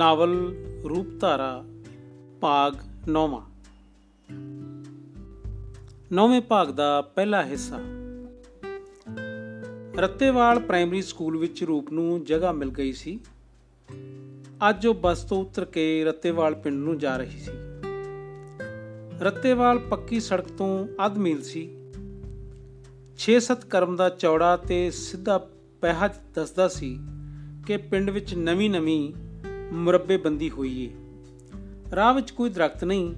Novel ਰੂਪਧਾਰਾ, ਭਾਗ 9ਵਾਂ ਨੌਵੇਂ ਭਾਗ ਦਾ ਪਹਿਲਾ ਹਿੱਸਾ। ਰੱਤੇਵਾਲ ਪ੍ਰਾਇਮਰੀ ਸਕੂਲ ਵਿੱਚ ਰੂਪ ਨੂੰ ਜਗ੍ਹਾ ਮਿਲ ਗਈ ਸੀ। ਅੱਜ ਉਹ ਬੱਸ ਤੋਂ ਉਤਰ ਕੇ ਰੱਤੇਵਾਲ ਪਿੰਡ ਨੂੰ ਜਾ ਰਹੀ ਸੀ। ਰੱਤੇਵਾਲ ਪੱਕੀ ਸੜਕ ਤੋਂ ਅੱਧ ਮੀਲ ਸੀ। 6-7 ਕਰਮ ਦਾ ਚੌੜਾ ਤੇ ਸਿੱਧਾ ਪਹਿਾ ਦੱਸਦਾ ਸੀ ਕਿ ਪਿੰਡ ਵਿੱਚ ਨਵੀਂ-ਨਵੀਂ ਮੁਰੱਬੇਬੰਦੀ ਹੋਈ ਏ। ਰਾਹ ਵਿੱਚ ਕੋਈ ਦਰਖਤ ਨਹੀਂ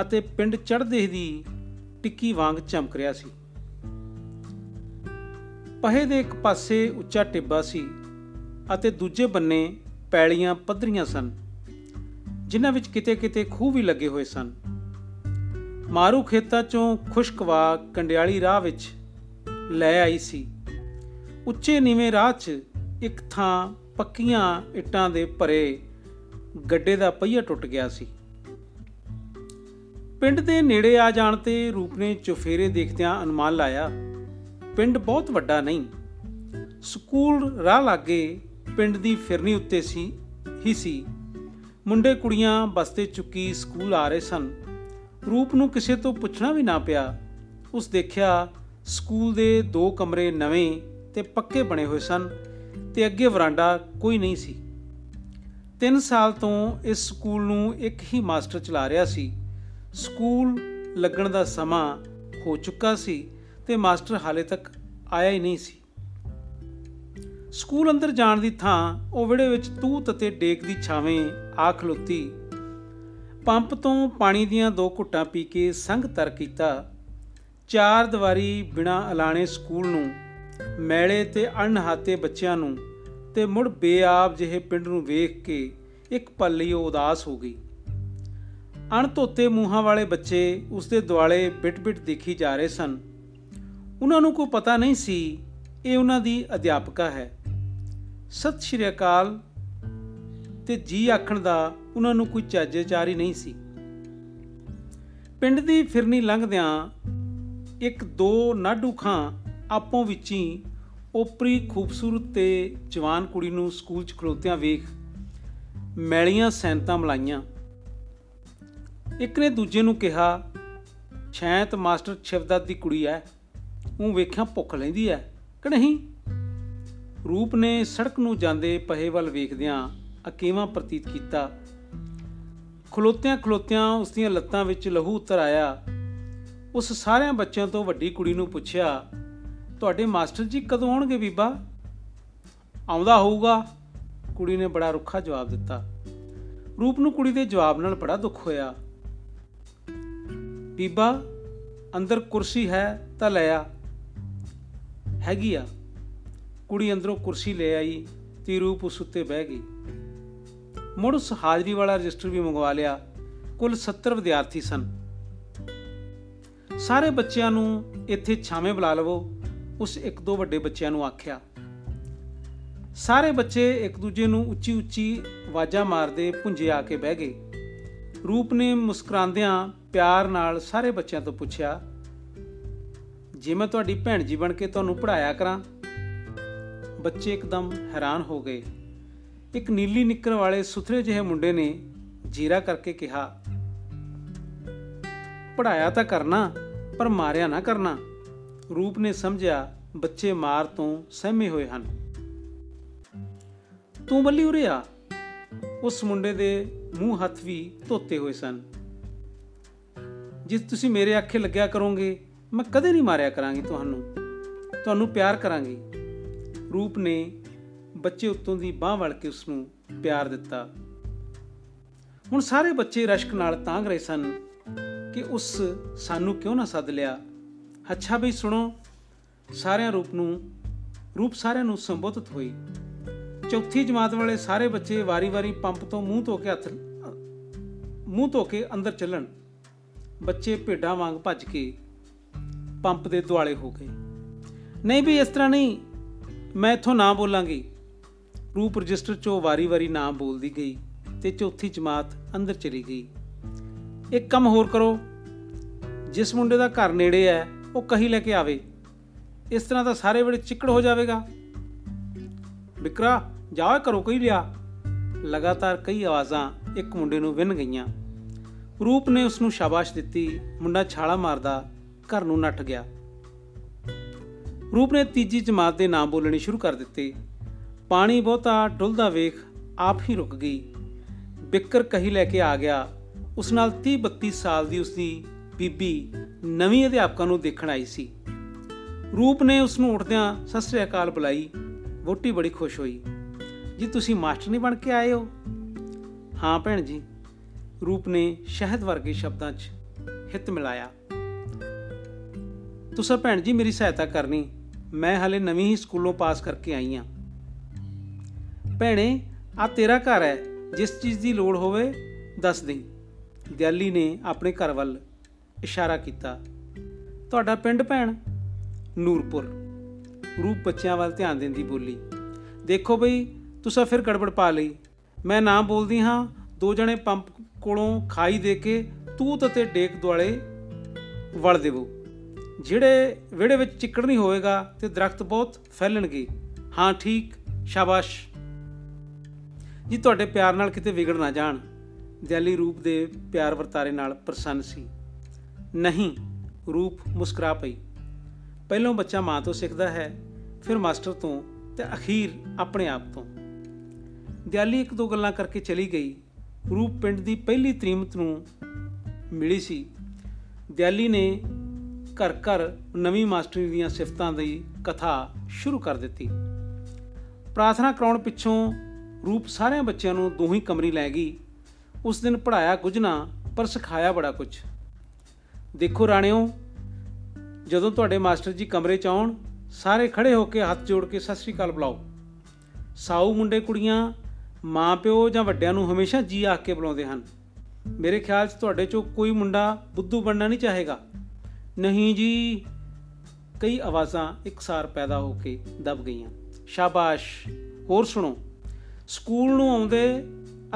ਅਤੇ ਪਿੰਡ ਚੜ੍ਹਦੇ ਦੀ ਟਿੱਕੀ ਵਾਂਗ ਚਮਕ ਰਿਹਾ ਸੀ। ਪਹੇ ਦੇ ਇੱਕ ਪਾਸੇ ਉੱਚਾ ਟਿੱਬਾ ਸੀ ਅਤੇ ਦੂਜੇ ਬੰਨੇ ਪੈਲੀਆਂ ਪੱਧਰੀਆਂ ਸਨ, ਜਿਨ੍ਹਾਂ ਵਿੱਚ ਕਿਤੇ-ਕਿਤੇ ਖੂਹ ਵੀ ਲੱਗੇ ਹੋਏ ਸਨ। ਮਾਰੂ ਖੇਤਾਂ ਚੋਂ ਖੁਸ਼ਕਵਾ ਕੰਡਿਆਲੀ ਰਾਹ ਵਿੱਚ ਲੈ ਆਈ ਸੀ। ਉੱਚੇ ਨੀਵੇਂ ਰਾਹ 'ਚ ਇੱਕ ਥਾਂ ਪੱਕੀਆਂ ਇੱਟਾਂ ਦੇ ਭਰੇ ਗੱਡੇ ਦਾ ਪਹੀਆ ਟੁੱਟ ਗਿਆ ਸੀ। ਪਿੰਡ ਦੇ ਨੇੜੇ ਆ ਜਾਣ ਤੇ ਰੂਪ ਨੇ ਚੁਫੇਰੇ ਦੇਖਦਿਆਂ ਅਨੁਮਾਨ ਲਾਇਆ, ਪਿੰਡ ਬਹੁਤ ਵੱਡਾ ਨਹੀਂ। ਸਕੂਲ ਰਾਹ ਲਾਗੇ ਪਿੰਡ ਦੀ ਫਿਰਨੀ ਉੱਤੇ ਸੀ, ਹੀ ਸੀ। ਮੁੰਡੇ ਕੁੜੀਆਂ ਬਸਤੇ ਚੁੱਕੀ ਸਕੂਲ ਆ ਰਹੇ ਸਨ। ਰੂਪ ਨੂੰ ਕਿਸੇ ਤੋਂ ਪੁੱਛਣਾ ਵੀ ਨਾ ਪਿਆ। ਉਸ ਦੇਖਿਆ ਸਕੂਲ ਦੇ ਦੋ ਕਮਰੇ ਨਵੇਂ ਤੇ ਪੱਕੇ ਬਣੇ ਹੋਏ ਸਨ। ਤੇ ਅੱਗੇ ਵਰਾਂਡਾ ਕੋਈ ਨਹੀਂ ਸੀ। 3 ਸਾਲ ਤੋਂ ਇਸ ਸਕੂਲ ਨੂੰ ਇੱਕ ਹੀ ਮਾਸਟਰ ਚਲਾ ਰਿਹਾ ਸੀ। ਸਕੂਲ ਲੱਗਣ ਦਾ ਸਮਾਂ ਹੋ ਚੁੱਕਾ ਸੀ ਤੇ ਮਾਸਟਰ ਹਾਲੇ ਤੱਕ ਆਇਆ ਹੀ ਨਹੀਂ ਸੀ। ਸਕੂਲ ਅੰਦਰ ਜਾਣ ਦੀ ਥਾਂ ਉਹ ਵਿੜੇ ਵਿੱਚ ਤੂਤ ਅਤੇ ਡੇਕ ਦੀ ਛਾਵੇਂ ਆ ਖਲੋਤੀ। ਪੰਪ ਤੋਂ ਪਾਣੀ ਦੀਆਂ ਦੋ ਘੁੱਟਾਂ ਪੀ ਕੇ ਸੰਗ ਤਰ ਕੀਤਾ। ਚਾਰ ਦੀਵਾਰੀ ਬਿਨਾ ਐਲਾਣੇ ਸਕੂਲ ਨੂੰ ਮੈਲੇ ਤੇ ਅਣਹਾਤੇ ਬੱਚਿਆਂ ਨੂੰ ਤੇ ਮੁੜ ਬੇਆਬ ਜਿਹੇ ਪਿੰਡ ਨੂੰ ਵੇਖ ਕੇ ਇੱਕ ਪਲ ਲਈ ਉਹ ਉਦਾਸ ਹੋ ਗਈ। ਅਣਧੋਤੇ ਮੂੰਹਾਂ ਵਾਲੇ ਬੱਚੇ ਉਸ ਦੇ ਦੁਆਲੇ ਬਿਟ-ਬਿਟ ਦੇਖੀ ਜਾ ਰਹੇ ਸਨ। ਉਹਨਾਂ ਨੂੰ ਕੋਈ ਪਤਾ ਨਹੀਂ ਸੀ ਇਹ ਉਹਨਾਂ ਦੀ ਅਧਿਆਪਕਾ ਹੈ। ਸਤਿ ਸ਼੍ਰੀ ਅਕਾਲ। ਤੇ ਜੀ ਆਖਣ ਦਾ ਉਹਨਾਂ ਨੂੰ ਕੋਈ ਚਾਜੇਚਾਰ ਹੀ ਨਹੀਂ ਸੀ। ਪਿੰਡ ਦੀ ਫਿਰਨੀ ਲੰਘਦਿਆਂ ਇੱਕ ਦੋ ਨਾਡੂ ਖਾਂ ਆਪੋਂ ਵਿੱਚ ਹੀ ਓਪਰੀ ਖੂਬਸੂਰਤ ਤੇ ਜਵਾਨ ਕੁੜੀ ਨੂੰ ਸਕੂਲ 'ਚ ਖਲੋਤਿਆਂ ਵੇਖ ਮੈਲੀਆਂ ਸੈਂਤਾਂ ਮਲਾਈਆਂ। ਇੱਕ ਨੇ ਦੂਜੇ ਨੂੰ ਕਿਹਾ, ਛੈਂਤ ਮਾਸਟਰ ਸ਼ਿਵਦਤ ਦੀ ਕੁੜੀ ਐ। ਉਹ ਵੇਖਿਆ ਭੁੱਖ ਲੈਂਦੀ ਐ ਕਿ ਨਹੀਂ? ਰੂਪ ਨੇ ਸੜਕ ਨੂੰ ਜਾਂਦੇ ਪਹੇ ਵੱਲ ਵੇਖਦਿਆਂ ਅਕੇਵਾ ਪ੍ਰਤੀਤ ਕੀਤਾ। ਖਲੋਤਿਆਂ ਖਲੋਤਿਆਂ ਉਸ ਦੀਆਂ ਲੱਤਾਂ ਵਿੱਚ ਲਹੂ ਉਤਰ ਆਇਆ। ਉਸ ਸਾਰਿਆਂ ਬੱਚਿਆਂ ਤੋਂ ਵੱਡੀ ਕੁੜੀ ਨੂੰ ਪੁੱਛਿਆ ਤੁਹਾਡੇ ਮਾਸਟਰ ਜੀ ਕਦੋਂ ਆਉਣਗੇ ਬੀਬਾ? ਆਉਂਦਾ ਹੋਊਗਾ। ਕੁੜੀ ਨੇ ਬੜਾ ਰੁੱਖਾ ਜਵਾਬ ਦਿੱਤਾ। ਰੂਪ ਨੂੰ ਕੁੜੀ ਦੇ ਜਵਾਬ ਨਾਲ ਬੜਾ ਦੁੱਖ ਹੋਇਆ। ਬੀਬਾ, ਅੰਦਰ ਕੁਰਸੀ ਹੈ ਤਾਂ ਲੈ ਆ। ਹੈਗੀ ਆ। ਕੁੜੀ ਅੰਦਰੋਂ ਕੁਰਸੀ ਲੈ ਆਈ ਤੇ ਰੂਪ ਉਸ ਉੱਤੇ ਬਹਿ ਗਈ। ਮੁੜ ਉਸ ਹਾਜ਼ਰੀ ਵਾਲਾ ਰਜਿਸਟਰ ਵੀ ਮੰਗਵਾ ਲਿਆ। ਕੁੱਲ 70 ਵਿਦਿਆਰਥੀ ਸਨ। ਸਾਰੇ ਬੱਚਿਆਂ ਨੂੰ ਇੱਥੇ ਛਾਵੇਂ ਬੁਲਾ ਲਵੋ। ਉਸ ਇੱਕ ਦੋ ਵੱਡੇ ਬੱਚਿਆਂ ਨੂੰ ਆਖਿਆ। ਸਾਰੇ ਬੱਚੇ ਇੱਕ ਦੂਜੇ ਨੂੰ ਉੱਚੀ ਉੱਚੀ ਆਵਾਜ਼ਾਂ ਮਾਰਦੇ ਪੁੰਜੇ ਆ ਕੇ ਬਹਿ ਗਏ। ਰੂਪ ਨੇ ਮੁਸਕਰਾਉਂਦਿਆਂ ਪਿਆਰ ਨਾਲ ਸਾਰੇ ਬੱਚਿਆਂ ਤੋਂ ਪੁੱਛਿਆ, ਜੇ ਮੈਂ ਤੁਹਾਡੀ ਭੈਣ ਜੀ ਬਣ ਕੇ ਤੁਹਾਨੂੰ ਪੜਾਇਆ ਕਰਾਂ? ਬੱਚੇ ਇੱਕਦਮ ਹੈਰਾਨ ਹੋ ਗਏ। ਇੱਕ ਨੀਲੀ ਨਿੱਕਰ ਵਾਲੇ ਸੁਥਰੇ ਜਿਹੇ ਮੁੰਡੇ ਨੇ ਜੀਰਾ ਕਰਕੇ ਕਿਹਾ ਪੜਾਇਆ ਤਾਂ ਕਰਨਾ, ਪਰ ਮਾਰਿਆ ਨਾ ਕਰਨਾ। ਰੂਪ ਨੇ ਸਮਝਿਆ, ਬੱਚੇ ਮਾਰ ਤੋਂ ਸਹਿਮੇ ਹੋਏ ਹਨ। ਤੂੰ ਬੱਲੀ ਉਰੇ ਆ। ਉਸ ਮੁੰਡੇ ਦੇ ਮੂੰਹ ਹੱਥ ਵੀ ਧੋਤੇ ਹੋਏ ਸਨ। ਜਿਸ ਤੁਸੀਂ ਮੇਰੇ ਅੱਖੇ ਲੱਗਿਆ ਕਰੋਗੇ, ਮੈਂ ਕਦੇ ਨਹੀਂ ਮਾਰਿਆ ਕਰਾਂਗੀ ਤੁਹਾਨੂੰ। ਤੁਹਾਨੂੰ ਪਿਆਰ ਕਰਾਂਗੀ। ਰੂਪ ਨੇ ਬੱਚੇ ਉੱਤੋਂ ਦੀ ਬਾਹ ਵੜ ਕੇ ਉਸ ਨੂੰ ਪਿਆਰ ਦਿੱਤਾ। ਹੁਣ ਸਾਰੇ ਬੱਚੇ ਰਸ਼ਕ ਨਾਲ ਤਾਂਗ ਰਹੇ ਸਨ ਕਿ ਉਸ ਸਾਨੂੰ ਕਿਉਂ ਨਾ ਸੱਦ ਲਿਆ। ਅੱਛਾ ਵੀ ਸੁਣੋ, ਸਾਰਿਆਂ ਰੂਪ ਨੂੰ, ਰੂਪ ਸਾਰਿਆਂ ਨੂੰ ਸੰਬੋਧਿਤ ਹੋਈ। ਚੌਥੀ ਜਮਾਤ ਵਾਲੇ ਸਾਰੇ ਬੱਚੇ ਵਾਰੀ-ਵਾਰੀ ਪੰਪ ਤੋਂ ਮੂੰਹ ਧੋ ਕੇ ਹੱਥ, ਮੂੰਹ ਧੋ ਕੇ ਅੰਦਰ ਚੱਲਣ। ਬੱਚੇ ਭੇਡਾਂ ਵਾਂਗ ਭੱਜ ਕੇ ਪੰਪ ਦੇ ਦੁਆਲੇ ਹੋ ਗਏ। ਨਹੀਂ ਵੀ ਇਸ ਤਰ੍ਹਾਂ ਨਹੀਂ, ਮੈਂ ਇੱਥੋਂ ਨਾ ਬੋਲਾਂਗੀ। ਰੂਪ ਰਜਿਸਟਰ 'ਚੋਂ ਵਾਰੀ-ਵਾਰੀ ਨਾਮ ਬੋਲਦੀ ਗਈ ਤੇ ਚੌਥੀ ਜਮਾਤ ਅੰਦਰ ਚਲੀ ਗਈ। ਇੱਕ ਕੰਮ ਹੋਰ ਕਰੋ, ਜਿਸ ਮੁੰਡੇ ਦਾ ਘਰ ਨੇੜੇ ਹੈ ਉਹ ਕਹੀ ਲੈ ਕੇ ਆਵੇ। ਇਸ ਤਰ੍ਹਾਂ ਤਾਂ ਸਾਰੇ ਵੇਲੇ ਚਿੱਕੜ ਹੋ ਜਾਵੇਗਾ। ਵਿਕਰਾ ਜਾ ਕਰੋ ਕਹੀ ਲਿਆ। ਲਗਾਤਾਰ ਕਈ ਆਵਾਜ਼ਾਂ ਇੱਕ ਮੁੰਡੇ ਨੂੰ ਵਿੰਨ ਗਈਆਂ। ਰੂਪ ਨੇ ਉਸ ਨੂੰ ਸ਼ਾਬਾਸ਼ ਦਿੱਤੀ। ਮੁੰਡਾ ਛਾਲਾ ਮਾਰਦਾ ਘਰ ਨੂੰ ਨੱਠ ਗਿਆ। ਰੂਪ ਨੇ ਤੀਜੀ ਜਮਾਤ ਦੇ ਨਾਮ ਬੋਲਣੇ ਸ਼ੁਰੂ ਕਰ ਦਿੱਤੇ। ਪਾਣੀ ਬਹੁਤਾ ਡੁੱਲਦਾ ਵੇਖ ਆਪ ਹੀ ਰੁਕ ਗਈ। ਬਿੱਕਰ ਕਹੀ ਲੈ ਕੇ ਆ ਗਿਆ। ਉਸ ਨਾਲ 30 32 ਸਾਲ ਦੀ ਉਸਦੀ ਬੀਬੀ ਨਵੀਂ ਅਧਿਆਪਕਾ ਨੂੰ ਦੇਖਣ ਆਈ ਸੀ। ਰੂਪ ਨੇ ਉਸ ਨੂੰ ਉੱਠਦਿਆਂ ਸਤਿ ਸ੍ਰੀ ਅਕਾਲ ਬੁਲਾਈ। ਵੋਟੀ ਬੜੀ ਖੁਸ਼ ਹੋਈ। ਜੀ, ਤੁਸੀਂ ਮਾਸਟਰ ਨਹੀਂ ਬਣ ਕੇ ਆਏ ਹੋ? ਹਾਂ ਭੈਣ ਜੀ। ਰੂਪ ਨੇ ਸ਼ਹਿਦ ਵਰਗੇ ਸ਼ਬਦਾਂ 'ਚ ਹਿੱਤ ਮਿਲਾਇਆ। ਤੁਸੀਂ ਭੈਣ ਜੀ, ਮੇਰੀ ਸਹਾਇਤਾ ਕਰਨੀ। ਮੈਂ ਹਲੇ ਨਵੀਂ ਹੀ ਸਕੂਲੋਂ ਪਾਸ ਕਰਕੇ ਆਈ ਆ। ਭੈਣੇ ਆ ਤੇਰਾ ਘਰ ਹੈ। ਜਿਸ ਚੀਜ਼ ਦੀ ਲੋੜ ਹੋਵੇ, ਦੱਸ ਦੇ ਦਿਆਲੀ ਨੇ ਆਪਣੇ ਘਰ ਵੱਲ ਇਸ਼ਾਰਾ ਕੀਤਾ। ਤੁਹਾਡਾ ਪਿੰਡ ਭੈਣ? ਨੂਰਪੁਰ। ਰੂਪ ਬੱਚਿਆਂ ਵੱਲ ਧਿਆਨ ਦਿੰਦੀ ਬੋਲੀ। ਦੇਖੋ ਬਈ, ਤੁਸੀਂ ਫਿਰ ਗੜਬੜ ਪਾ ਲਈ। ਮੈਂ ਨਾ ਬੋਲਦੀ ਹਾਂ, ਦੋ ਜਣੇ ਪੰਪ ਕੋਲੋਂ ਖਾਈ ਦੇ ਕੇ ਤੂਤ ਅਤੇ ਡੇਕ ਦੁਆਲੇ ਵੜ ਦੇਵੋ। ਜਿਹੜੇ ਵਿਹੜੇ ਵਿੱਚ ਚਿੱਕੜ ਨਹੀਂ ਹੋਵੇਗਾ ਤੇ ਦਰਖਤ ਬਹੁਤ ਫੈਲਣਗੇ। ਹਾਂ, ਠੀਕ, ਸ਼ਾਬਾਸ਼। ਜੀ, ਤੁਹਾਡੇ ਪਿਆਰ ਨਾਲ ਕਿਤੇ ਵਿਗੜ ਨਾ ਜਾਣ। ਦਿਆਲੀ ਰੂਪ ਦੇ ਪਿਆਰ ਵਰਤਾਰੇ ਨਾਲ ਪ੍ਰਸੰਨ ਸੀ। ਨਹੀਂ, ਰੂਪ ਮੁਸਕਰਾ ਪਈ। ਪਹਿਲੋਂ ਬੱਚਾ ਮਾਂ ਤੋਂ ਸਿੱਖਦਾ ਹੈ, ਫਿਰ ਮਾਸਟਰ ਤੋਂ ਤੇ ਅਖੀਰ ਆਪਣੇ ਆਪ ਤੋਂ। ਦਿਆਲੀ ਇੱਕ ਦੋ ਗੱਲਾਂ ਕਰਕੇ ਚਲੀ ਗਈ। ਰੂਪ ਪਿੰਡ ਦੀ ਪਹਿਲੀ ਤਰੀਮਤ ਨੂੰ ਮਿਲੀ ਸੀ। ਦਿਆਲੀ ਨੇ ਘਰ ਘਰ ਨਵੀਂ ਮਾਸਟਰੀ ਦੀਆਂ ਸਿਫਤਾਂ ਦੀ ਕਥਾ ਸ਼ੁਰੂ ਕਰ ਦਿੱਤੀ। ਪ੍ਰਾਰਥਨਾ ਕਰਾਉਣ ਪਿੱਛੋਂ ਰੂਪ ਸਾਰਿਆਂ ਬੱਚਿਆਂ ਨੂੰ ਦੋਹੀ ਕਮਰੀ ਲੈ ਗਈ। ਉਸ ਦਿਨ ਪੜਾਇਆ ਕੁਝ ਨਾ, ਪਰ ਸਿਖਾਇਆ ਬੜਾ ਕੁਝ। ਦੇਖੋ ਰਾਣਿਓ, ਜਦੋਂ ਤੁਹਾਡੇ ਮਾਸਟਰ ਜੀ ਕਮਰੇ 'ਚ ਆਉਣ, ਸਾਰੇ ਖੜੇ ਹੋ ਕੇ ਹੱਥ ਜੋੜ ਕੇ ਸਤਿ ਸ੍ਰੀ ਅਕਾਲ ਬੁਲਾਓ। ਸਾਊ ਮੁੰਡੇ ਕੁੜੀਆਂ, ਮਾਂ ਪਿਓ ਜਾਂ ਵੱਡਿਆਂ ਨੂੰ ਹਮੇਸ਼ਾ ਜੀ ਆਖ ਕੇ ਬੁਲਾਉਂਦੇ ਹਨ। ਮੇਰੇ ਖਿਆਲ 'ਚ ਤੁਹਾਡੇ 'ਚੋਂ ਕੋਈ ਮੁੰਡਾ ਬੁੱਧੂ ਬਣਨਾ ਨਹੀਂ ਚਾਹੇਗਾ। ਨਹੀਂ ਜੀ, ਕਈ ਆਵਾਜ਼ਾਂ ਇੱਕਸਾਰ ਪੈਦਾ ਹੋ ਕੇ ਦਬ ਗਈਆਂ। ਸ਼ਾਬਾਸ਼। ਹੋਰ ਸੁਣੋ, ਸਕੂਲ ਨੂੰ ਆਉਂਦੇ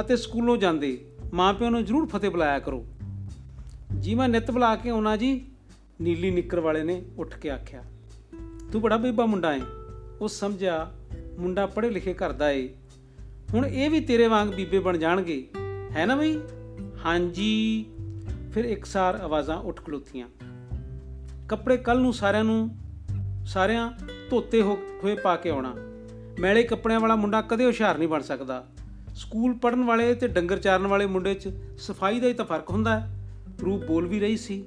ਅਤੇ ਸਕੂਲੋਂ ਜਾਂਦੇ ਮਾਪਿਆਂ ਨੂੰ ਜ਼ਰੂਰ ਫਤਿਹ ਬੁਲਾਇਆ ਕਰੋ। ਜੀ ਮੈਂ ਨਿਤ ਬੁਲਾ ਕੇ ਆਉਣਾ ਜੀ। ਨੀਲੀ ਨਿੱਕਰ ਵਾਲੇ ਨੇ ਉੱਠ ਕੇ ਆਖਿਆ, ਤੂੰ ਬੜਾ ਬੀਬਾ ਮੁੰਡਾ ਏ। ਉਹ ਸਮਝਿਆ, ਮੁੰਡਾ ਪੜ੍ਹੇ ਲਿਖੇ ਕਰਦਾ ਏ। ਹੁਣ ਇਹ ਵੀ ਤੇਰੇ ਵਾਂਗ ਬੀਬੇ ਬਣ ਜਾਣਗੇ। ਹੈ ਨਾ ਬਈ? ਹਾਂਜੀ। ਫਿਰ ਇੱਕਸਾਰ ਆਵਾਜ਼ਾਂ ਉੱਠ ਖਲੋਤੀਆਂ। ਕੱਪੜੇ ਕੱਲ ਨੂੰ ਸਾਰਿਆਂ ਨੂੰ, ਸਾਰਿਆਂ ਧੋਤੇ ਹੋਏ ਪਾ ਕੇ ਆਉਣਾ। ਮੈਲੇ ਕੱਪੜਿਆਂ ਵਾਲਾ ਮੁੰਡਾ ਕਦੇ ਹੁਸ਼ਿਆਰ ਨਹੀਂ ਬਣ ਸਕਦਾ। ਸਕੂਲ ਪੜਨ ਵਾਲੇ ਤੇ ਡੰਗਰ ਚਾਰਨ ਵਾਲੇ ਮੁੰਡੇ 'ਚ ਸਫ਼ਾਈ ਦਾ ਹੀ ਤਾਂ ਫ਼ਰਕ ਹੁੰਦਾ ਹੈ। ਰੂਪ ਬੋਲ ਵੀ ਰਹੀ ਸੀ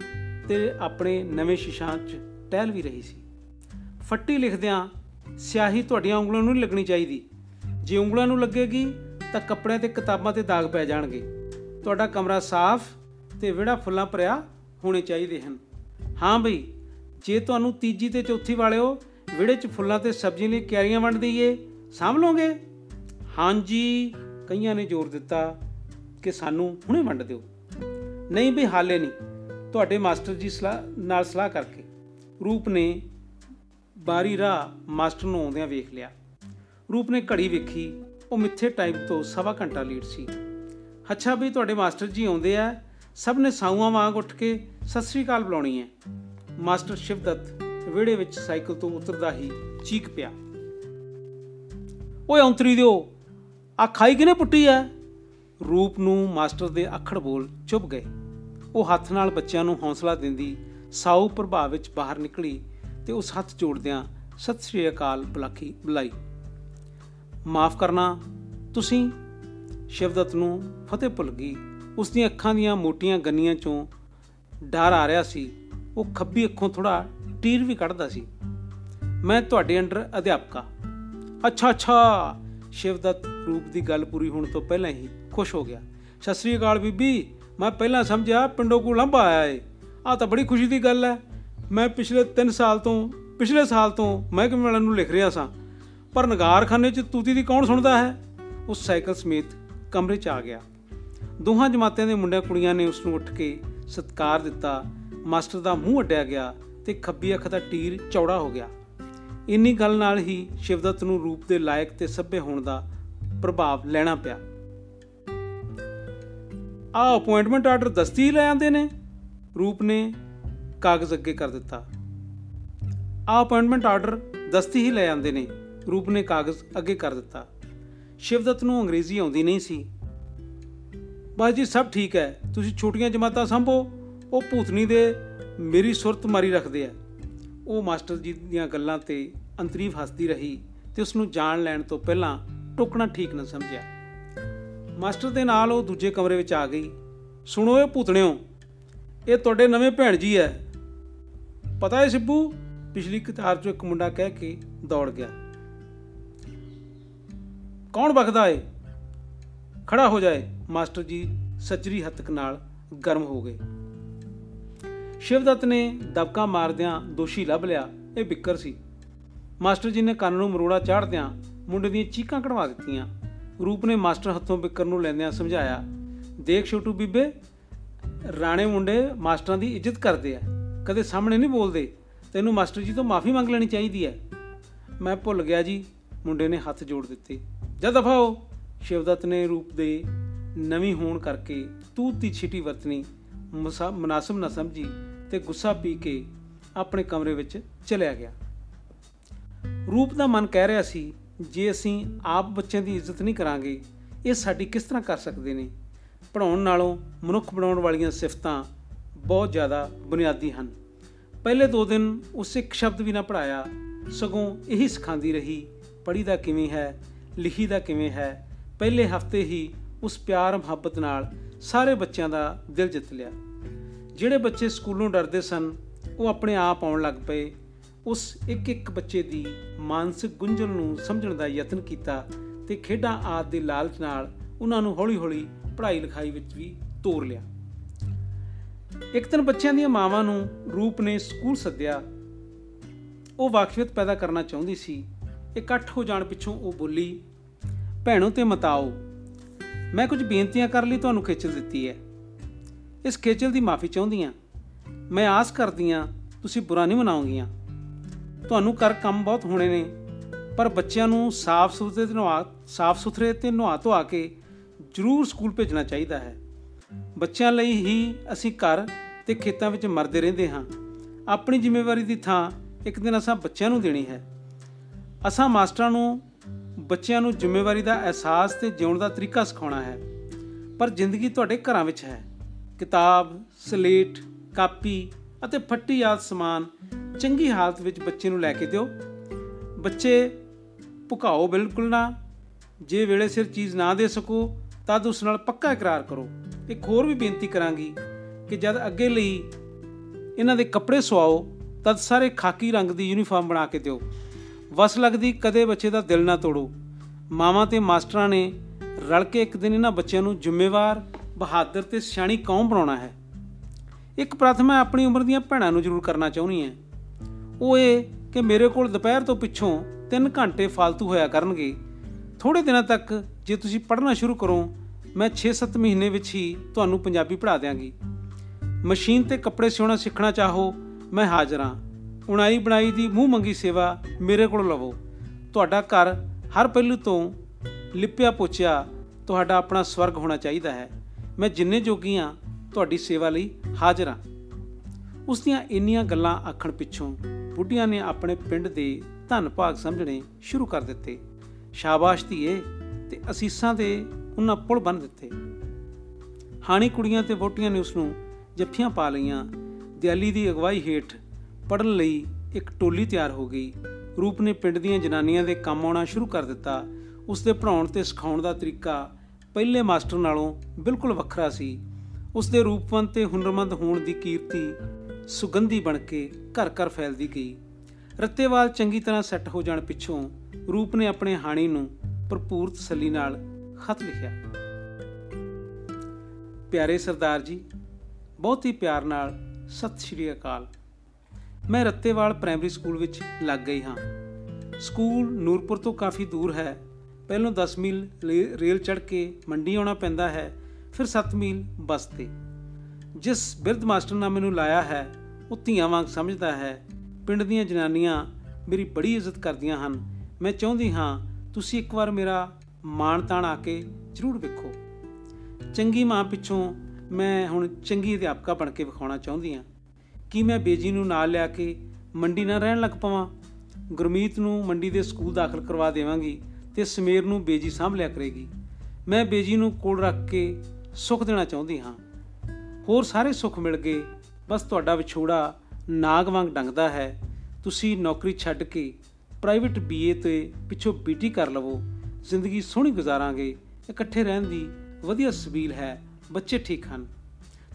ਤੇ ਆਪਣੇ ਨਵੇਂ ਸ਼ਿਸ਼ਾਂ 'ਚ ਟਹਿਲ ਵੀ ਰਹੀ ਸੀ। ਫੱਟੀ ਲਿਖਦਿਆਂ ਸਿਆਹੀ ਤੁਹਾਡੀਆਂ ਉਂਗਲਾਂ ਨੂੰ ਨਹੀਂ ਲੱਗਣੀ ਚਾਹੀਦੀ। ਜੇ ਉਂਗਲਾਂ ਨੂੰ ਲੱਗੇਗੀ ਤਾਂ ਕੱਪੜਿਆਂ ਤੇ ਕਿਤਾਬਾਂ ਤੇ ਦਾਗ ਪੈ ਜਾਣਗੇ। ਤੁਹਾਡਾ ਕਮਰਾ ਸਾਫ਼ ਤੇ ਵਿਹੜਾ ਫੁੱਲਾਂ ਭਰਿਆ ਹੋਣੇ ਚਾਹੀਦੇ ਹਨ। ਹਾਂ ਬਈ, ਜੇ ਤੁਹਾਨੂੰ ਤੀਜੀ ਤੇ ਚੌਥੀ ਵਾਲਿਓ ਵਿੜੇ 'ਚ ਫੁੱਲਾਂ ਤੇ ਸਬਜ਼ੀਆਂ ਲਈ ਕਿਆਰੀਆਂ ਵੰਡ ਦਈਏ, ਸਾਂਭ ਲਓਗੇ? ਹਾਂਜੀ ਕਈਆਂ ਨੇ ਜ਼ੋਰ ਦਿੱਤਾ ਕਿ ਸਾਨੂੰ ਹੁਣੇ ਵੰਡ ਦਿਓ। ਨਹੀਂ ਵੀ ਹਾਲੇ ਨਹੀਂ। ਤੁਹਾਡੇ ਮਾਸਟਰ ਜੀ ਸਲਾਹ, ਨਾਲ ਸਲਾਹ ਕਰਕੇ। ਰੂਪ ਨੇ ਬਾਰੀ ਰਾਹ ਮਾਸਟਰ ਨੂੰ ਆਉਂਦਿਆਂ ਵੇਖ ਲਿਆ। ਰੂਪ ਨੇ ਘੜੀ ਵੇਖੀ, ਉਹ ਮਿੱਥੇ ਟਾਈਮ ਤੋਂ ਸਵਾ ਘੰਟਾ ਲੇਟ ਸੀ। ਅੱਛਾ ਵੀ ਤੁਹਾਡੇ ਮਾਸਟਰ ਜੀ ਆਉਂਦੇ ਆ, ਸਭ ਨੇ ਸਾਊਆਂ ਵਾਂਗ ਉੱਠ ਕੇ ਸਤਿ ਸ੍ਰੀ ਅਕਾਲ ਬੁਲਾਉਣੀ ਹੈ। ਮਾਸਟਰ ਸ਼ਿਵਦਤ ਵਿਹੜੇ ਵਿੱਚ ਸਾਈਕਲ ਤੋਂ ਉਤਰਦਾ ਹੀ ਚੀਕ ਪਿਆ। ਓਏ ਔਂਤਰੀ ਦਿਓ ਆ ਖਾਈ ਕਿਨੇ ਪੁੱਟੀ ਐ ਰੂਪ ਨੂੰ ਮਾਸਟਰ ਦੇ ਅੱਖੜ ਬੋਲ ਚੁੱਪ ਗਏ। ਉਹ ਹੱਥ ਨਾਲ ਬੱਚਿਆਂ ਨੂੰ ਹੌਸਲਾ ਦਿੰਦੀ, ਸਾਊ ਪ੍ਰਭਾਵ ਵਿੱਚ ਬਾਹਰ ਨਿਕਲੀ ਤੇ ਉਸ ਹੱਥ ਜੋੜਦਿਆਂ ਸਤਿ ਸ੍ਰੀ ਅਕਾਲ ਬੁਲਾਖੀ ਬੁਲਾਈ। ਮਾਫ ਕਰਨਾ, ਤੁਸੀਂ ਸ਼ਿਵਦਤ ਨੂੰ ਫਤਿਹ ਭੁੱਲ ਗਈ। ਉਸ ਦੀਆਂ ਅੱਖਾਂ ਦੀਆਂ ਮੋਟੀਆਂ ਗੰਨੀਆਂ ਚੋਂ ਡਰ ਆ ਰਿਹਾ ਸੀ। ਉਹ ਖੱਬੀ ਅੱਖੋਂ ਥੋੜਾ ਟੀਰ ਵੀ ਕੱਢਦਾ ਸੀ। ਮੈਂ ਤੁਹਾਡੇ ਅੰਡਰ ਅਧਿਆਪਕਾ। ਅੱਛਾ ਅੱਛਾ! ਸ਼ਿਵਦਤ ਰੂਪ ਦੀ ਗੱਲ ਪੂਰੀ ਹੋਣ ਤੋਂ ਪਹਿਲਾਂ ਹੀ ਖੁਸ਼ ਹੋ ਗਿਆ। ਸਤਿ ਸ੍ਰੀ ਅਕਾਲ ਬੀਬੀ। ਮੈਂ ਪਹਿਲਾਂ ਸਮਝਿਆ ਪਿੰਡੋਂ ਕੋ ਲੰਬਾ ਆਇਆ ਏ। ਆ ਤਾਂ ਬੜੀ ਖੁਸ਼ੀ ਦੀ ਗੱਲ ਹੈ ਮੈਂ ਪਿਛਲੇ 3 ਸਾਲ ਤੋਂ, ਪਿਛਲੇ ਸਾਲ ਤੋਂ ਮਹਿਕਮੇ ਵਾਲਿਆਂ ਨੂੰ ਲਿਖ ਰਿਹਾ ਸਾਂ। ਪਰ ਨਗਾਰਖਾਨੇ 'ਚ ਤੂਤੀ ਦੀ ਕੌਣ ਸੁਣਦਾ ਹੈ? ਉਸ ਸਾਈਕਲ ਸਮੇਤ ਕਮਰੇ 'ਚ ਆ ਗਿਆ। ਦੋਹਾਂ ਜਮਾਤਿਆਂ ਦੇ ਮੁੰਡਿਆਂ ਕੁੜੀਆਂ ਨੇ ਉਸ ਨੂੰ ਉੱਠ ਕੇ ਸਤਕਾਰ ਦਿੱਤਾ। ਮਾਸਟਰ ਦਾ ਮੂੰਹ ਅੱਡਿਆ ਗਿਆ ਤੇ ਖੱਬੀ ਅੱਖ ਦਾ ਟੀਰ ਚੌੜਾ ਹੋ ਗਿਆ। ਇੰਨੀ ਗੱਲ ਨਾਲ ਹੀ ਸ਼ਿਵਦਤ ਨੂੰ ਰੂਪ ਦੇ ਲਾਇਕ ਤੇ ਸੱਭੇ ਹੋਣ ਦਾ ਪ੍ਰਭਾਵ ਲੈਣਾ ਪਿਆ। ਆ ਅਪਾਇੰਟਮੈਂਟ ਆਰਡਰ ਦਸਤੀ ਲੈ ਆਂਦੇ ਨੇ। ਰੂਪ ਨੇ ਕਾਗਜ਼ ਅੱਗੇ ਕਰ ਦਿੱਤਾ। ਆ ਅਪਾਇੰਟਮੈਂਟ ਆਰਡਰ ਦਸਤੀ ਹੀ ਲੈ ਆਂਦੇ ਨੇ। ਰੂਪ ਨੇ ਕਾਗਜ਼ ਅੱਗੇ ਕਰ ਦਿੱਤਾ। ਸ਼ਿਵਦਤ ਨੂੰ ਅੰਗਰੇਜ਼ੀ ਆਉਂਦੀ ਨਹੀਂ ਸੀ। ਬਸ ਜੀ, ਸਭ ਠੀਕ ਹੈ। ਤੁਸੀਂ ਛੋਟੀਆਂ ਜਮਾਤਾਂ ਸੰਭੋ। ਉਹ ਭੂਤਨੀ ਦੇ ਮੇਰੀ ਸੁਰਤ ਮਾਰੀ ਰੱਖਦੇ ਆ। ਉਹ ਮਾਸਟਰ ਜੀ ਦੀਆਂ ਗੱਲਾਂ ਤੇ ਅੰਤਰੀਵ ਹੱਸਦੀ ਰਹੀ ਤੇ ਉਸ ਨੂੰ ਜਾਣ ਲੈਣ ਤੋਂ ਪਹਿਲਾਂ ਟੋਕਣਾ ਠੀਕ ਨਾ ਸਮਝਿਆ। ਮਾਸਟਰ ਦੇ ਨਾਲ ਉਹ ਦੂਜੇ ਕਮਰੇ ਵਿੱਚ ਆ ਗਈ। ਸੁਣੋ ਇਹ ਭੂਤਣਿਓ, ਇਹ ਤੁਹਾਡੇ ਨਵੇਂ ਭੈਣ ਜੀ ਐ ਪਤਾ ਹੈ ਸਿੱਬੂ, ਪਿਛਲੀ ਕਤਾਰ ਚੋਂ ਇੱਕ ਮੁੰਡਾ ਕਹਿ ਕੇ ਦੌੜ ਗਿਆ। ਕੌਣ ਬਖਦਾ ਏ? ਖੜਾ ਹੋ ਜਾਏ। ਮਾਸਟਰ ਜੀ ਸੱਜਰੀ ਹੱਤਕ ਨਾਲ ਗਰਮ ਹੋ ਗਏ। ਸ਼ਿਵਦੱਤ ਨੇ ਦਬਕਾ ਮਾਰਦਿਆਂ ਦੋਸ਼ੀ ਲੱਭ ਲਿਆ। ਇਹ ਬਿੱਕਰ ਸੀ। ਮਾਸਟਰ ਜੀ ਨੇ ਕੰਨ ਨੂੰ ਮਰੋੜਾ ਚਾੜਦਿਆਂ ਮੁੰਡੇ ਦੀਆਂ ਚੀਕਾਂ ਕਢਵਾ ਦਿੱਤੀਆਂ। ਰੂਪ ਨੇ ਮਾਸਟਰ ਹੱਥੋਂ ਬਿੱਕਰ ਨੂੰ ਲੈਂਦਿਆਂ ਸਮਝਾਇਆ, ਦੇਖ ਛੋਟੂ ਬੀਬੇ, ਰਾਣੇ ਮੁੰਡੇ ਮਾਸਟਰਾਂ ਦੀ ਇੱਜ਼ਤ ਕਰਦੇ ਆ। ਕਦੇ ਸਾਹਮਣੇ ਨਹੀਂ ਬੋਲਦੇ। ਤੈਨੂੰ ਮਾਸਟਰ ਜੀ ਤੋਂ ਮਾਫੀ ਮੰਗ ਲੈਣੀ ਚਾਹੀਦੀ ਹੈ। ਮੈਂ ਭੁੱਲ ਗਿਆ ਜੀ। ਮੁੰਡੇ ਨੇ ਹੱਥ ਜੋੜ ਦਿੱਤੇ। ਜਦ ਦਫਾ ਹੋ ਸ਼ਿਵਦੱਤ ਨੇ ਰੂਪ ਦੇ ਨਵੀਂ ਹੋਣ ਕਰਕੇ ਤੂਤ ਦੀ ਛਿਟੀ ਵਰਤਣੀ। ਮਨਾਸਬ ਨਾ ਸਮਝੀ ਤੇ ਗੁੱਸਾ ਪੀ ਕੇ ਆਪਣੇ ਕਮਰੇ ਵਿੱਚ ਚਲਿਆ ਗਿਆ। ਰੂਪ ਦਾ ਮਨ ਕਹਿ ਰਿਹਾ ਸੀ ਜੇ ਅਸੀਂ ਆਪ ਬੱਚਿਆਂ ਦੀ ਇੱਜ਼ਤ ਨਹੀਂ ਕਰਾਂਗੇ, ਇਹ ਸਾਡੀ ਕਿਸ ਤਰ੍ਹਾਂ ਕਰ ਸਕਦੇ ਨੇ? ਪੜਾਉਣ ਨਾਲੋਂ ਮਨੁੱਖ ਬਣਾਉਣ ਵਾਲੀਆਂ ਸਿਫਤਾਂ ਬਹੁਤ ਜ਼ਿਆਦਾ ਬੁਨਿਆਦੀ ਹਨ। ਪਹਿਲੇ ਦੋ ਦਿਨ ਉਸ ਇੱਕ ਸ਼ਬਦ ਵੀ ਨਾ ਪੜਾਇਆ ਸਗੋਂ ਇਹੀ ਸਿਖਾਉਂਦੀ ਰਹੀ, ਪੜ੍ਹੀ ਦਾ ਕਿਵੇਂ ਹੈ, ਲਿਖੀ ਦਾ ਕਿਵੇਂ ਹੈ, ਪਹਿਲੇ ਹਫ਼ਤੇ ਹੀ ਉਸ ਪਿਆਰ ਮੁਹੱਬਤ ਨਾਲ ਸਾਰੇ ਬੱਚਿਆਂ ਦਾ ਦਿਲ ਜਿੱਤ ਲਿਆ। ਜਿਹੜੇ ਬੱਚੇ ਸਕੂਲੋਂ ਡਰਦੇ ਸਨ, ਉਹ ਆਪਣੇ ਆਪ ਆਉਣ ਲੱਗ ਪਏ ਉਸ ਇੱਕ ਇੱਕ ਬੱਚੇ ਦੀ ਮਾਨਸਿਕ ਗੁੰਝਲ ਨੂੰ ਸਮਝਣ ਦਾ ਯਤਨ ਕੀਤਾ ਤੇ ਖੇਡਾਂ ਆਦ ਦੇ ਲਾਲਚ ਨਾਲ ਉਹਨਾਂ ਨੂੰ ਹੌਲੀ-ਹੌਲੀ ਪੜ੍ਹਾਈ ਲਿਖਾਈ ਵਿੱਚ ਵੀ ਤੋਰ ਲਿਆ। ਇੱਕ ਦਿਨ ਬੱਚਿਆਂ ਦੀਆਂ ਮਾਵਾਂ ਨੂੰ ਰੂਪ ਨੇ ਸਕੂਲ ਸੱਦਿਆ। ਉਹ ਵਾਕਫੀਅਤ ਪੈਦਾ ਕਰਨਾ ਚਾਹੁੰਦੀ ਸੀ। ਇਕੱਠ ਹੋ ਜਾਣ ਪਿੱਛੋਂ ਉਹ ਬੋਲੀ, ਭੈਣੋ ਤੇ ਮਤਾਓ, ਮੈਂ ਕੁਝ ਬੇਨਤੀਆਂ ਕਰ ਲਈ ਤੁਹਾਨੂੰ ਖੇਚਲ ਦਿੱਤੀ ਹੈ। ਇਸ ਖੇਚਲ ਦੀ ਮਾਫੀ ਚਾਹੁੰਦੀ ਆ ਮੈਂ ਆਸ ਕਰਦੀ ਆ ਤੁਸੀਂ ਬੁਰਾ ਨਹੀਂ ਮਨਾਉਂਗੀਆਂ। ਤੁਹਾਨੂੰ ਕਰ ਕੰਮ ਬਹੁਤ ਹੋਣੇ ਨੇ, ਪਰ ਬੱਚਿਆਂ ਨੂੰ ਸਾਫ਼ ਸੁਥਰੇ ਤੇ ਨਵਾ, ਸਾਫ਼ ਸੁਥਰੇ ਤੇ ਨਵਾ ਧਵਾ ਕੇ ਜ਼ਰੂਰ ਸਕੂਲ ਭੇਜਣਾ ਚਾਹੀਦਾ ਹੈ। ਬੱਚਿਆਂ ਲਈ ਹੀ ਅਸੀਂ ਘਰ ਤੇ ਖੇਤਾਂ ਵਿੱਚ ਮਰਦੇ ਰਹਿੰਦੇ ਹਾਂ। ਆਪਣੀ ਜ਼ਿੰਮੇਵਾਰੀ ਦੀ ਥਾਂ ਇੱਕ ਦਿਨ ਅਸਾਂ ਬੱਚਿਆਂ ਨੂੰ ਦੇਣੀ ਹੈ। ਅਸਾਂ ਮਾਸਟਰਾਂ ਨੂੰ, ਬੱਚਿਆਂ ਨੂੰ ਜ਼ਿੰਮੇਵਾਰੀ ਦਾ ਅਹਿਸਾਸ ਤੇ ਜਿਉਣ ਦਾ ਤਰੀਕਾ ਸਿਖਾਉਣਾ ਹੈ। ਪਰ ਜ਼ਿੰਦਗੀ ਤੁਹਾਡੇ ਘਰਾਂ ਵਿੱਚ ਹੈ। ਕਿਤਾਬ, ਸਲੇਟ, ਕਾਪੀ ਅਤੇ ਫੱਟੀ ਆਦ ਸਮਾਨ ਚੰਗੀ ਹਾਲਤ ਵਿੱਚ ਬੱਚੇ ਨੂੰ ਲੈ ਕੇ ਦਿਓ। ਬੱਚੇ ਭੁਕਾਓ ਬਿਲਕੁਲ ਨਾ। ਜੇ ਵੇਲੇ ਸਿਰ ਚੀਜ਼ ਨਾ ਦੇ ਸਕੋ, ਤਦ ਉਸ ਨਾਲ ਪੱਕਾ ਇਕਰਾਰ ਕਰੋ। ਇੱਕ ਹੋਰ ਵੀ ਬੇਨਤੀ ਕਰਾਂਗੀ ਕਿ ਜਦ ਅੱਗੇ ਲਈ ਇਹਨਾਂ ਦੇ ਕੱਪੜੇ ਸਵਾਓ ਤਦ ਸਾਰੇ ਖਾਕੀ ਰੰਗ ਦੀ ਯੂਨੀਫਾਰਮ ਬਣਾ ਕੇ ਦਿਓ। ਵਸ ਲੱਗਦੀ ਕਦੇ ਬੱਚੇ ਦਾ ਦਿਲ ਨਾ ਤੋੜੋ। ਮਾਵਾਂ ਤੇ ਮਾਸਟਰਾਂ ਨੇ ਰਲ ਕੇ ਇੱਕ ਦਿਨ ਇਹਨਾਂ ਬੱਚਿਆਂ ਨੂੰ ਜ਼ਿੰਮੇਵਾਰ, ਬਹਾਦਰ ਤੇ ਸਿਆਣੀ ਕੌਮ ਬਣਾਉਣਾ ਹੈ। ਇੱਕ ਪ੍ਰਥਮਾ ਆਪਣੀ ਉਮਰ ਦੀਆਂ ਭੈਣਾਂ ਨੂੰ ਜ਼ਰੂਰ ਕਰਨਾ ਚਾਹੁੰਦੀ ਹਾਂ। ਉਹ ਇਹ ਕਿ ਮੇਰੇ ਕੋਲ ਦੁਪਹਿਰ ਤੋਂ ਪਿੱਛੋਂ 3 ਘੰਟੇ ਫालतू ਹੋਇਆ ਕਰਨਗੇ। ਥੋੜੇ ਦਿਨਾਂ ਤੱਕ ਜੇ ਤੁਸੀਂ ਪੜ੍ਹਨਾ ਸ਼ੁਰੂ ਕਰੋ, ਮੈਂ 6-7 ਮਹੀਨੇ ਵਿੱਚ ਹੀ ਤੁਹਾਨੂੰ ਪੰਜਾਬੀ ਪੜ੍ਹਾ ਦਿਆਂਗੀ। ਮਸ਼ੀਨ ਤੇ ਕੱਪੜੇ ਸਿਉਣਾ ਸਿੱਖਣਾ ਚਾਹੋ, ਮੈਂ ਹਾਜ਼ਰ ਹਾਂ। ਉਣਾਈ ਬਣਾਈ ਦੀ ਮੂੰਹ ਮੰਗੀ ਸੇਵਾ ਮੇਰੇ ਕੋਲ ਲਵੋ। ਤੁਹਾਡਾ ਘਰ ਹਰ ਪਹਿਲੂ ਤੋਂ ਲਿਪਿਆ ਪੋਚਿਆ ਤੁਹਾਡਾ ਆਪਣਾ ਸਵਰਗ ਹੋਣਾ ਚਾਹੀਦਾ ਹੈ। ਮੈਂ ਜਿੰਨੇ ਜੋਗੀ ਹਾਂ, ਤੁਹਾਡੀ ਸੇਵਾ ਲਈ ਹਾਜ਼ਰ ਹਾਂ। ਉਸ ਦੀਆਂ ਇੰਨੀਆਂ ਗੱਲਾਂ ਆਖਣ ਪਿੱਛੋਂ ਬੁੱਢੀਆਂ ਨੇ ਆਪਣੇ ਪਿੰਡ ਦੇ ਧੰਨ ਭਾਗ ਸਮਝਣੇ ਸ਼ੁਰੂ ਕਰ ਦਿੱਤੇ। ਸ਼ਾਬਾਸ਼ ਧੀਏ, ਤੇ ਅਸੀਸਾਂ ਦੇ ਉਹਨਾਂ ਪੁਲ ਬੰਨ ਦਿੱਤੇ। ਹਾਣੀ ਕੁੜੀਆਂ ਤੇ ਵੋਟੀਆਂ ਨੇ ਉਸ ਨੂੰ ਜੱਫੀਆਂ ਪਾ ਲਈਆਂ। ਦਿਆਲੀ ਦੀ ਅਗਵਾਈ ਹੇਠ ਪੜਨ ਲਈ ਇੱਕ ਟੋਲੀ ਤਿਆਰ ਹੋ ਗਈ। ਰੂਪ ਨੇ ਪਿੰਡ ਦੀਆਂ ਜਨਾਨੀਆਂ ਦੇ ਕੰਮ ਆਉਣਾ ਸ਼ੁਰੂ ਕਰ ਦਿੱਤਾ। ਉਸ ਦੇ ਪੜਾਉਣ ਤੇ ਸਿਖਾਉਣ ਦਾ ਤਰੀਕਾ ਪਹਿਲੇ ਮਾਸਟਰ ਨਾਲੋਂ ਬਿਲਕੁਲ ਵੱਖਰਾ ਸੀ। ਉਸ ਦੇ ਰੂਪਵੰਤ ਤੇ ਹੁਨਰਮੰਦ ਹੋਣ ਦੀ ਕੀਰਤੀ ਸੁਗੰਧੀ ਬਣ ਕੇ ਘਰ ਘਰ ਫੈਲਦੀ ਗਈ। ਰੱਤੇਵਾਲ ਚੰਗੀ ਤਰ੍ਹਾਂ ਸੈੱਟ ਹੋ ਜਾਣ ਪਿੱਛੋਂ ਰੂਪ ਨੇ ਆਪਣੇ ਹਾਣੀ ਨੂੰ ਭਰਪੂਰ ਤਸੱਲੀ ਨਾਲ ਖਤ ਲਿਖਿਆ। ਪਿਆਰੇ ਸਰਦਾਰ ਜੀ, ਬਹੁਤ ਹੀ ਪਿਆਰ ਨਾਲ ਸਤਿ ਸ਼੍ਰੀ ਅਕਾਲ। ਮੈਂ ਰੱਤੇਵਾਲ ਪ੍ਰਾਇਮਰੀ ਸਕੂਲ ਵਿੱਚ ਲੱਗ ਗਈ ਹਾਂ। ਸਕੂਲ ਨੂਰਪੁਰ ਤੋਂ ਕਾਫੀ ਦੂਰ ਹੈ। ਪਹਿਲਾਂ 10 ਮੀਲ ਰੇਲ ਚੜ੍ਹ ਕੇ ਮੰਡੀ ਆਉਣਾ ਪੈਂਦਾ ਹੈ, ਫਿਰ 7 ਮੀਲ ਬੱਸ ਤੇ। ਜਿਸ ਬਿਰਧ ਮਾਸਟਰ ਨੇ ਮੈਨੂੰ ਲਾਇਆ ਹੈ, ਉਹ ਧੀਆਂ ਵਾਂਗ ਸਮਝਦਾ ਹੈ, ਪਿੰਡ ਦੀਆਂ ਜਨਾਨੀਆਂ ਮੇਰੀ ਬੜੀ ਇੱਜ਼ਤ ਕਰਦੀਆਂ ਹਨ। ਮੈਂ ਚਾਹੁੰਦੀ ਹਾਂ, ਤੁਸੀਂ ਇੱਕ ਵਾਰ ਮੇਰਾ ਮਾਣ ਤਾਣ ਆ ਕੇ ਜ਼ਰੂਰ ਵੇਖੋ। ਚੰਗੀ ਮਾਂ ਪਿੱਛੋਂ ਮੈਂ ਹੁਣ ਚੰਗੀ ਅਧਿਆਪਕਾ ਬਣ ਕੇ ਵਿਖਾਉਣਾ ਚਾਹੁੰਦੀ ਹਾਂ। ਕਿ ਮੈਂ ਬੇਜੀ ਨੂੰ ਨਾਲ ਲਿਆ ਕੇ ਮੰਡੀ ਨਾਲ ਰਹਿਣ ਲੱਗ ਪਵਾਂ? ਗੁਰਮੀਤ ਨੂੰ ਮੰਡੀ ਦੇ ਸਕੂਲ ਦਾਖਲ ਕਰਵਾ ਦੇਵਾਂਗੀ ਤੇ ਸਮੇਰ ਨੂੰ ਬੇਜੀ ਸਾਂਭ ਲਿਆ ਕਰੇਗੀ। ਮੈਂ ਬੇਜੀ ਨੂੰ ਕੋਲ ਰੱਖ ਕੇ ਸੁੱਖ ਦੇਣਾ ਚਾਹੁੰਦੀ ਹਾਂ। ਹੋਰ ਸਾਰੇ ਸੁੱਖ ਮਿਲ ਗਏ। ਬਸ ਤੁਹਾਡਾ ਵਿਛੋੜਾ ਨਾਗ ਵਾਂਗ ਡੰਗਦਾ ਹੈ। ਤੁਸੀਂ ਨੌਕਰੀ ਛੱਡ ਕੇ ਪ੍ਰਾਈਵੇਟ ਬੀਏ ਤੇ ਪਿੱਛੋਂ ਬੀਟੀ ਕਰ ਲਵੋ। ਜ਼ਿੰਦਗੀ ਸੋਹਣੀ ਗੁਜ਼ਾਰਾਂਗੇ। ਇਕੱਠੇ ਰਹਿਣ ਦੀ ਵਧੀਆ ਸਬੀਲ ਹੈ। ਬੱਚੇ ਠੀਕ ਹਨ।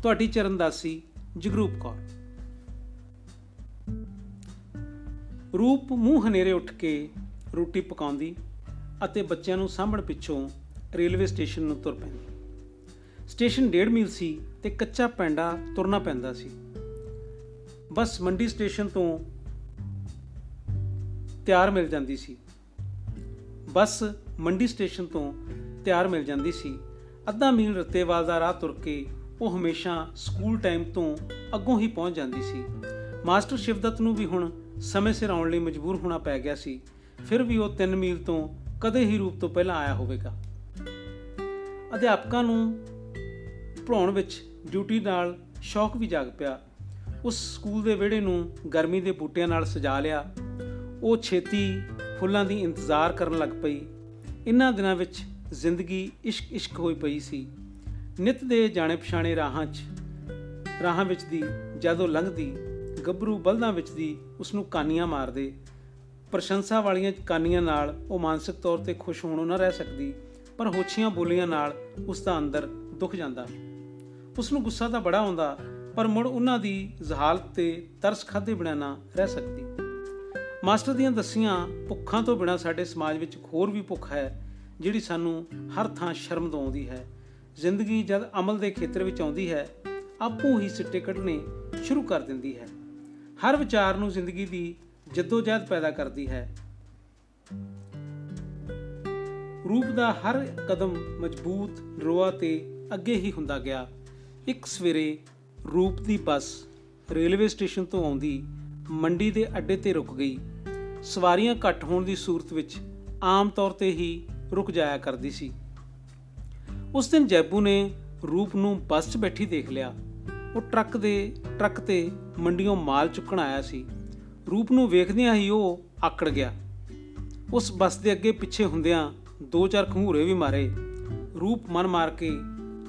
ਤੁਹਾਡੀ ਚਰਨਦਾਸੀ ਜਗਰੂਪ ਕੌਰ। ਰੂਪ ਮੂੰਹ ਹਨੇਰੇ ਉੱਠ ਕੇ ਰੋਟੀ ਪਕਾਉਂਦੀ ਅਤੇ ਬੱਚਿਆਂ ਨੂੰ ਸਾਂਭਣ ਪਿੱਛੋਂ ਰੇਲਵੇ ਸਟੇਸ਼ਨ ਨੂੰ ਤੁਰ ਪੈਂਦੀ। ਸਟੇਸ਼ਨ ਡੇਢ ਮੀਲ ਸੀ ਤੇ ਕੱਚਾ ਪੈਂਡਾ ਤੁਰਨਾ ਪੈਂਦਾ ਸੀ। ਬਸ ਮੰਡੀ ਸਟੇਸ਼ਨ ਤੋਂ ਤਿਆਰ ਮਿਲ ਜਾਂਦੀ ਸੀ। ਬੱਸ ਮੰਡੀ ਸਟੇਸ਼ਨ ਤੋਂ ਤਿਆਰ ਮਿਲ ਜਾਂਦੀ ਸੀ। ਅੱਧਾ ਮੀਲ ਰੱਤੇਵਾਲ ਦਾ ਰਾਹ ਤੁਰ ਕੇ ਉਹ ਹਮੇਸ਼ਾ ਸਕੂਲ ਟਾਈਮ ਤੋਂ ਅੱਗੋਂ ਹੀ ਪਹੁੰਚ ਜਾਂਦੀ ਸੀ। ਮਾਸਟਰ ਸ਼ਿਵਦਤ ਨੂੰ ਵੀ ਹੁਣ ਸਮੇਂ ਸਿਰ ਆਉਣ ਲਈ ਮਜਬੂਰ ਹੋਣਾ ਪੈ ਗਿਆ ਸੀ। ਫਿਰ ਵੀ ਉਹ 3 ਮੀਲ ਤੋਂ ਕਦੇ ਹੀ ਰੂਪ ਤੋਂ ਪਹਿਲਾਂ ਆਇਆ ਹੋਵੇਗਾ। ਅਧਿਆਪਕਾਂ ਨੂੰ ਪੜਾਉਣ ਵਿੱਚ ਡਿਊਟੀ ਨਾਲ ਸ਼ੌਕ ਵੀ ਜਾਗ ਪਿਆ। ਉਸ ਸਕੂਲ ਦੇ ਵਿਹੜੇ ਨੂੰ ਗਰਮੀ ਦੇ ਬੂਟਿਆਂ ਨਾਲ ਸਜਾ ਲਿਆ। ਉਹ ਛੇਤੀ ਫੁੱਲਾਂ ਦੀ ਇੰਤਜ਼ਾਰ ਕਰਨ ਲੱਗ ਪਈ। ਇਨ੍ਹਾਂ ਦਿਨਾਂ ਵਿੱਚ ਜ਼ਿੰਦਗੀ ਇਸ਼ਕ ਇਸ਼ਕ ਹੋਈ ਪਈ ਸੀ। ਨਿਤ ਦੇ ਜਾਣੇ ਪਛਾਣੇ ਰਾਹਾਂ 'ਚ, ਰਾਹਾਂ ਵਿੱਚ ਦੀ ਜਦੋਂ ਲੰਘਦੀ, ਗੱਭਰੂ ਬਲਦਾਂ ਵਿੱਚ ਦੀ ਉਸ ਨੂੰ ਕਾਨੀਆਂ ਮਾਰਦੇ। ਪ੍ਰਸ਼ੰਸਾ ਵਾਲੀਆਂ ਕਾਨੀਆਂ ਨਾਲ ਉਹ ਮਾਨਸਿਕ ਤੌਰ ਤੇ ਖੁਸ਼ ਹੋਣੋਂ ਨਾ ਰਹਿ ਸਕਦੀ, ਪਰ ਹੋਛੀਆਂ ਬੋਲੀਆਂ ਨਾਲ ਉਸ ਦਾ ਅੰਦਰ ਦੁੱਖ ਜਾਂਦਾ। ਉਸ ਨੂੰ ਗੁੱਸਾ ਤਾਂ ਬੜਾ ਆਉਂਦਾ, ਪਰ ਮੁੜ ਉਹਨਾਂ ਦੀ ਜ਼ਹਾਲਤ ਤੇ ਤਰਸ ਖਾਦੇ ਬਿਨਾ ਨਾ ਰਹਿ ਸਕਦੀ। ਮਾਸਟਰ ਦੀਆਂ ਦਸੀਆਂ ਭੁੱਖਾਂ ਤੋਂ ਬਿਨਾ ਸਾਡੇ ਸਮਾਜ ਵਿੱਚ ਹੋਰ ਵੀ ਭੁੱਖ ਹੈ, ਜਿਹੜੀ ਸਾਨੂੰ ਹਰ ਥਾਂ ਸ਼ਰਮ ਦਵਾਉਂਦੀ ਹੈ। ਜ਼ਿੰਦਗੀ ਜਦ ਅਮਲ ਦੇ ਖੇਤਰ ਵਿੱਚ ਆਉਂਦੀ ਹੈ, ਆਪੂ ਹੀ ਸਿੱਟੇ ਕੱਢਣੇ ਸ਼ੁਰੂ ਕਰ ਦਿੰਦੀ ਹੈ। ਹਰ ਵਿਚਾਰ ਨੂੰ ਜ਼ਿੰਦਗੀ ਦੀ ਜਦੋਜਹਿਦ ਪੈਦਾ ਕਰਦੀ ਹੈ। ਰੂਪ ਦਾ ਹਰ ਕਦਮ ਮਜ਼ਬੂਤ, ਰੋਆ ਤੇ ਅੱਗੇ ਹੀ ਹੁੰਦਾ ਗਿਆ। ਇੱਕ ਸਵੇਰੇ ਰੂਪ ਦੀ ਬੱਸ ਰੇਲਵੇ ਸਟੇਸ਼ਨ ਤੋਂ ਆਉਂਦੀ ਮੰਡੀ ਦੇ ਅੱਡੇ ਤੇ ਰੁਕ ਗਈ। ਸਵਾਰੀਆਂ ਘੱਟ ਹੋਣ ਦੀ ਸੂਰਤ ਵਿੱਚ ਆਮ ਤੌਰ ਤੇ ਹੀ ਰੁਕ ਜਾਇਆ ਕਰਦੀ ਸੀ। ਉਸ ਦਿਨ ਜੈਬੂ ਨੇ ਰੂਪ ਨੂੰ ਬੱਸ 'ਚ ਬੈਠੀ ਦੇਖ ਲਿਆ। ਉਹ ਟਰੱਕ ਦੇ ਟਰੱਕ ਤੇ ਮੰਡੀੋਂ ਮਾਲ ਚੁੱਕਣ ਆਇਆ ਸੀ। ਰੂਪ ਨੂੰ ਵੇਖਦਿਆਂ ਹੀ ਉਹ ਆਕੜ ਗਿਆ। ਉਸ ਬੱਸ ਦੇ ਅੱਗੇ ਪਿੱਛੇ ਹੁੰਦਿਆਂ ਦੋ ਚਾਰ ਖੰਗੂਰੇ ਵੀ ਮਾਰੇ। ਰੂਪ ਮਨ ਮਾਰ ਕੇ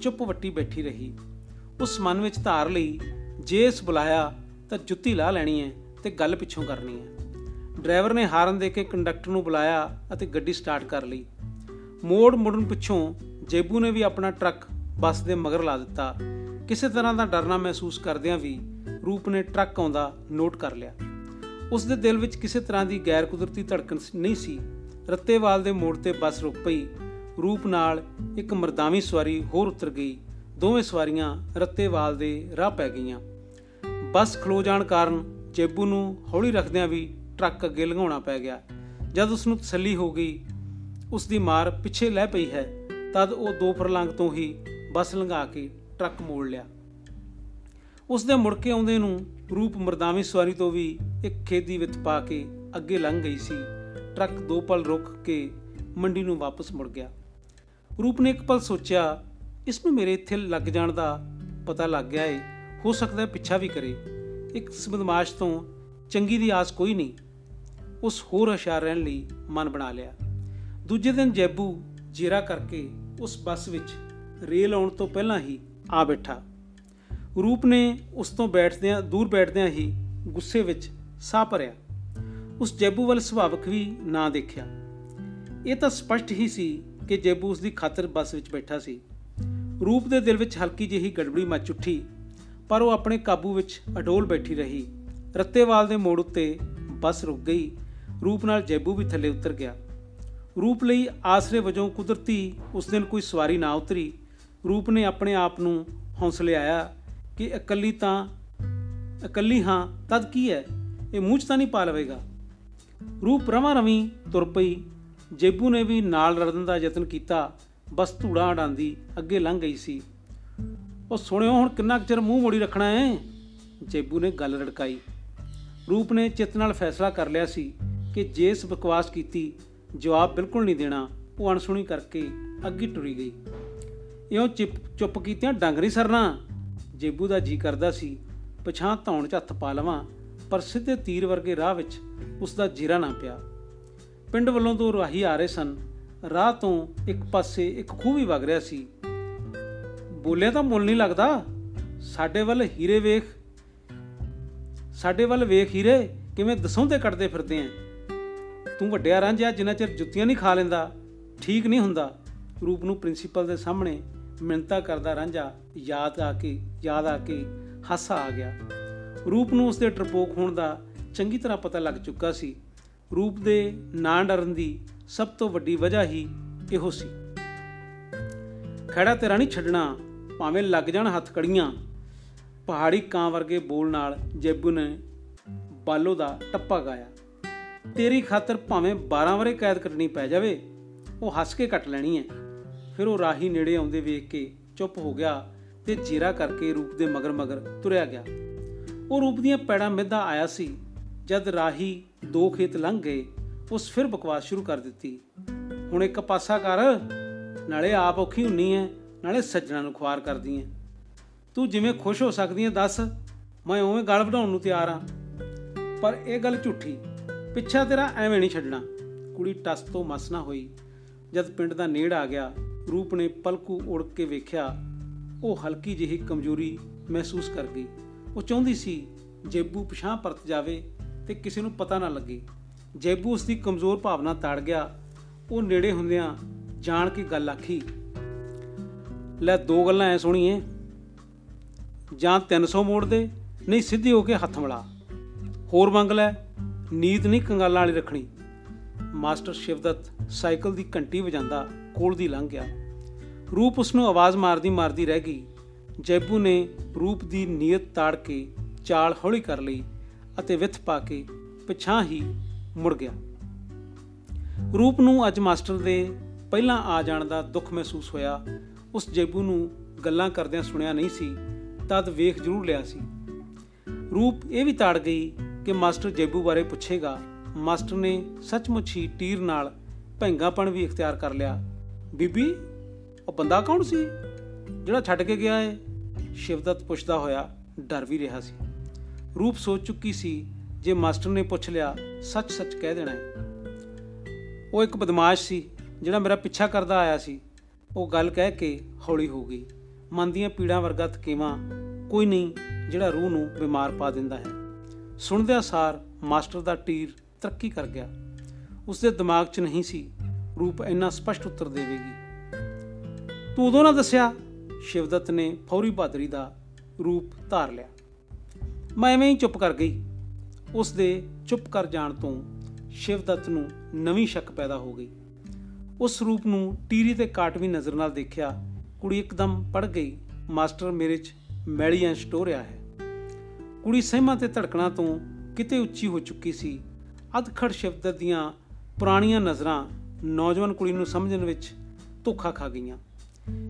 ਚੁੱਪ ਵੱਟੀ ਬੈਠੀ ਰਹੀ। ਉਸ ਮਨ ਵਿੱਚ ਧਾਰ ਲਈ ਜੇ ਇਸ ਬੁਲਾਇਆ ਤਾਂ ਜੁੱਤੀ ਲਾ ਲੈਣੀ ਹੈ ਤੇ ਗੱਲ ਪਿੱਛੋਂ ਕਰਨੀ ਹੈ। ਡਰਾਈਵਰ ਨੇ ਹਾਰਨ ਦੇ ਕੇ ਕੰਡਕਟਰ ਨੂੰ ਬੁਲਾਇਆ ਅਤੇ ਗੱਡੀ ਸਟਾਰਟ ਕਰ ਲਈ। ਮੋੜ ਮੁੜਨ ਪਿੱਛੋਂ ਜੇਬੂ ਨੇ ਵੀ ਆਪਣਾ ਟਰੱਕ ਬੱਸ ਦੇ ਮਗਰ ਲਾ ਦਿੱਤਾ। ਕਿਸੇ ਤਰ੍ਹਾਂ ਦਾ ਡਰਨਾ ਮਹਿਸੂਸ ਕਰਦਿਆਂ ਵੀ ਰੂਪ ਨੇ ਟਰੱਕ ਆਉਂਦਾ ਨੋਟ ਕਰ ਲਿਆ। ਉਸ ਦੇ ਦਿਲ ਵਿੱਚ ਕਿਸੇ ਤਰ੍ਹਾਂ ਦੀ ਗੈਰ ਕੁਦਰਤੀ ਧੜਕਣ ਨਹੀਂ ਸੀ। ਰੱਤੇਵਾਲ ਦੇ ਮੋੜ ਤੇ ਬੱਸ ਰੁਕ ਪਈ। ਰੂਪ ਨਾਲ ਇੱਕ ਮਰਦਾਵੀ ਸਵਾਰੀ ਹੋਰ ਉਤਰ ਗਈ। ਦੋਵੇਂ ਸਵਾਰੀਆਂ ਰੱਤੇਵਾਲ ਦੇ ਰਾਹ ਪੈ ਗਈਆਂ। ਬੱਸ ਖਲੋ ਜਾਣ ਕਾਰਨ ਜੇਬੂ ਨੂੰ ਹੌਲੀ ਰੱਖਦਿਆਂ ਵੀ ਟਰੱਕ ਅੱਗੇ ਲੰਘਾਉਣਾ ਪੈ ਗਿਆ। ਜਦ ਉਸ ਨੂੰ ਤਸੱਲੀ ਹੋ ਗਈ, ਉਸ ਦੀ ਮਾਰ ਪਿੱਛੇ ਲੈ ਪਈ ਹੈ, ਤਦ ਉਹ ਦੋ ਫਰਲੰਗ ਤੋਂ ਹੀ ਬੱਸ ਲੰਘਾ ਕੇ ਟਰੱਕ ਮੋੜ ਲਿਆ। ਉਸ ਦੇ ਮੁੜ ਕੇ ਆਉਂਦੇ ਨੂੰ ਰੂਪ ਮਰਦਾਵੀ ਸਵਾਰੀ ਤੋਂ ਵੀ ਇੱਕ ਖੇਦੀ ਵਿੱਚ ਪਾ ਕੇ ਅੱਗੇ ਲੰਘ ਗਈ ਸੀ। ਟਰੱਕ ਦੋ ਪਲ ਰੁਕ ਕੇ ਮੰਡੀ ਨੂੰ ਵਾਪਸ ਮੁੜ ਗਿਆ। ਰੂਪ ਨੇ ਇੱਕ ਪਲ ਸੋਚਿਆ ਇਸ ਨੂੰ ਮੇਰੇ ਇੱਥੇ ਲੱਗ ਜਾਣ ਦਾ ਪਤਾ ਲੱਗ ਗਿਆ ਏ। ਹੋ ਸਕਦਾ ਪਿੱਛਾ ਵੀ ਕਰੇ। ਇੱਕ ਬਦਮਾਸ਼ ਤੋਂ ਚੰਗੀ ਦੀ ਆਸ ਕੋਈ ਨਹੀਂ। ਉਸ ਹੋਰ ਹੁਸ਼ਿਆਰ ਰਹਿਣ ਲਈ ਮਨ ਬਣਾ ਲਿਆ। ਦੂਜੇ ਦਿਨ ਜੈਬੂ ਜੇਰਾ ਕਰਕੇ ਉਸ ਬੱਸ ਵਿੱਚ ਰੇਲ ਆਉਣ ਤੋਂ ਪਹਿਲਾਂ ਹੀ ਆ ਬੈਠਾ। ਰੂਪ ਨੇ ਉਸ ਤੋਂ ਬੈਠਦਿਆਂ, ਦੂਰ ਬੈਠਦਿਆਂ ਹੀ ਗੁੱਸੇ ਵਿੱਚ ਸਾਹ ਭਰਿਆ। ਉਸ ਜੈਬੂ ਵੱਲ ਸੁਭਾਵਕ ਵੀ ਨਾ ਦੇਖਿਆ। ਇਹ ਤਾਂ ਸਪਸ਼ਟ ਹੀ ਸੀ ਕਿ ਜੈਬੂ ਉਸ ਦੀ ਖਾਤਰ ਬੱਸ ਵਿੱਚ ਬੈਠਾ ਸੀ। ਰੂਪ ਦੇ ਦਿਲ ਵਿੱਚ ਹਲਕੀ ਜਿਹੀ ਗੜਬੜੀ ਮਚ ਉੱਠੀ, ਪਰ ਉਹ ਆਪਣੇ ਕਾਬੂ ਵਿੱਚ ਅਡੋਲ ਬੈਠੀ ਰਹੀ। ਰੱਤੇਵਾਲ ਦੇ ਮੋੜ ਉੱਤੇ ਬੱਸ ਰੁਕ ਗਈ। ਰੂਪ ਨਾਲ ਜੈਬੂ ਵੀ ਥੱਲੇ ਉਤਰ ਗਿਆ। ਰੂਪ ਲਈ ਆਸਰੇ ਵਜੋਂ ਕੁਦਰਤੀ ਉਸ ਦਿਨ ਕੋਈ ਸਵਾਰੀ ਨਾ ਉਤਰੀ। ਰੂਪ ਨੇ ਆਪਣੇ ਆਪ ਨੂੰ ਹੌਸਲੇ ਆਇਆ ਕਿ ਇਕੱਲੀ ਤਾਂ, ਇਕੱਲੀ ਹਾਂ, ਤਦ ਕੀ ਹੈ? ਇਹ ਮੂੰਹ 'ਚ ਤਾਂ ਨਹੀਂ ਪਾ ਲਵੇਗਾ। ਰੂਪ ਰਵਾਂ ਰਵੀ ਤੁਰ ਪਈ। ਜੇਬੂ ਨੇ ਵੀ ਨਾਲ ਰੜਨ ਦਾ ਯਤਨ ਕੀਤਾ। ਬਸ ਧੂੜਾ ਅਡਾਂਦੀ ਅੱਗੇ ਲੰਘ ਗਈ ਸੀ। ਉਹ ਸੁਣਿਓ ਹੁਣ ਕਿੰਨਾ ਚਿਰ ਮੂੰਹ ਮੋੜੀ ਰੱਖਣਾ ਹੈ ਜੇਬੂ ਨੇ ਗੱਲ ਰੜਕਾਈ। ਰੂਪ ਨੇ ਚਿੱਤ ਨਾਲ ਫੈਸਲਾ ਕਰ ਲਿਆ ਸੀ ਕਿ ਜੇ ਇਸ ਬਕਵਾਸ ਕੀਤੀ, ਜਵਾਬ ਬਿਲਕੁਲ ਨਹੀਂ ਦੇਣਾ। ਉਹ ਅਣਸੁਣੀ ਕਰਕੇ ਅੱਗੇ ਟੁਰੀ ਗਈ। ਇਉਂ ਚੁੱਪ ਚੁੱਪ ਕੀਤਿਆਂ ਡੰਗ ਨਹੀਂ ਸਰਨਾ। ਜੇਬੂ ਦਾ ਜੀ ਕਰਦਾ ਸੀ ਪਛਾਂ ਧੌਣ 'ਚ ਹੱਥ ਪਾ ਲਵਾਂ, ਪਰ ਸਿੱਧੇ ਤੀਰ ਵਰਗੇ ਰਾਹ ਵਿੱਚ ਉਸ ਦਾ ਜੀਰਾ ਨਾ ਪਿਆ। ਪਿੰਡ ਵੱਲੋਂ ਦੋ ਰਾਹੀ ਆ ਰਹੇ ਸਨ। ਰਾਹ ਤੋਂ ਇੱਕ ਪਾਸੇ ਇੱਕ ਖੂਹ ਵੀ ਵਗ ਰਿਹਾ ਸੀ। ਬੋਲਿਆ ਤਾਂ ਮੁੱਲ ਨਹੀਂ ਲੱਗਦਾ। ਸਾਡੇ ਵੱਲ ਹੀਰੇ ਵੇਖ, ਸਾਡੇ ਵੱਲ ਵੇਖ ਹੀਰੇ, ਕਿਵੇਂ ਦਸੌਂਦੇ ਕੱਟਦੇ ਫਿਰਦੇ ਆਂ ਤੂੰ ਵੱਡਿਆ ਰਾਂਝਿਆ ਜਿੰਨਾ ਚਿਰ ਜੁੱਤੀਆਂ ਨਹੀਂ ਖਾ ਲੈਂਦਾ, ਠੀਕ ਨਹੀਂ ਹੁੰਦਾ। ਰੂਪ ਨੂੰ ਪ੍ਰਿੰਸੀਪਲ ਦੇ ਸਾਹਮਣੇ ਮਿੰਤਾ ਕਰਦਾ ਰਾਂਝਾ ਯਾਦ ਆ ਕੇ, ਯਾਦ ਆ ਕੇ ਹਾਸਾ ਆ ਗਿਆ। ਰੂਪ ਨੂੰ ਉਸਦੇ ਟਰਪੋਕ ਹੋਣ ਦਾ ਚੰਗੀ ਤਰ੍ਹਾਂ ਪਤਾ ਲੱਗ ਚੁੱਕਾ ਸੀ। ਰੂਪ ਦੇ ਨਾਂ ਡਰਨ ਦੀ ਸਭ ਤੋਂ ਵੱਡੀ ਵਜ੍ਹਾ ਹੀ ਇਹੋ ਸੀ। ਖੜਾ ਤੇਰਾ ਨਹੀਂ ਛੱਡਣਾ ਭਾਵੇਂ ਲੱਗ ਜਾਣ ਹੱਥ ਕੜੀਆਂ, ਪਹਾੜੀ ਕਾਂ ਵਰਗੇ ਬੋਲ ਨਾਲ ਜੇਬੂ ਨੇ ਬਾਲੋ ਦਾ ਟੱਪਾ ਗਾਇਆ। ਤੇਰੀ ਖਾਤਰ ਭਾਵੇਂ 12 ਵਰੇ ਕੈਦ ਕੱਟਣੀ ਪੈ ਜਾਵੇ, ਉਹ ਹੱਸ ਕੇ ਕੱਟ ਲੈਣੀ ਹੈ ਫਿਰ ਉਹ ਰਾਹੀ ਨੇੜੇ ਆਉਂਦੇ ਵੇਖ ਕੇ ਚੁੱਪ ਹੋ ਗਿਆ ਤੇ ਜੀਰਾ ਕਰਕੇ ਰੂਪ ਦੇ ਮਗਰ ਮਗਰ ਤੁਰਿਆ ਗਿਆ। ਉਹ ਰੂਪ ਦੀਆਂ ਪੈੜਾਂ ਮਿੱਧਾ ਆਇਆ ਸੀ, ਜਦ ਰਾਹੀ ਦੋ ਖੇਤ ਲੰਘ ਗਏ ਉਸ ਫਿਰ ਬਕਵਾਸ ਸ਼ੁਰੂ ਕਰ ਦਿੱਤੀ। ਹੁਣ ਇੱਕ ਪਾਸਾ ਕਰ, ਨਾਲੇ ਆਪ ਔਖੀ ਹੁੰਨੀ ਐ, ਨਾਲੇ ਸੱਜਣਾ ਨੂੰ ਖੁਆਰ ਕਰਦੀ ਐ। ਤੂੰ ਜਿਵੇਂ ਖੁਸ਼ ਹੋ ਸਕਦੀ ਐ, ਦੱਸ, ਮੈਂ ਉਵੇਂ ਗਲ ਵਧਾਉਣ ਨੂੰ ਤਿਆਰ ਆ। ਪਰ ਇਹ ਗੱਲ ਝੂਠੀ, ਪਿੱਛਾ ਤੇਰਾ ਐਵੇਂ ਨਹੀਂ ਛੱਡਣਾ। ਕੁੜੀ ਟਸ ਤੋਂ ਮਸ ਨਾ ਹੋਈ। ਜਦ ਪਿੰਡ ਦਾ ਨੇੜ ਆ ਗਿਆ, ਰੂਪ ਨੇ ਪਲਕੂ ਉੜ ਕੇ ਵੇਖਿਆ, ਉਹ ਹਲਕੀ ਜਿਹੀ ਕਮਜ਼ੋਰੀ ਮਹਿਸੂਸ ਕਰ ਗਈ। ਉਹ ਚਾਹੁੰਦੀ ਸੀ, ਜੇਬੂ ਪਛਾਂ ਪਰਤ ਜਾਵੇ ਤੇ ਕਿਸੇ ਨੂੰ ਪਤਾ ਨਾ ਲੱਗੇ। ਜੇਬੂ ਉਸ ਦੀ ਕਮਜ਼ੋਰ ਭਾਵਨਾ ਤੜ ਗਿਆ। ਉਹ ਨੇੜੇ ਹੁੰਦਿਆਂ ਜਾਣ ਕੇ ਗੱਲ ਆਖੀ, ਲੈ ਦੋ ਗੱਲਾਂ ਐ ਸੁਣੀਏ। ਜਾਂ 300 ਮੋੜ ਦੇ, ਨਹੀਂ ਸਿੱਧੀ ਹੋ ਕੇ ਹੱਥ ਮਿਲਾ। ਹੋਰ ਮੰਗ ਲੈ ਨੀਤ ਨਹੀਂ ਕੰਗਾਲਾਂ ਵਾਲੀ ਰੱਖਣੀ। ਮਾਸਟਰ ਸ਼ਿਵਦਤ ਸਾਈਕਲ ਦੀ ਘੰਟੀ ਵਜਾਉਂਦਾ ਕੋਲ ਦੀ ਲੰਘ ਗਿਆ। ਰੂਪ ਉਸ ਨੂੰ ਆਵਾਜ਼ ਮਾਰਦੀ ਮਾਰਦੀ ਰਹਿ ਗਈ। ਜੈਬੂ ਨੇ ਰੂਪ ਦੀ ਨੀਅਤ ਤਾੜ ਕੇ ਚਾਲ ਹੌਲੀ ਕਰ ਲਈ ਅਤੇ ਵਿਥ ਪਾ ਕੇ ਪਿਛਾਂ ਹੀ ਮੁੜ ਗਿਆ। ਰੂਪ ਨੂੰ ਅੱਜ ਮਾਸਟਰ ਦੇ ਪਹਿਲਾਂ ਆ ਜਾਣ ਦਾ ਦੁੱਖ ਮਹਿਸੂਸ ਹੋਇਆ। ਉਸ ਜੈਬੂ ਨੂੰ ਗੱਲਾਂ ਕਰਦਿਆਂ ਸੁਣਿਆ ਨਹੀਂ ਸੀ, ਤਦ ਵੇਖ ਜ਼ਰੂਰ ਲਿਆ ਸੀ। ਰੂਪ ਇਹ ਵੀ ਤਾੜ ਗਈ ਕਿ ਮਾਸਟਰ ਜੈਬੂ ਬਾਰੇ ਪੁੱਛੇਗਾ। ਮਾਸਟਰ ਨੇ ਸੱਚਮੁੱਚ ਹੀ ਟੀਰ ਨਾਲ ਭੈਂਗਾਪਣ ਵੀ ਇਖਤਿਆਰ ਕਰ ਲਿਆ। ਬੀਬੀ, ਉਹ ਬੰਦਾ ਕੌਣ ਸੀ? ਜਿਹੜਾ ਛੱਡ ਕੇ ਗਿਆ ਏ? ਸ਼ਿਵਦਤ ਪੁੱਛਦਾ ਹੋਇਆ, ਡਰ ਵੀ ਰਿਹਾ ਸੀ। ਰੂਪ ਸੋਚ ਚੁੱਕੀ ਸੀ ਜੇ ਮਾਸਟਰ ਨੇ ਪੁੱਛ ਲਿਆ, ਸੱਚ-ਸੱਚ ਕਹਿ ਦੇਣਾ ਹੈ। ਉਹ ਇੱਕ ਬਦਮਾਸ਼ ਸੀ, ਜਿਹੜਾ ਮੇਰਾ ਪਿੱਛਾ ਕਰਦਾ ਆਇਆ ਸੀ। ਉਹ ਗੱਲ ਕਹਿ ਕੇ ਹੌਲੀ ਹੋ ਗਈ। ਮਨ ਦੀਆਂ ਪੀੜਾਂ ਵਰਗਾ ਥਕੇਵਾ ਕੋਈ ਨਹੀਂ, ਜਿਹੜਾ ਰੂਹ ਨੂੰ ਬਿਮਾਰ ਪਾ ਦਿੰਦਾ ਹੈ। ਸੁਣਦਿਆਂ ਸਾਰ ਮਾਸਟਰ ਦਾ ਟੀਰ ਤਰੱਕੀ ਕਰ ਗਿਆ। ਉਸ ਦੇ ਦਿਮਾਗ 'ਚ ਨਹੀਂ ਸੀ, ਰੂਪ ਇੰਨਾ ਸਪਸ਼ਟ ਉੱਤਰ ਦੇਵੇਗੀ। ਤੂੰ ਉਦੋਂ ਨਾ ਦੱਸਿਆ? ਸ਼ਿਵਦਤ ਨੇ ਫੌਰੀ ਬਹਾਦਰੀ ਦਾ ਰੂਪ ਧਾਰ ਲਿਆ। ਮੈਂ ਐਵੇਂ ਹੀ ਚੁੱਪ ਕਰ ਗਈ। ਉਸ ਦੇ ਚੁੱਪ ਕਰ ਜਾਣ ਤੋਂ ਸ਼ਿਵਦਤ ਨੂੰ ਨਵੀਂ ਸ਼ੱਕ ਪੈਦਾ ਹੋ ਗਈ। ਉਸ ਰੂਪ ਨੂੰ ਟੀਰੀ ਤੇ ਕਾਟਵੀ ਨਜ਼ਰ ਨਾਲ ਦੇਖਿਆ, ਕੁੜੀ ਇੱਕਦਮ ਪੜ ਗਈ, ਮਾਸਟਰ, ਮੇਰੇ 'ਚ ਮੈਲੀਆਂ ਸਟੋਰਿਆ ਹੈ। ਕੁੜੀ ਸਹਿਮਾ ਤੇ ਧੜਕਣਾ ਤੋਂ ਕਿਤੇ ਉੱਚੀ ਹੋ ਚੁੱਕੀ ਸੀ। ਅਧਖੜ ਸ਼ਬਦ ਦੀਆਂ ਪੁਰਾਣੀਆਂ ਨਜ਼ਰਾਂ ਨੌਜਵਾਨ ਕੁੜੀ ਨੂੰ ਸਮਝਣ ਵਿੱਚ ਧੋਖਾ ਖਾ ਗਈਆਂ।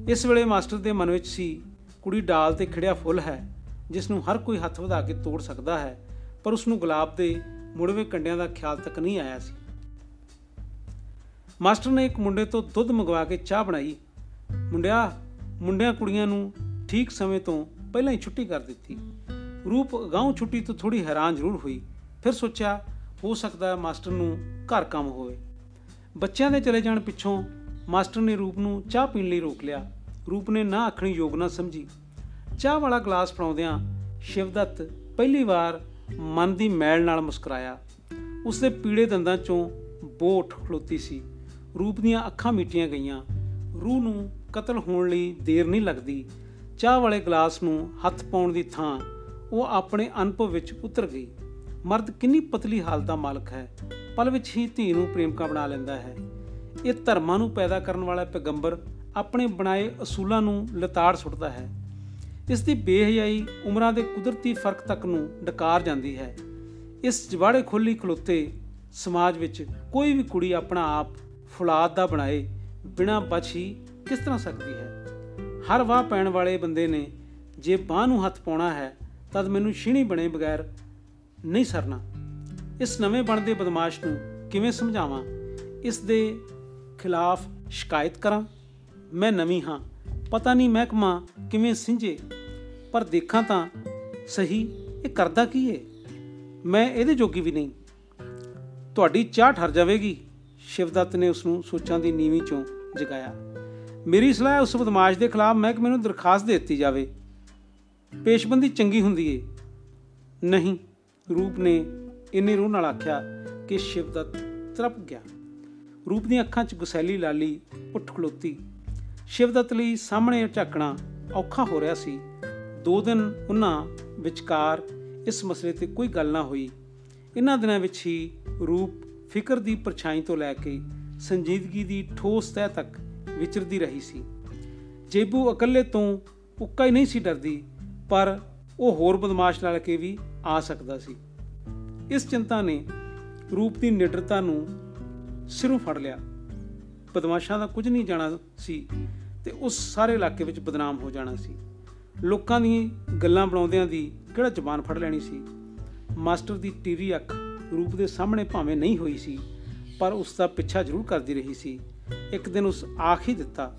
ਇਸ ਵੇਲੇ ਮਾਸਟਰ ਦੇ ਮਨ ਵਿੱਚ ਸੀ, ਕੁੜੀ ਡਾਲ ਤੇ ਖੜਿਆ ਫੁੱਲ ਹੈ, ਜਿਸ ਨੂੰ ਹਰ ਕੋਈ ਹੱਥ ਵਧਾ ਕੇ ਤੋੜ ਸਕਦਾ ਹੈ। ਪਰ ਉਸ ਨੂੰ ਗੁਲਾਬ ਦੇ ਮੁੜਵੇਂ ਕੰਡਿਆਂ ਦਾ ਖਿਆਲ ਤੱਕ ਨਹੀਂ ਆਇਆ ਸੀ। ਮਾਸਟਰ ਨੇ ਇੱਕ ਮੁੰਡੇ ਤੋਂ ਦੁੱਧ ਮੰਗਵਾ ਕੇ ਚਾਹ ਬਣਾਈ। ਮੁੰਡਿਆ, ਮੁੰਡਿਆਂ ਕੁੜੀਆਂ ਨੂੰ ਠੀਕ ਸਮੇਂ ਤੋਂ ਪਹਿਲਾਂ ਹੀ ਛੁੱਟੀ ਕਰ ਦਿੱਤੀ। ਰੂਪ ਗਾਉਂ ਛੁੱਟੀ ਤੋਂ ਥੋੜੀ ਹੈਰਾਨ ਜ਼ਰੂਰ ਹੋਈ। ਫਿਰ ਸੋਚਿਆ, ਹੋ ਸਕਦਾ ਹੈ ਮਾਸਟਰ ਨੂੰ ਘਰ ਕੰਮ ਹੋਵੇ। ਬੱਚਿਆਂ ਦੇ ਚਲੇ ਜਾਣ ਪਿੱਛੋਂ ਮਾਸਟਰ ਨੇ ਰੂਪ ਨੂੰ ਚਾਹ ਪੀਣ ਲਈ ਰੋਕ ਲਿਆ। ਰੂਪ ਨੇ ਨਾ ਆਖਣੀ ਯੋਗ ਨਾ ਸਮਝੀ। ਚਾਹ ਵਾਲਾ ਗਲਾਸ ਫੜਾਉਂਦਿਆਂ ਸ਼ਿਵਦਤ ਪਹਿਲੀ ਵਾਰ ਮਨ ਦੀ ਮੈਲ ਨਾਲ ਮੁਸਕਰਾਇਆ। ਉਸਦੇ ਪੀੜੇ ਦੰਦਾਂ ਚੋਂ ਬੋਟ ਖਲੋਤੀ ਸੀ। ਰੂਪ ਦੀਆਂ ਅੱਖਾਂ ਮੀਟੀਆਂ ਗਈਆਂ। ਰੂਹ ਨੂੰ ਕਤਲ ਹੋਣ ਲਈ ਦੇਰ ਨਹੀਂ ਲੱਗਦੀ। ਚਾਹ ਵਾਲੇ ਗਲਾਸ ਨੂੰ ਹੱਥ ਪਾਉਣ ਦੀ ਥਾਂ ਉਹ ਆਪਣੇ ਅਨੁਭਵ ਵਿੱਚ ਉਤਰ ਗਈ। ਮਰਦ ਕਿੰਨੀ ਪਤਲੀ ਹਾਲਤ ਦਾ ਮਾਲਕ ਹੈ। ਪਲ ਵਿੱਚ ਹੀ ਧੀ ਨੂੰ ਪ੍ਰੇਮਕਾ ਬਣਾ ਲੈਂਦਾ ਹੈ। ਇਹ ਧਰਮਾਂ ਨੂੰ ਪੈਦਾ ਕਰਨ ਵਾਲਾ ਪੈਗੰਬਰ ਆਪਣੇ ਬਣਾਏ ਅਸੂਲਾਂ ਨੂੰ ਲਤਾੜ ਸੁੱਟਦਾ ਹੈ। ਇਸ ਦੀ ਬੇਹਯਾਈ ਉਮਰਾਂ ਦੇ ਕੁਦਰਤੀ ਫ਼ਰਕ ਤੱਕ ਨੂੰ ਡਕਾਰ ਜਾਂਦੀ ਹੈ। ਇਸ ਜਵਾੜੇ ਖੁੱਲੀ ਖਲੋਤੇ ਸਮਾਜ ਵਿੱਚ ਕੋਈ ਵੀ ਕੁੜੀ ਆਪਣਾ ਆਪ ਫੁਲਾਦ ਦਾ ਬਣਾਏ ਬਿਨਾਂ ਬਚੀ ਕਿਸ ਤਰ੍ਹਾਂ ਸਕਦੀ ਹੈ? ਹਰ ਵਾਹ ਪੈਣ ਵਾਲੇ ਬੰਦੇ ਨੇ ਜੇ ਬਾਹ ਨੂੰ ਹੱਥ ਪਾਉਣਾ ਹੈ, ਤਦ ਮੈਨੂੰ ਛੀਣੀ ਬਣੇ ਬਗੈਰ ਨਹੀਂ ਸਰਨਾ। ਇਸ ਨਵੇਂ ਬਣਦੇ ਬਦਮਾਸ਼ ਨੂੰ ਕਿਵੇਂ ਸਮਝਾਵਾਂ? ਇਸ ਦੇ ਖਿਲਾਫ ਸ਼ਿਕਾਇਤ ਕਰਾਂ? ਮੈਂ ਨਵੀਂ ਹਾਂ। ਪਤਾ ਨਹੀਂ ਮਹਿਕਮਾ ਕਿਵੇਂ ਸਿੰਝੇ, ਪਰ ਦੇਖਾਂ ਤਾਂ ਸਹੀ ਇਹ ਕਰਦਾ ਕੀ ਏ? ਮੈਂ ਇਹਦੇ ਜੋਗੀ ਵੀ ਨਹੀਂ। ਤੁਹਾਡੀ ਚਾਹ ਠਰ ਜਾਵੇਗੀ, ਸ਼ਿਵਦੱਤ ਨੇ ਉਸ ਨੂੰ ਸੋਚਾਂ ਦੀ ਨੀਵੀਂ ਚੋਂ ਜਗਾਇਆ। ਮੇਰੀ ਸਲਾਹ ਹੈ ਉਸ ਬਦਮਾਸ਼ ਦੇ ਖਿਲਾਫ ਮਹਿਕਮੇ ਨੂੰ ਦਰਖਾਸਤ ਦੇ ਦਿੱਤੀ ਜਾਵੇ। ਪੇਸ਼ਬੰਦੀ ਚੰਗੀ ਹੁੰਦੀ ਏ। ਨਹੀਂ, ਰੂਪ ਨੇ ਇੰਨੇ ਰੂਹ ਨਾਲ ਆਖਿਆ ਕਿ ਸ਼ਿਵਦੱਤ ਤਰਪ ਗਿਆ। ਰੂਪ ਦੀਆਂ ਅੱਖਾਂ 'ਚ ਗੁਸੈਲੀ ਲਾਲੀ ਉੱਠ ਖਲੋਤੀ ਸ਼ਿਵਦੱਤ ਲਈ ਸਾਹਮਣੇ ਝਾਕਣਾ ਔਖਾ ਹੋ ਰਿਹਾ ਸੀ। ਦੋ ਦਿਨ ਉਹਨਾਂ ਵਿਚਕਾਰ ਇਸ ਮਸਲੇ ਤੇ ਕੋਈ ਗੱਲ ਨਾ ਹੋਈ। ਇਹਨਾਂ ਦਿਨਾਂ ਵਿੱਚ ਹੀ ਰੂਪ ਫਿਕਰ ਦੀ ਪਰਛਾਈ ਤੋਂ ਲੈ ਕੇ ਸੰਜੀਦਗੀ ਦੀ ਠੋਸ ਤਹਿ ਤੱਕ ਵਿਚਰਦੀ ਰਹੀ ਸੀ। ਜੇਬੂ ਇਕੱਲੇ ਤੋਂ ਉੱਕਾ ਹੀ ਨਹੀਂ ਸੀ ਡਰਦੀ, ਪਰ ਉਹ ਹੋਰ ਬਦਮਾਸ਼ ਨਾਲ ਕੇ ਵੀ ਆ ਸਕਦਾ ਸੀ। ਇਸ ਚਿੰਤਾ ਨੇ ਰੂਪ ਦੀ ਨਿਡਰਤਾ ਨੂੰ ਸਿਰੋਂ ਫੜ ਲਿਆ। ਬਦਮਾਸ਼ਾਂ ਦਾ ਕੁਝ ਨਹੀਂ ਜਾਣਾ ਸੀ ਤੇ ਉਸ ਸਾਰੇ ਇਲਾਕੇ ਵਿੱਚ ਬਦਨਾਮ ਹੋ ਜਾਣਾ ਸੀ। ਲੋਕਾਂ ਦੀ ਗੱਲਾਂ ਬਣਾਉਂਦਿਆਂ ਦੀ ਕਿਹੜਾ ਜ਼ਬਾਨ ਫੜ ਲੈਣੀ ਸੀ? ਮਾਸਟਰ ਦੀ ਟੀਰੀ ਅੱਖ ਰੂਪ ਦੇ ਸਾਹਮਣੇ ਭਾਵੇਂ ਨਹੀਂ ਹੋਈ ਸੀ, ਪਰ ਉਸ ਦਾ ਪਿੱਛਾ ਜ਼ਰੂਰ ਕਰਦੀ ਰਹੀ ਸੀ। ਇੱਕ ਦਿਨ ਉਸ ਆਖ ਹੀ ਦਿੱਤਾ,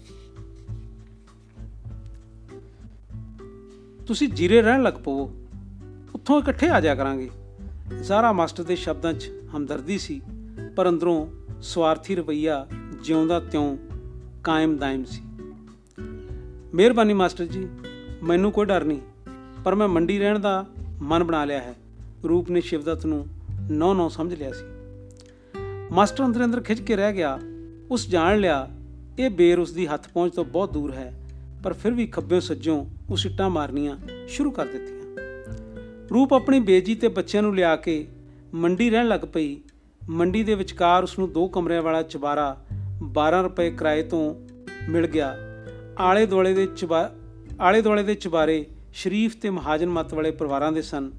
ਤੁਸੀਂ ਜੀਰੇ ਰਹਿਣ ਲੱਗ ਪਵੋ, ਉੱਥੋਂ ਇਕੱਠੇ ਆ ਜਾ ਕਰਾਂਗੇ। ਜ਼ਾਰਾ ਮਾਸਟਰ ਦੇ ਸ਼ਬਦਾਂ 'ਚ ਹਮਦਰਦੀ ਸੀ, ਪਰ ਅੰਦਰੋਂ ਸਵਾਰਥੀ ਰਵਈਆ ਜਿਉਂਦਾ ਤਿਉਂ ਕਾਇਮ ਦਾਇਮ ਸੀ। ਮਿਹਰਬਾਨੀ ਮਾਸਟਰ ਜੀ, ਮੈਨੂੰ ਕੋਈ ਡਰ ਨਹੀਂ, ਪਰ ਮੈਂ ਮੰਡੀ ਰਹਿਣ ਦਾ ਮਨ ਬਣਾ ਲਿਆ ਹੈ। ਰੂਪ ਨੇ ਸ਼ਿਵਦਤ ਨੂੰ ਨੌ ਨੌ ਸਮਝ ਲਿਆ ਸੀ। ਮਾਸਟਰ ਅੰਦਰ ਅੰਦਰ ਖਿੱਚ ਕੇ ਰਹਿ ਗਿਆ, ਉਸ ਜਾਣ ਲਿਆ, ਇਹ ਬੇਰ ਉਸ ਦੀ ਹੱਥ ਪਹੁੰਚ ਤੋਂ ਬਹੁਤ ਦੂਰ ਹੈ, ਪਰ ਫਿਰ ਵੀ ਖੱਬੇ ਸੱਜੋਂ ਉਸ ਇੱਟਾਂ ਮਾਰਨੀਆਂ ਸ਼ੁਰੂ ਕਰ ਦਿੱਤੀਆਂ। ਰੂਪ ਆਪਣੀ ਬੇਜੀ ਤੇ ਬੱਚਿਆਂ ਨੂੰ ਲਿਆ ਕੇ ਮੰਡੀ ਰਹਿਣ ਲੱਗ ਪਈ ਮੰਡੀ ਦੇ ਵਿਚਕਾਰ ਉਸ ਨੂੰ ਦੋ ਕਮਰਿਆਂ ਵਾਲਾ ਚਬਾਰਾ 12 ਰੁਪਏ ਕਿਰਾਏ ਤੋਂ ਮਿਲ ਗਿਆ। ਆਲੇ ਦੁਆਲੇ ਦੇ ਚਬਾ, ਆਲੇ ਦੁਆਲੇ ਦੇ ਚਬਾਰੇ ਸ਼ਰੀਫ ਤੇ ਮਹਾਜਨ ਮਤ ਵਾਲੇ ਪਰਿਵਾਰਾਂ ਦੇ ਸਨ।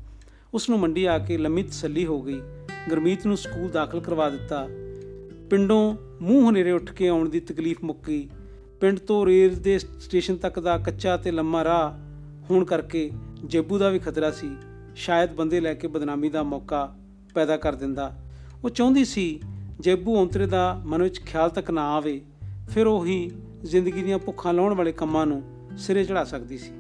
ਉਸ ਨੂੰ ਮੰਡੀ ਆ ਕੇ ਲੰਮੀ ਤਸੱਲੀ ਹੋ ਗਈ। ਗਰਮੀਤ ਨੂੰ ਸਕੂਲ ਦਾਖਲ ਕਰਵਾ ਦਿੱਤਾ। ਪਿੰਡੋਂ ਮੂੰਹ ਹਨੇਰੇ ਉੱਠ ਕੇ ਆਉਣ ਦੀ ਤਕਲੀਫ ਮੁੱਕ। ਗਈ ਪਿੰਡ ਤੋਂ ਰੇਲ ਦੇ ਸਟੇਸ਼ਨ ਤੱਕ ਦਾ ਕੱਚਾ ਤੇ ਲੰਮਾ ਰਾਹ ਹੋਣ ਕਰਕੇ ਜੇਬੂ ਦਾ ਵੀ ਖਤਰਾ ਸੀ। ਸ਼ਾਇਦ ਬੰਦੇ ਲੈ ਕੇ ਬਦਨਾਮੀ ਦਾ ਮੌਕਾ ਪੈਦਾ ਕਰ ਦਿੰਦਾ। ਉਹ ਚਾਹੁੰਦੀ ਸੀ ਜੇਬੂ ਔਂਤਰੇ ਦਾ ਮਨ ਵਿੱਚ ਖਿਆਲ ਤੱਕ ਨਾ ਆਵੇ, ਫਿਰ ਉਹ ਹੀ ਜ਼ਿੰਦਗੀ ਦੀਆਂ ਭੁੱਖਾਂ ਲਾਉਣ ਵਾਲੇ ਕੰਮਾਂ ਨੂੰ ਸਿਰੇ ਚੜਾ ਸਕਦੀ ਸੀ।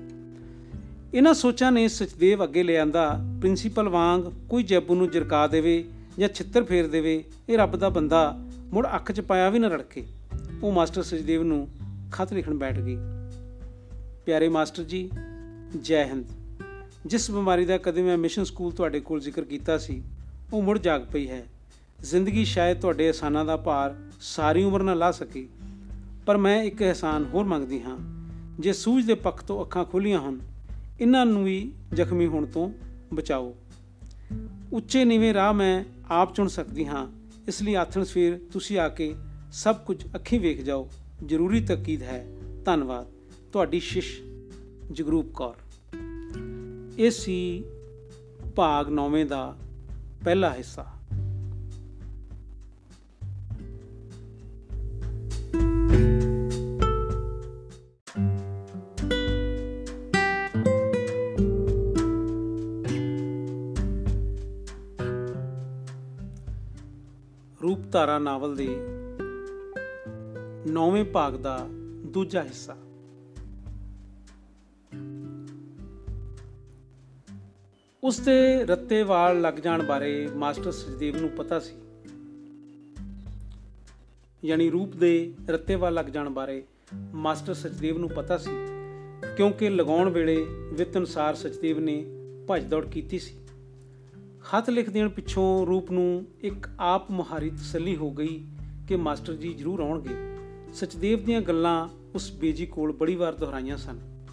ਇਹਨਾਂ ਸੋਚਾਂ ਨੇ ਸਚਦੇਵ ਅੱਗੇ ਲੈ ਆਂਦਾ, ਪ੍ਰਿੰਸੀਪਲ ਵਾਂਗ ਕੋਈ ਜੇਬੂ ਨੂੰ ਜਰਕਾ ਦੇਵੇ ਜਾਂ ਛਿੱਤਰ ਫੇਰ ਦੇਵੇ, ਇਹ ਰੱਬ ਦਾ ਬੰਦਾ ਮੁੜ ਅੱਖ 'ਚ ਪਾਇਆ ਵੀ ਨਾ ਰੜਕੇ। ਉਹ ਮਾਸਟਰ ਸਚਦੇਵ ਨੂੰ ਖਤ ਲਿਖਣ ਬੈਠ ਗਈ। ਪਿਆਰੇ ਮਾਸਟਰ ਜੀ, ਜੈ ਹਿੰਦ। ਜਿਸ ਬਿਮਾਰੀ ਦਾ ਕਦੇ ਮੈਂ ਮਿਸ਼ਨ ਸਕੂਲ ਤੁਹਾਡੇ ਕੋਲ ਜ਼ਿਕਰ ਕੀਤਾ ਸੀ, ਉਹ ਮੁੜ ਜਾਗ ਪਈ ਹੈ। ਜ਼ਿੰਦਗੀ ਸ਼ਾਇਦ ਤੁਹਾਡੇ ਅਹਿਸਾਨਾਂ ਦਾ ਭਾਰ ਸਾਰੀ ਉਮਰ ਨਾ ਲਾ ਸਕੇ, ਪਰ ਮੈਂ ਇੱਕ ਅਹਿਸਾਨ ਹੋਰ ਮੰਗਦੀ ਹਾਂ। ਜੇ ਸੂਝ ਦੇ ਪੱਖ ਤੋਂ ਅੱਖਾਂ ਖੁੱਲੀਆਂ ਹੋਣ ਇਹਨਾਂ ਨੂੰ ਵੀ ਜ਼ਖਮੀ ਹੋਣ ਤੋਂ ਬਚਾਓ। ਉੱਚੇ ਨੀਵੇਂ ਰਾਹ ਮੈਂ ਆਪ ਚੁਣ ਸਕਦੀ ਹਾਂ, ਇਸ ਲਈ ਆਥਣ ਸਵੇਰ ਤੁਸੀਂ ਆ ਕੇ ਸਭ ਕੁਝ ਅੱਖੀਂ ਵੇਖ ਜਾਓ। ਜ਼ਰੂਰੀ ਤਕੀਦ ਹੈ। ਧੰਨਵਾਦ। ਤੁਹਾਡੀ ਸ਼ਿਸ਼ ਜਗਰੂਪ ਕੌਰ। ਇਹ ਸੀ ਭਾਗ 9ਵੇਂ ਦਾ ਪਹਿਲਾ ਹਿੱਸਾ। ਰੂਪਧਾਰਾ ਨਾਵਲ ਦੇ 9ਵੇਂ ਭਾਗ ਦਾ ਦੂਜਾ ਹਿੱਸਾ। ਉਸ ਦੇ ਰੱਤੇ ਵਾਲ ਲੱਗ ਜਾਣ ਬਾਰੇ ਮਾਸਟਰ ਸਜਦੇਵ ਨੂੰ ਪਤਾ ਸੀ। ਯਾਨੀ ਰੂਪ ਦੇ ਰੱਤੇ ਵਾਲ ਲੱਗ ਜਾਣ ਬਾਰੇ ਮਾਸਟਰ ਸਚਦੇਵ ਨੂੰ ਪਤਾ ਸੀ, ਕਿਉਂਕਿ ਲਗਾਉਣ ਵੇਲੇ ਵਿੱਤ ਅਨੁਸਾਰ ਸਚਦੇਵ ਨੇ ਭੱਜ ਦੌੜ ਕੀਤੀ ਸੀ। ਖਤ ਲਿਖ ਦੇਣ ਪਿੱਛੋਂ ਰੂਪ ਨੂੰ ਇੱਕ ਆਪ ਮੁਹਾਰੀ ਤਸੱਲੀ ਹੋ ਗਈ ਕਿ ਮਾਸਟਰ ਜੀ ਜ਼ਰੂਰ ਆਉਣਗੇ। ਸਚਦੇਵ ਦੀਆਂ ਗੱਲਾਂ ਉਸ ਬੇਜੀ ਕੋਲ ਬੜੀ ਵਾਰ ਦੁਹਰਾਈਆਂ ਸਨ।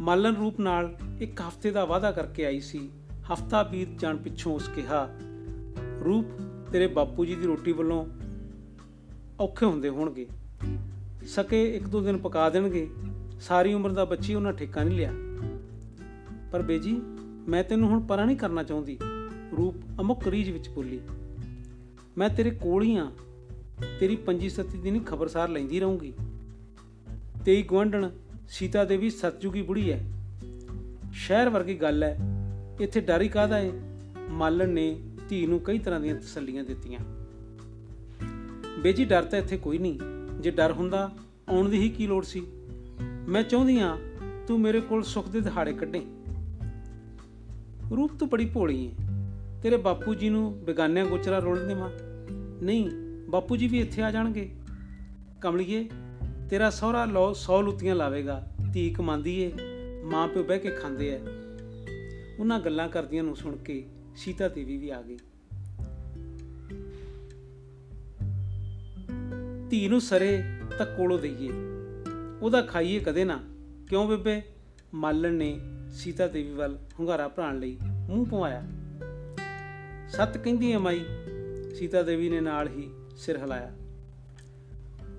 ਮਾਲਨ ਰੂਪ ਨਾਲ ਇੱਕ ਹਫ਼ਤੇ ਦਾ ਵਾਅਦਾ ਕਰਕੇ ਆਈ ਸੀ। ਹਫ਼ਤਾ ਬੀਤ ਜਾਣ ਪਿੱਛੋਂ ਉਸ ਕਿਹਾ, ਰੂਪ, ਤੇਰੇ ਬਾਪੂ ਜੀ ਦੀ ਰੋਟੀ ਵੱਲੋਂ ਔਖੇ ਹੁੰਦੇ ਹੋਣਗੇ। ਸਕੇ ਇੱਕ ਦੋ ਦਿਨ ਪਕਾ ਦੇਣਗੇ। ਸਾਰੀ ਉਮਰ ਦਾ ਬੱਚੀ ਉਹਨਾਂ ਠੇਕਾ ਨਹੀਂ ਲਿਆ। ਪਰ ਬੇਜੀ, ਮੈਂ ਤੈਨੂੰ ਹੁਣ ਪਰਾਂ ਨਹੀਂ ਕਰਨਾ ਚਾਹੁੰਦੀ। ਰੂਪ ਅਮੁਕ ਰੀਜ ਵਿੱਚ ਬੋਲੀ, ਮੈਂ ਤੇਰੇ ਕੋਲ ਹੀ ਆ, ਤੇਰੀ ਪੰਜੀ ਸੱਤੀ ਦੀ ਨਹੀਂ ਖਬਰਸਾਰ ਲੈਂਦੀ ਰਹੂੰਗੀ। ਤੇਈ ਗਵੰਡਣ ਸੀਤਾ ਦੇਵੀ ਸਤਜੁਗੀ ਬੁੜੀ ਹੈ ਸ਼ਹਿਰ ਵਰਗੀ ਗੱਲ ਹੈ ਇੱਥੇ ਡਰ ਕਾਦਾ ਹੈ ਮਾਲਣ ਨੇ ਧੀ ਨੂੰ ਕਈ ਤਰ੍ਹਾਂ ਦੀਆਂ ਤਸੱਲੀਆਂ ਦਿੱਤੀਆਂ। ਬੇਜੀ, ਡਰ ਤਾਂ ਇੱਥੇ ਕੋਈ ਨਹੀਂ, ਜੇ ਡਰ ਹੁੰਦਾ ਆਉਣ ਦੀ ਹੀ ਕੀ ਲੋੜ ਸੀ? ਮੈਂ ਚਾਹੁੰਦੀ ਆ, ਤੂੰ ਮੇਰੇ ਕੋਲ ਸੁੱਖ ਦੇ ਦਿਹਾੜੇ ਕੱਢੇ। ਰੂਪ ਤੋਂ ਬੜੀ ਭੋਲੀ ਹੈ ਤੇਰੇ ਬਾਪੂ ਜੀ ਨੂੰ ਬੇਗਾਨਿਆਂ ਗੋਚਰਾ ਰੋਲ ਦੇਵਾਂ ਨਹੀਂ, ਬਾਪੂ ਜੀ ਵੀ ਇੱਥੇ ਆ ਜਾਣਗੇ। ਕਮਲੀਏ, ਤੇਰਾ ਸਹੁਰਾ ਲੋ 100 ਲੁੱਤੀਆਂ ਲਾਵੇਗਾ। ਧੀ ਕਮਾਂਦੀ ਏ ਮਾਂ ਪਿਓ ਬਹਿ ਕੇ ਖਾਂਦੇ ਐ। ਉਹਨਾਂ ਗੱਲਾਂ ਕਰਦੀਆਂ ਨੂੰ ਸੁਣ ਕੇ ਸੀਤਾ ਦੇਵੀ ਵੀ ਆ ਗਈ। ਧੀ ਨੂੰ ਸਰੇ ਤਾਂ ਕੋਲੋਂ ਦਈਏ। ਉਹਦਾ ਖਾਈਏ ਕਦੇ ਨਾ। ਕਿਉਂ ਬੇਬੇ? ਮਾਲਣ ਨੇ ਸੀਤਾ ਦੇਵੀ ਵੱਲ ਹੁੰਗਾਰਾ ਭਰਾਣ ਲਈ ਮੂੰਹ ਪਵਾਇਆ। ਸੱਤ ਕਹਿੰਦੀ ਐ ਮਾਈ, ਸੀਤਾ ਦੇਵੀ ਨੇ ਨਾਲ ਹੀ ਸਿਰ ਹਿਲਾਇਆ।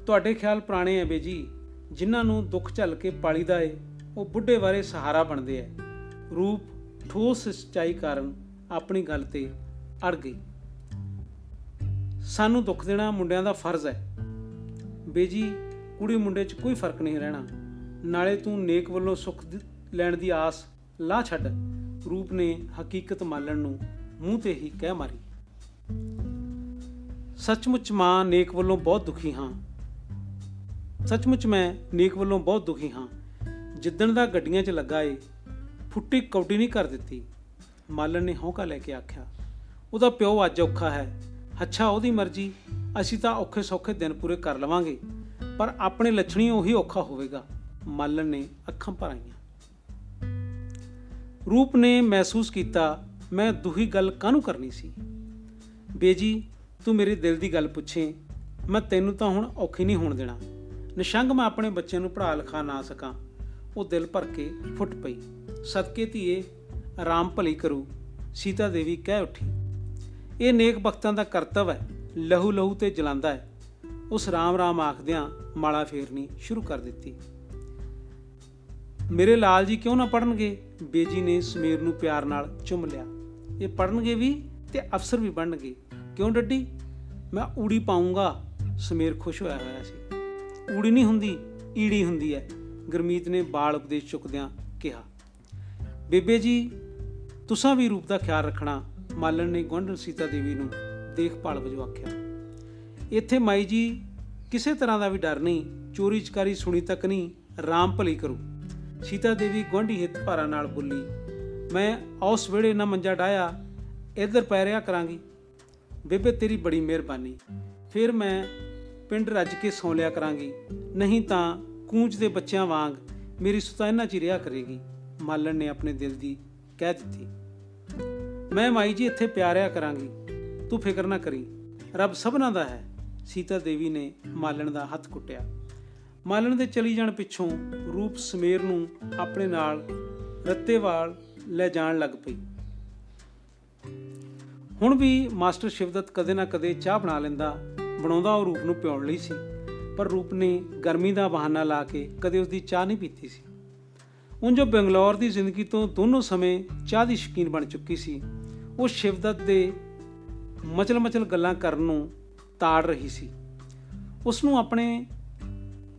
ਤੁਹਾਡੇ ਖਿਆਲ ਪੁਰਾਣੇ ਐ ਬੇਜੀ, ਜਿਨ੍ਹਾਂ ਨੂੰ ਦੁੱਖ ਝੱਲ ਕੇ ਪਾਲੀਦਾ ਏ, ਉਹ ਬੁੱਢੇ ਬਾਰੇ ਸਹਾਰਾ ਬਣਦੇ ਐ। ਰੂਪ ਠੋਸ ਸਚਾਈ ਕਾਰਨ ਆਪਣੀ ਗੱਲ ਤੇ ਅੜ ਗਈ। ਸਾਨੂੰ ਦੁੱਖ ਦੇਣਾ ਮੁੰਡਿਆਂ ਦਾ ਫਰਜ਼ ਹੈ ਬੇਜੀ, ਕੁੜੀ ਮੁੰਡੇ 'ਚ ਕੋਈ ਫ਼ਰਕ ਨਹੀਂ ਰਹਿਣਾ। ਨਾਲੇ ਤੂੰ ਨੇਕ ਵੱਲੋਂ ਸੁੱਖ ਲੈਣ ਦੀ ਆਸ ਲਾ ਛੱਡ। ਰੂਪ ਨੇ ਹਕੀਕਤ ਮਾਲਣ ਨੂੰ ਮੂੰਹ ਤੇ ਹੀ ਕਹਿ ਮਾਰੀ। ਸੱਚਮੁੱਚ ਮਾਂ ਨੇਕ ਵੱਲੋਂ ਬਹੁਤ ਦੁਖੀ ਹਾਂ। ਸੱਚਮੁੱਚ ਮੈਂ ਨੇਕ ਵੱਲੋਂ ਬਹੁਤ ਦੁਖੀ ਹਾਂ। ਜਿੱਦਣ ਦਾ ਗੱਡੀਆਂ 'ਚ ਲੱਗਾ ਏ, ਫੁੱਟੀ ਕੌਡੀ ਨਹੀਂ ਕਰ ਦਿੱਤੀ। ਮਾਲਣ ਨੇ ਹੌਂਕਾ ਲੈ ਕੇ ਆਖਿਆ, ਉਹਦਾ ਪਿਓ ਅੱਜ ਔਖਾ ਹੈ। ਅੱਛਾ, ਉਹਦੀ ਮਰਜ਼ੀ। ਅਸੀਂ ਤਾਂ ਔਖੇ ਸੌਖੇ ਦਿਨ ਪੂਰੇ ਕਰ ਲਵਾਂਗੇ। ਪਰ ਆਪਣੇ ਲੱਛਣੀ ਉਹੀ ਔਖਾ ਹੋਵੇਗਾ। ਮਾਲਣ ਨੇ ਅੱਖਾਂ ਭਰ ਆਈਆਂ। ਰੂਪ ਨੇ ਮਹਿਸੂਸ ਕੀਤਾ ਮੈਂ ਦੁਹੀ ਗੱਲ ਕਾਹਨੂੰ ਕਰਨੀ ਸੀ? ਬੇਜੀ ਤੂੰ ਮੇਰੇ ਦਿਲ ਦੀ ਗੱਲ ਪੁੱਛੇ। ਮੈਂ ਤੈਨੂੰ ਤਾਂ ਹੁਣ ਔਖੀ ਨਹੀਂ ਹੋਣ ਦੇਣਾ। ਨਿਸ਼ੰਗ ਮੈਂ ਆਪਣੇ ਬੱਚੇ ਨੂੰ ਪੜ੍ਹਾ ਲਿਖਾ ਨਾ ਸਕਾਂ। ਉਹ ਦਿਲ ਭਰ ਕੇ ਫੁੱਟ ਪਈ। ਸਦਕੇ ਧੀਏ, ਆਰਾਮ ਭਲੀ ਕਰੂ। ਸੀਤਾ ਦੇਵੀ ਕਹਿ ਉੱਠੀ। ਇਹ ਨੇਕ ਬਖਤਾਂ ਦਾ ਕਰਤਵ ਹੈ। ਲਹੂ ਲਹੂ ਤੇ ਜਲਾਂਦਾ ਹੈ। ਉਸ ਰਾਮ ਰਾਮ ਆਖਦਿਆਂ ਮਾਲਾ ਫੇਰਨੀ ਸ਼ੁਰੂ ਕਰ ਦਿੱਤੀ। ਮੇਰੇ ਲਾਲ ਜੀ ਕਿਉਂ ਨਾ ਪੜਨਗੇ ਬੇਜੀ ਨੇ ਸਮੀਰ ਨੂੰ ਪਿਆਰ ਨਾਲ ਚੁੰਮ ਲਿਆ। ਇਹ ਪੜਨਗੇ ਵੀ ਤੇ ਅਫਸਰ ਵੀ ਬਣਨਗੇ। ਕਿਉਂ ਡੱਡੀ? ਮੈਂ ਊੜੀ ਪਾਉਂਗਾ ਸਮੀਰ ਖੁਸ਼ ਹੋਇਆ ਹੋਇਆ ਸੀ। ਊੜੀ ਨਹੀਂ ਹੁੰਦੀ, ਈੜੀ ਹੁੰਦੀ ਹੈ। ਗਰਮੀਤ ਨੇ ਬਾਲ ਉਪਦੇਸ਼ ਚੁੱਕਦਿਆਂ ਕਿਹਾ, ਬੇਬੇ ਜੀ, ਤੁਸੀਂ ਵੀ ਰੂਪ ਦਾ ਖਿਆਲ ਰੱਖਣਾ। ਮਾਲਣ ਨੇ ਗੁੰਡਲ ਸੀਤਾ ਦੇਵੀ ਨੂੰ ਦੇਖਭਾਲ ਵਜੋਂ ਆਖਿਆ, ਇੱਥੇ ਮਾਈ ਜੀ, ਕਿਸੇ ਤਰ੍ਹਾਂ ਦਾ ਵੀ ਡਰ ਨਹੀਂ। ਚੋਰੀ ਚਕਾਰੀ ਸੁਣੀ ਤੱਕ ਨਹੀਂ। ਰਾਮ ਭਲੀ ਕਰੂ। ਸੀਤਾ ਦੇਵੀ ਗੋਂਢੀ ਹਿੱਤ ਭਾਰਾ ਨਾਲ ਬੁੱਲੀ ਮੈਂ ਉਸ ਵੇੜੇ ਨਾ ਮੰਜਾ ਡਾਇਆ ਇਧਰ ਪੈ ਰਿਆ ਕਰਾਂਗੀ। ਬੇਬੇ, ਤੇਰੀ ਬੜੀ ਮਿਹਰਬਾਨੀ। ਫਿਰ ਮੈਂ ਪਿੰਡ ਰੱਜ ਕੇ ਸੌ ਲਿਆ ਕਰਾਂਗੀ। ਨਹੀਂ ਤਾਂ ਕੂੰਚ ਦੇ ਬੱਚਿਆਂ ਵਾਂਗ ਮੇਰੀ ਸੁਤਾ ਇਹਨਾਂ ਚ ਹੀ ਰਿਹਾ ਕਰੇਗੀ। ਮਾਲਣ ਨੇ ਆਪਣੇ ਦਿਲ ਦੀ ਕਹਿ ਦਿੱਤੀ। ਮੈਂ ਮਾਈ ਜੀ, ਇੱਥੇ ਪਿਆਰਿਆ ਕਰਾਂਗੀ। ਤੂੰ ਫਿਕਰ ਨਾ ਕਰੀ। ਰੱਬ ਸਭਨਾਂ ਦਾ ਹੈ। ਸੀਤਾ ਦੇਵੀ ਨੇ ਮਾਲਣ ਦਾ ਹੱਥ ਕੁੱਟਿਆ। ਮਾਲਣ ਦੇ ਚਲੀ ਜਾਣ ਪਿੱਛੋਂ ਰੂਪ ਸਮੇਰ ਨੂੰ ਆਪਣੇ ਨਾਲ ਰੱਤੇਵਾਲ ਲੈ ਜਾਣ ਲੱਗ ਪਈ। ਹੁਣ ਵੀ ਮਾਸਟਰ ਸ਼ਿਵਦਤ ਕਦੇ ਨਾ ਕਦੇ ਚਾਹ ਬਣਾ ਲੈਂਦਾ, ਬਣਾਉਂਦਾ ਉਹ ਰੂਪ ਨੂੰ ਪਿਉਣ ਲਈ ਸੀ। ਪਰ ਰੂਪ ਨੇ ਗਰਮੀ ਦਾ ਬਹਾਨਾ ਲਾ ਕੇ ਕਦੇ ਉਸ ਦੀ ਚਾਹ ਨਹੀਂ ਪੀਤੀ ਸੀ। ਉਨ ਜੋ ਬੰਗਲੌਰ ਦੀ ਜ਼ਿੰਦਗੀ ਤੋਂ ਦੋਨੋਂ ਸਮੇਂ ਚਾਹ ਦੀ ਸ਼ਕੀਨ ਬਣ ਚੁੱਕੀ ਸੀ। ਉਹ ਸ਼ਿਵਦਤ ਦੇ ਮਚਲ ਮਚਲ ਗੱਲਾਂ ਕਰਨ ਨੂੰ ਤਾੜ ਰਹੀ ਸੀ। ਉਸ ਨੂੰ ਆਪਣੇ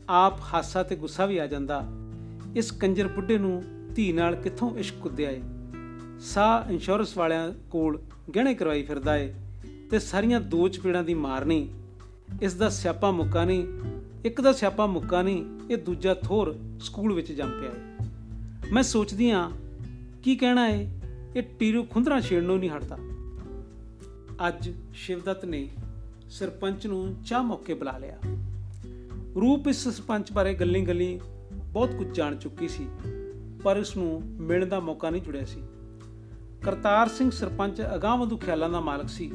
ਆਪ ਹਾਸਾ ਤੇ ਗੁੱਸਾ ਵੀ ਆ ਜਾਂਦਾ। ਇਸ ਕੰਜਰ ਬੁੱਢੇ ਨੂੰ ਧੀ ਨਾਲ ਕਿੱਥੋਂ ਇਸ਼ਕ ਕੁੱਦਿਆ ਏ? ਸਾਹ ਇੰਸ਼ੋਰੈਂਸ ਵਾਲਿਆਂ ਕੋਲ ਗਹਿਣੇ ਕਰਵਾਈ ਫਿਰਦਾ ਏ ਤੇ ਸਾਰੀਆਂ ਦੋ ਚਪੇੜਾਂ ਦੀ ਮਾਰਨੀ ਇਸ ਦਾ ਸਿਆਪਾ ਮੁੱਕਾ ਨਹੀਂ, ਇੱਕ ਦਾ ਸਿਆਪਾ ਮੁੱਕਾ ਨਹੀਂ, ਇਹ ਦੂਜਾ ਥੋਰ ਸਕੂਲ ਵਿੱਚ ਜੰਮ ਪਿਆ ਏ। ਮੈਂ ਸੋਚਦੀ ਆ ਕੀ ਕਹਿਣਾ ਏ? ਇਹ ਟੀਰੂ ਖੁੰਦਰਾ ਛੇੜਨੋਂ ਨਹੀਂ ਹਟਦਾ। ਅੱਜ ਸ਼ਿਵਦਤ ਨੇ ਸਰਪੰਚ ਨੂੰ ਚਾਹ ਮੌਕੇ ਬੁਲਾ ਲਿਆ। ਰੂਪ ਇਸ ਸਰਪੰਚ ਬਾਰੇ ਗੱਲਾਂ ਗੱਲਾਂ ਬਹੁਤ ਕੁਝ ਜਾਣ ਚੁੱਕੀ ਸੀ। ਪਰ ਉਸ ਨੂੰ ਮਿਲਣ ਦਾ ਮੌਕਾ ਨਹੀਂ ਜੁੜਿਆ ਸੀ। ਕਰਤਾਰ ਸਿੰਘ ਸਰਪੰਚ ਅਗਾਂਹਵਧੂ ਖਿਆਲਾਂ ਦਾ ਮਾਲਕ ਸੀ।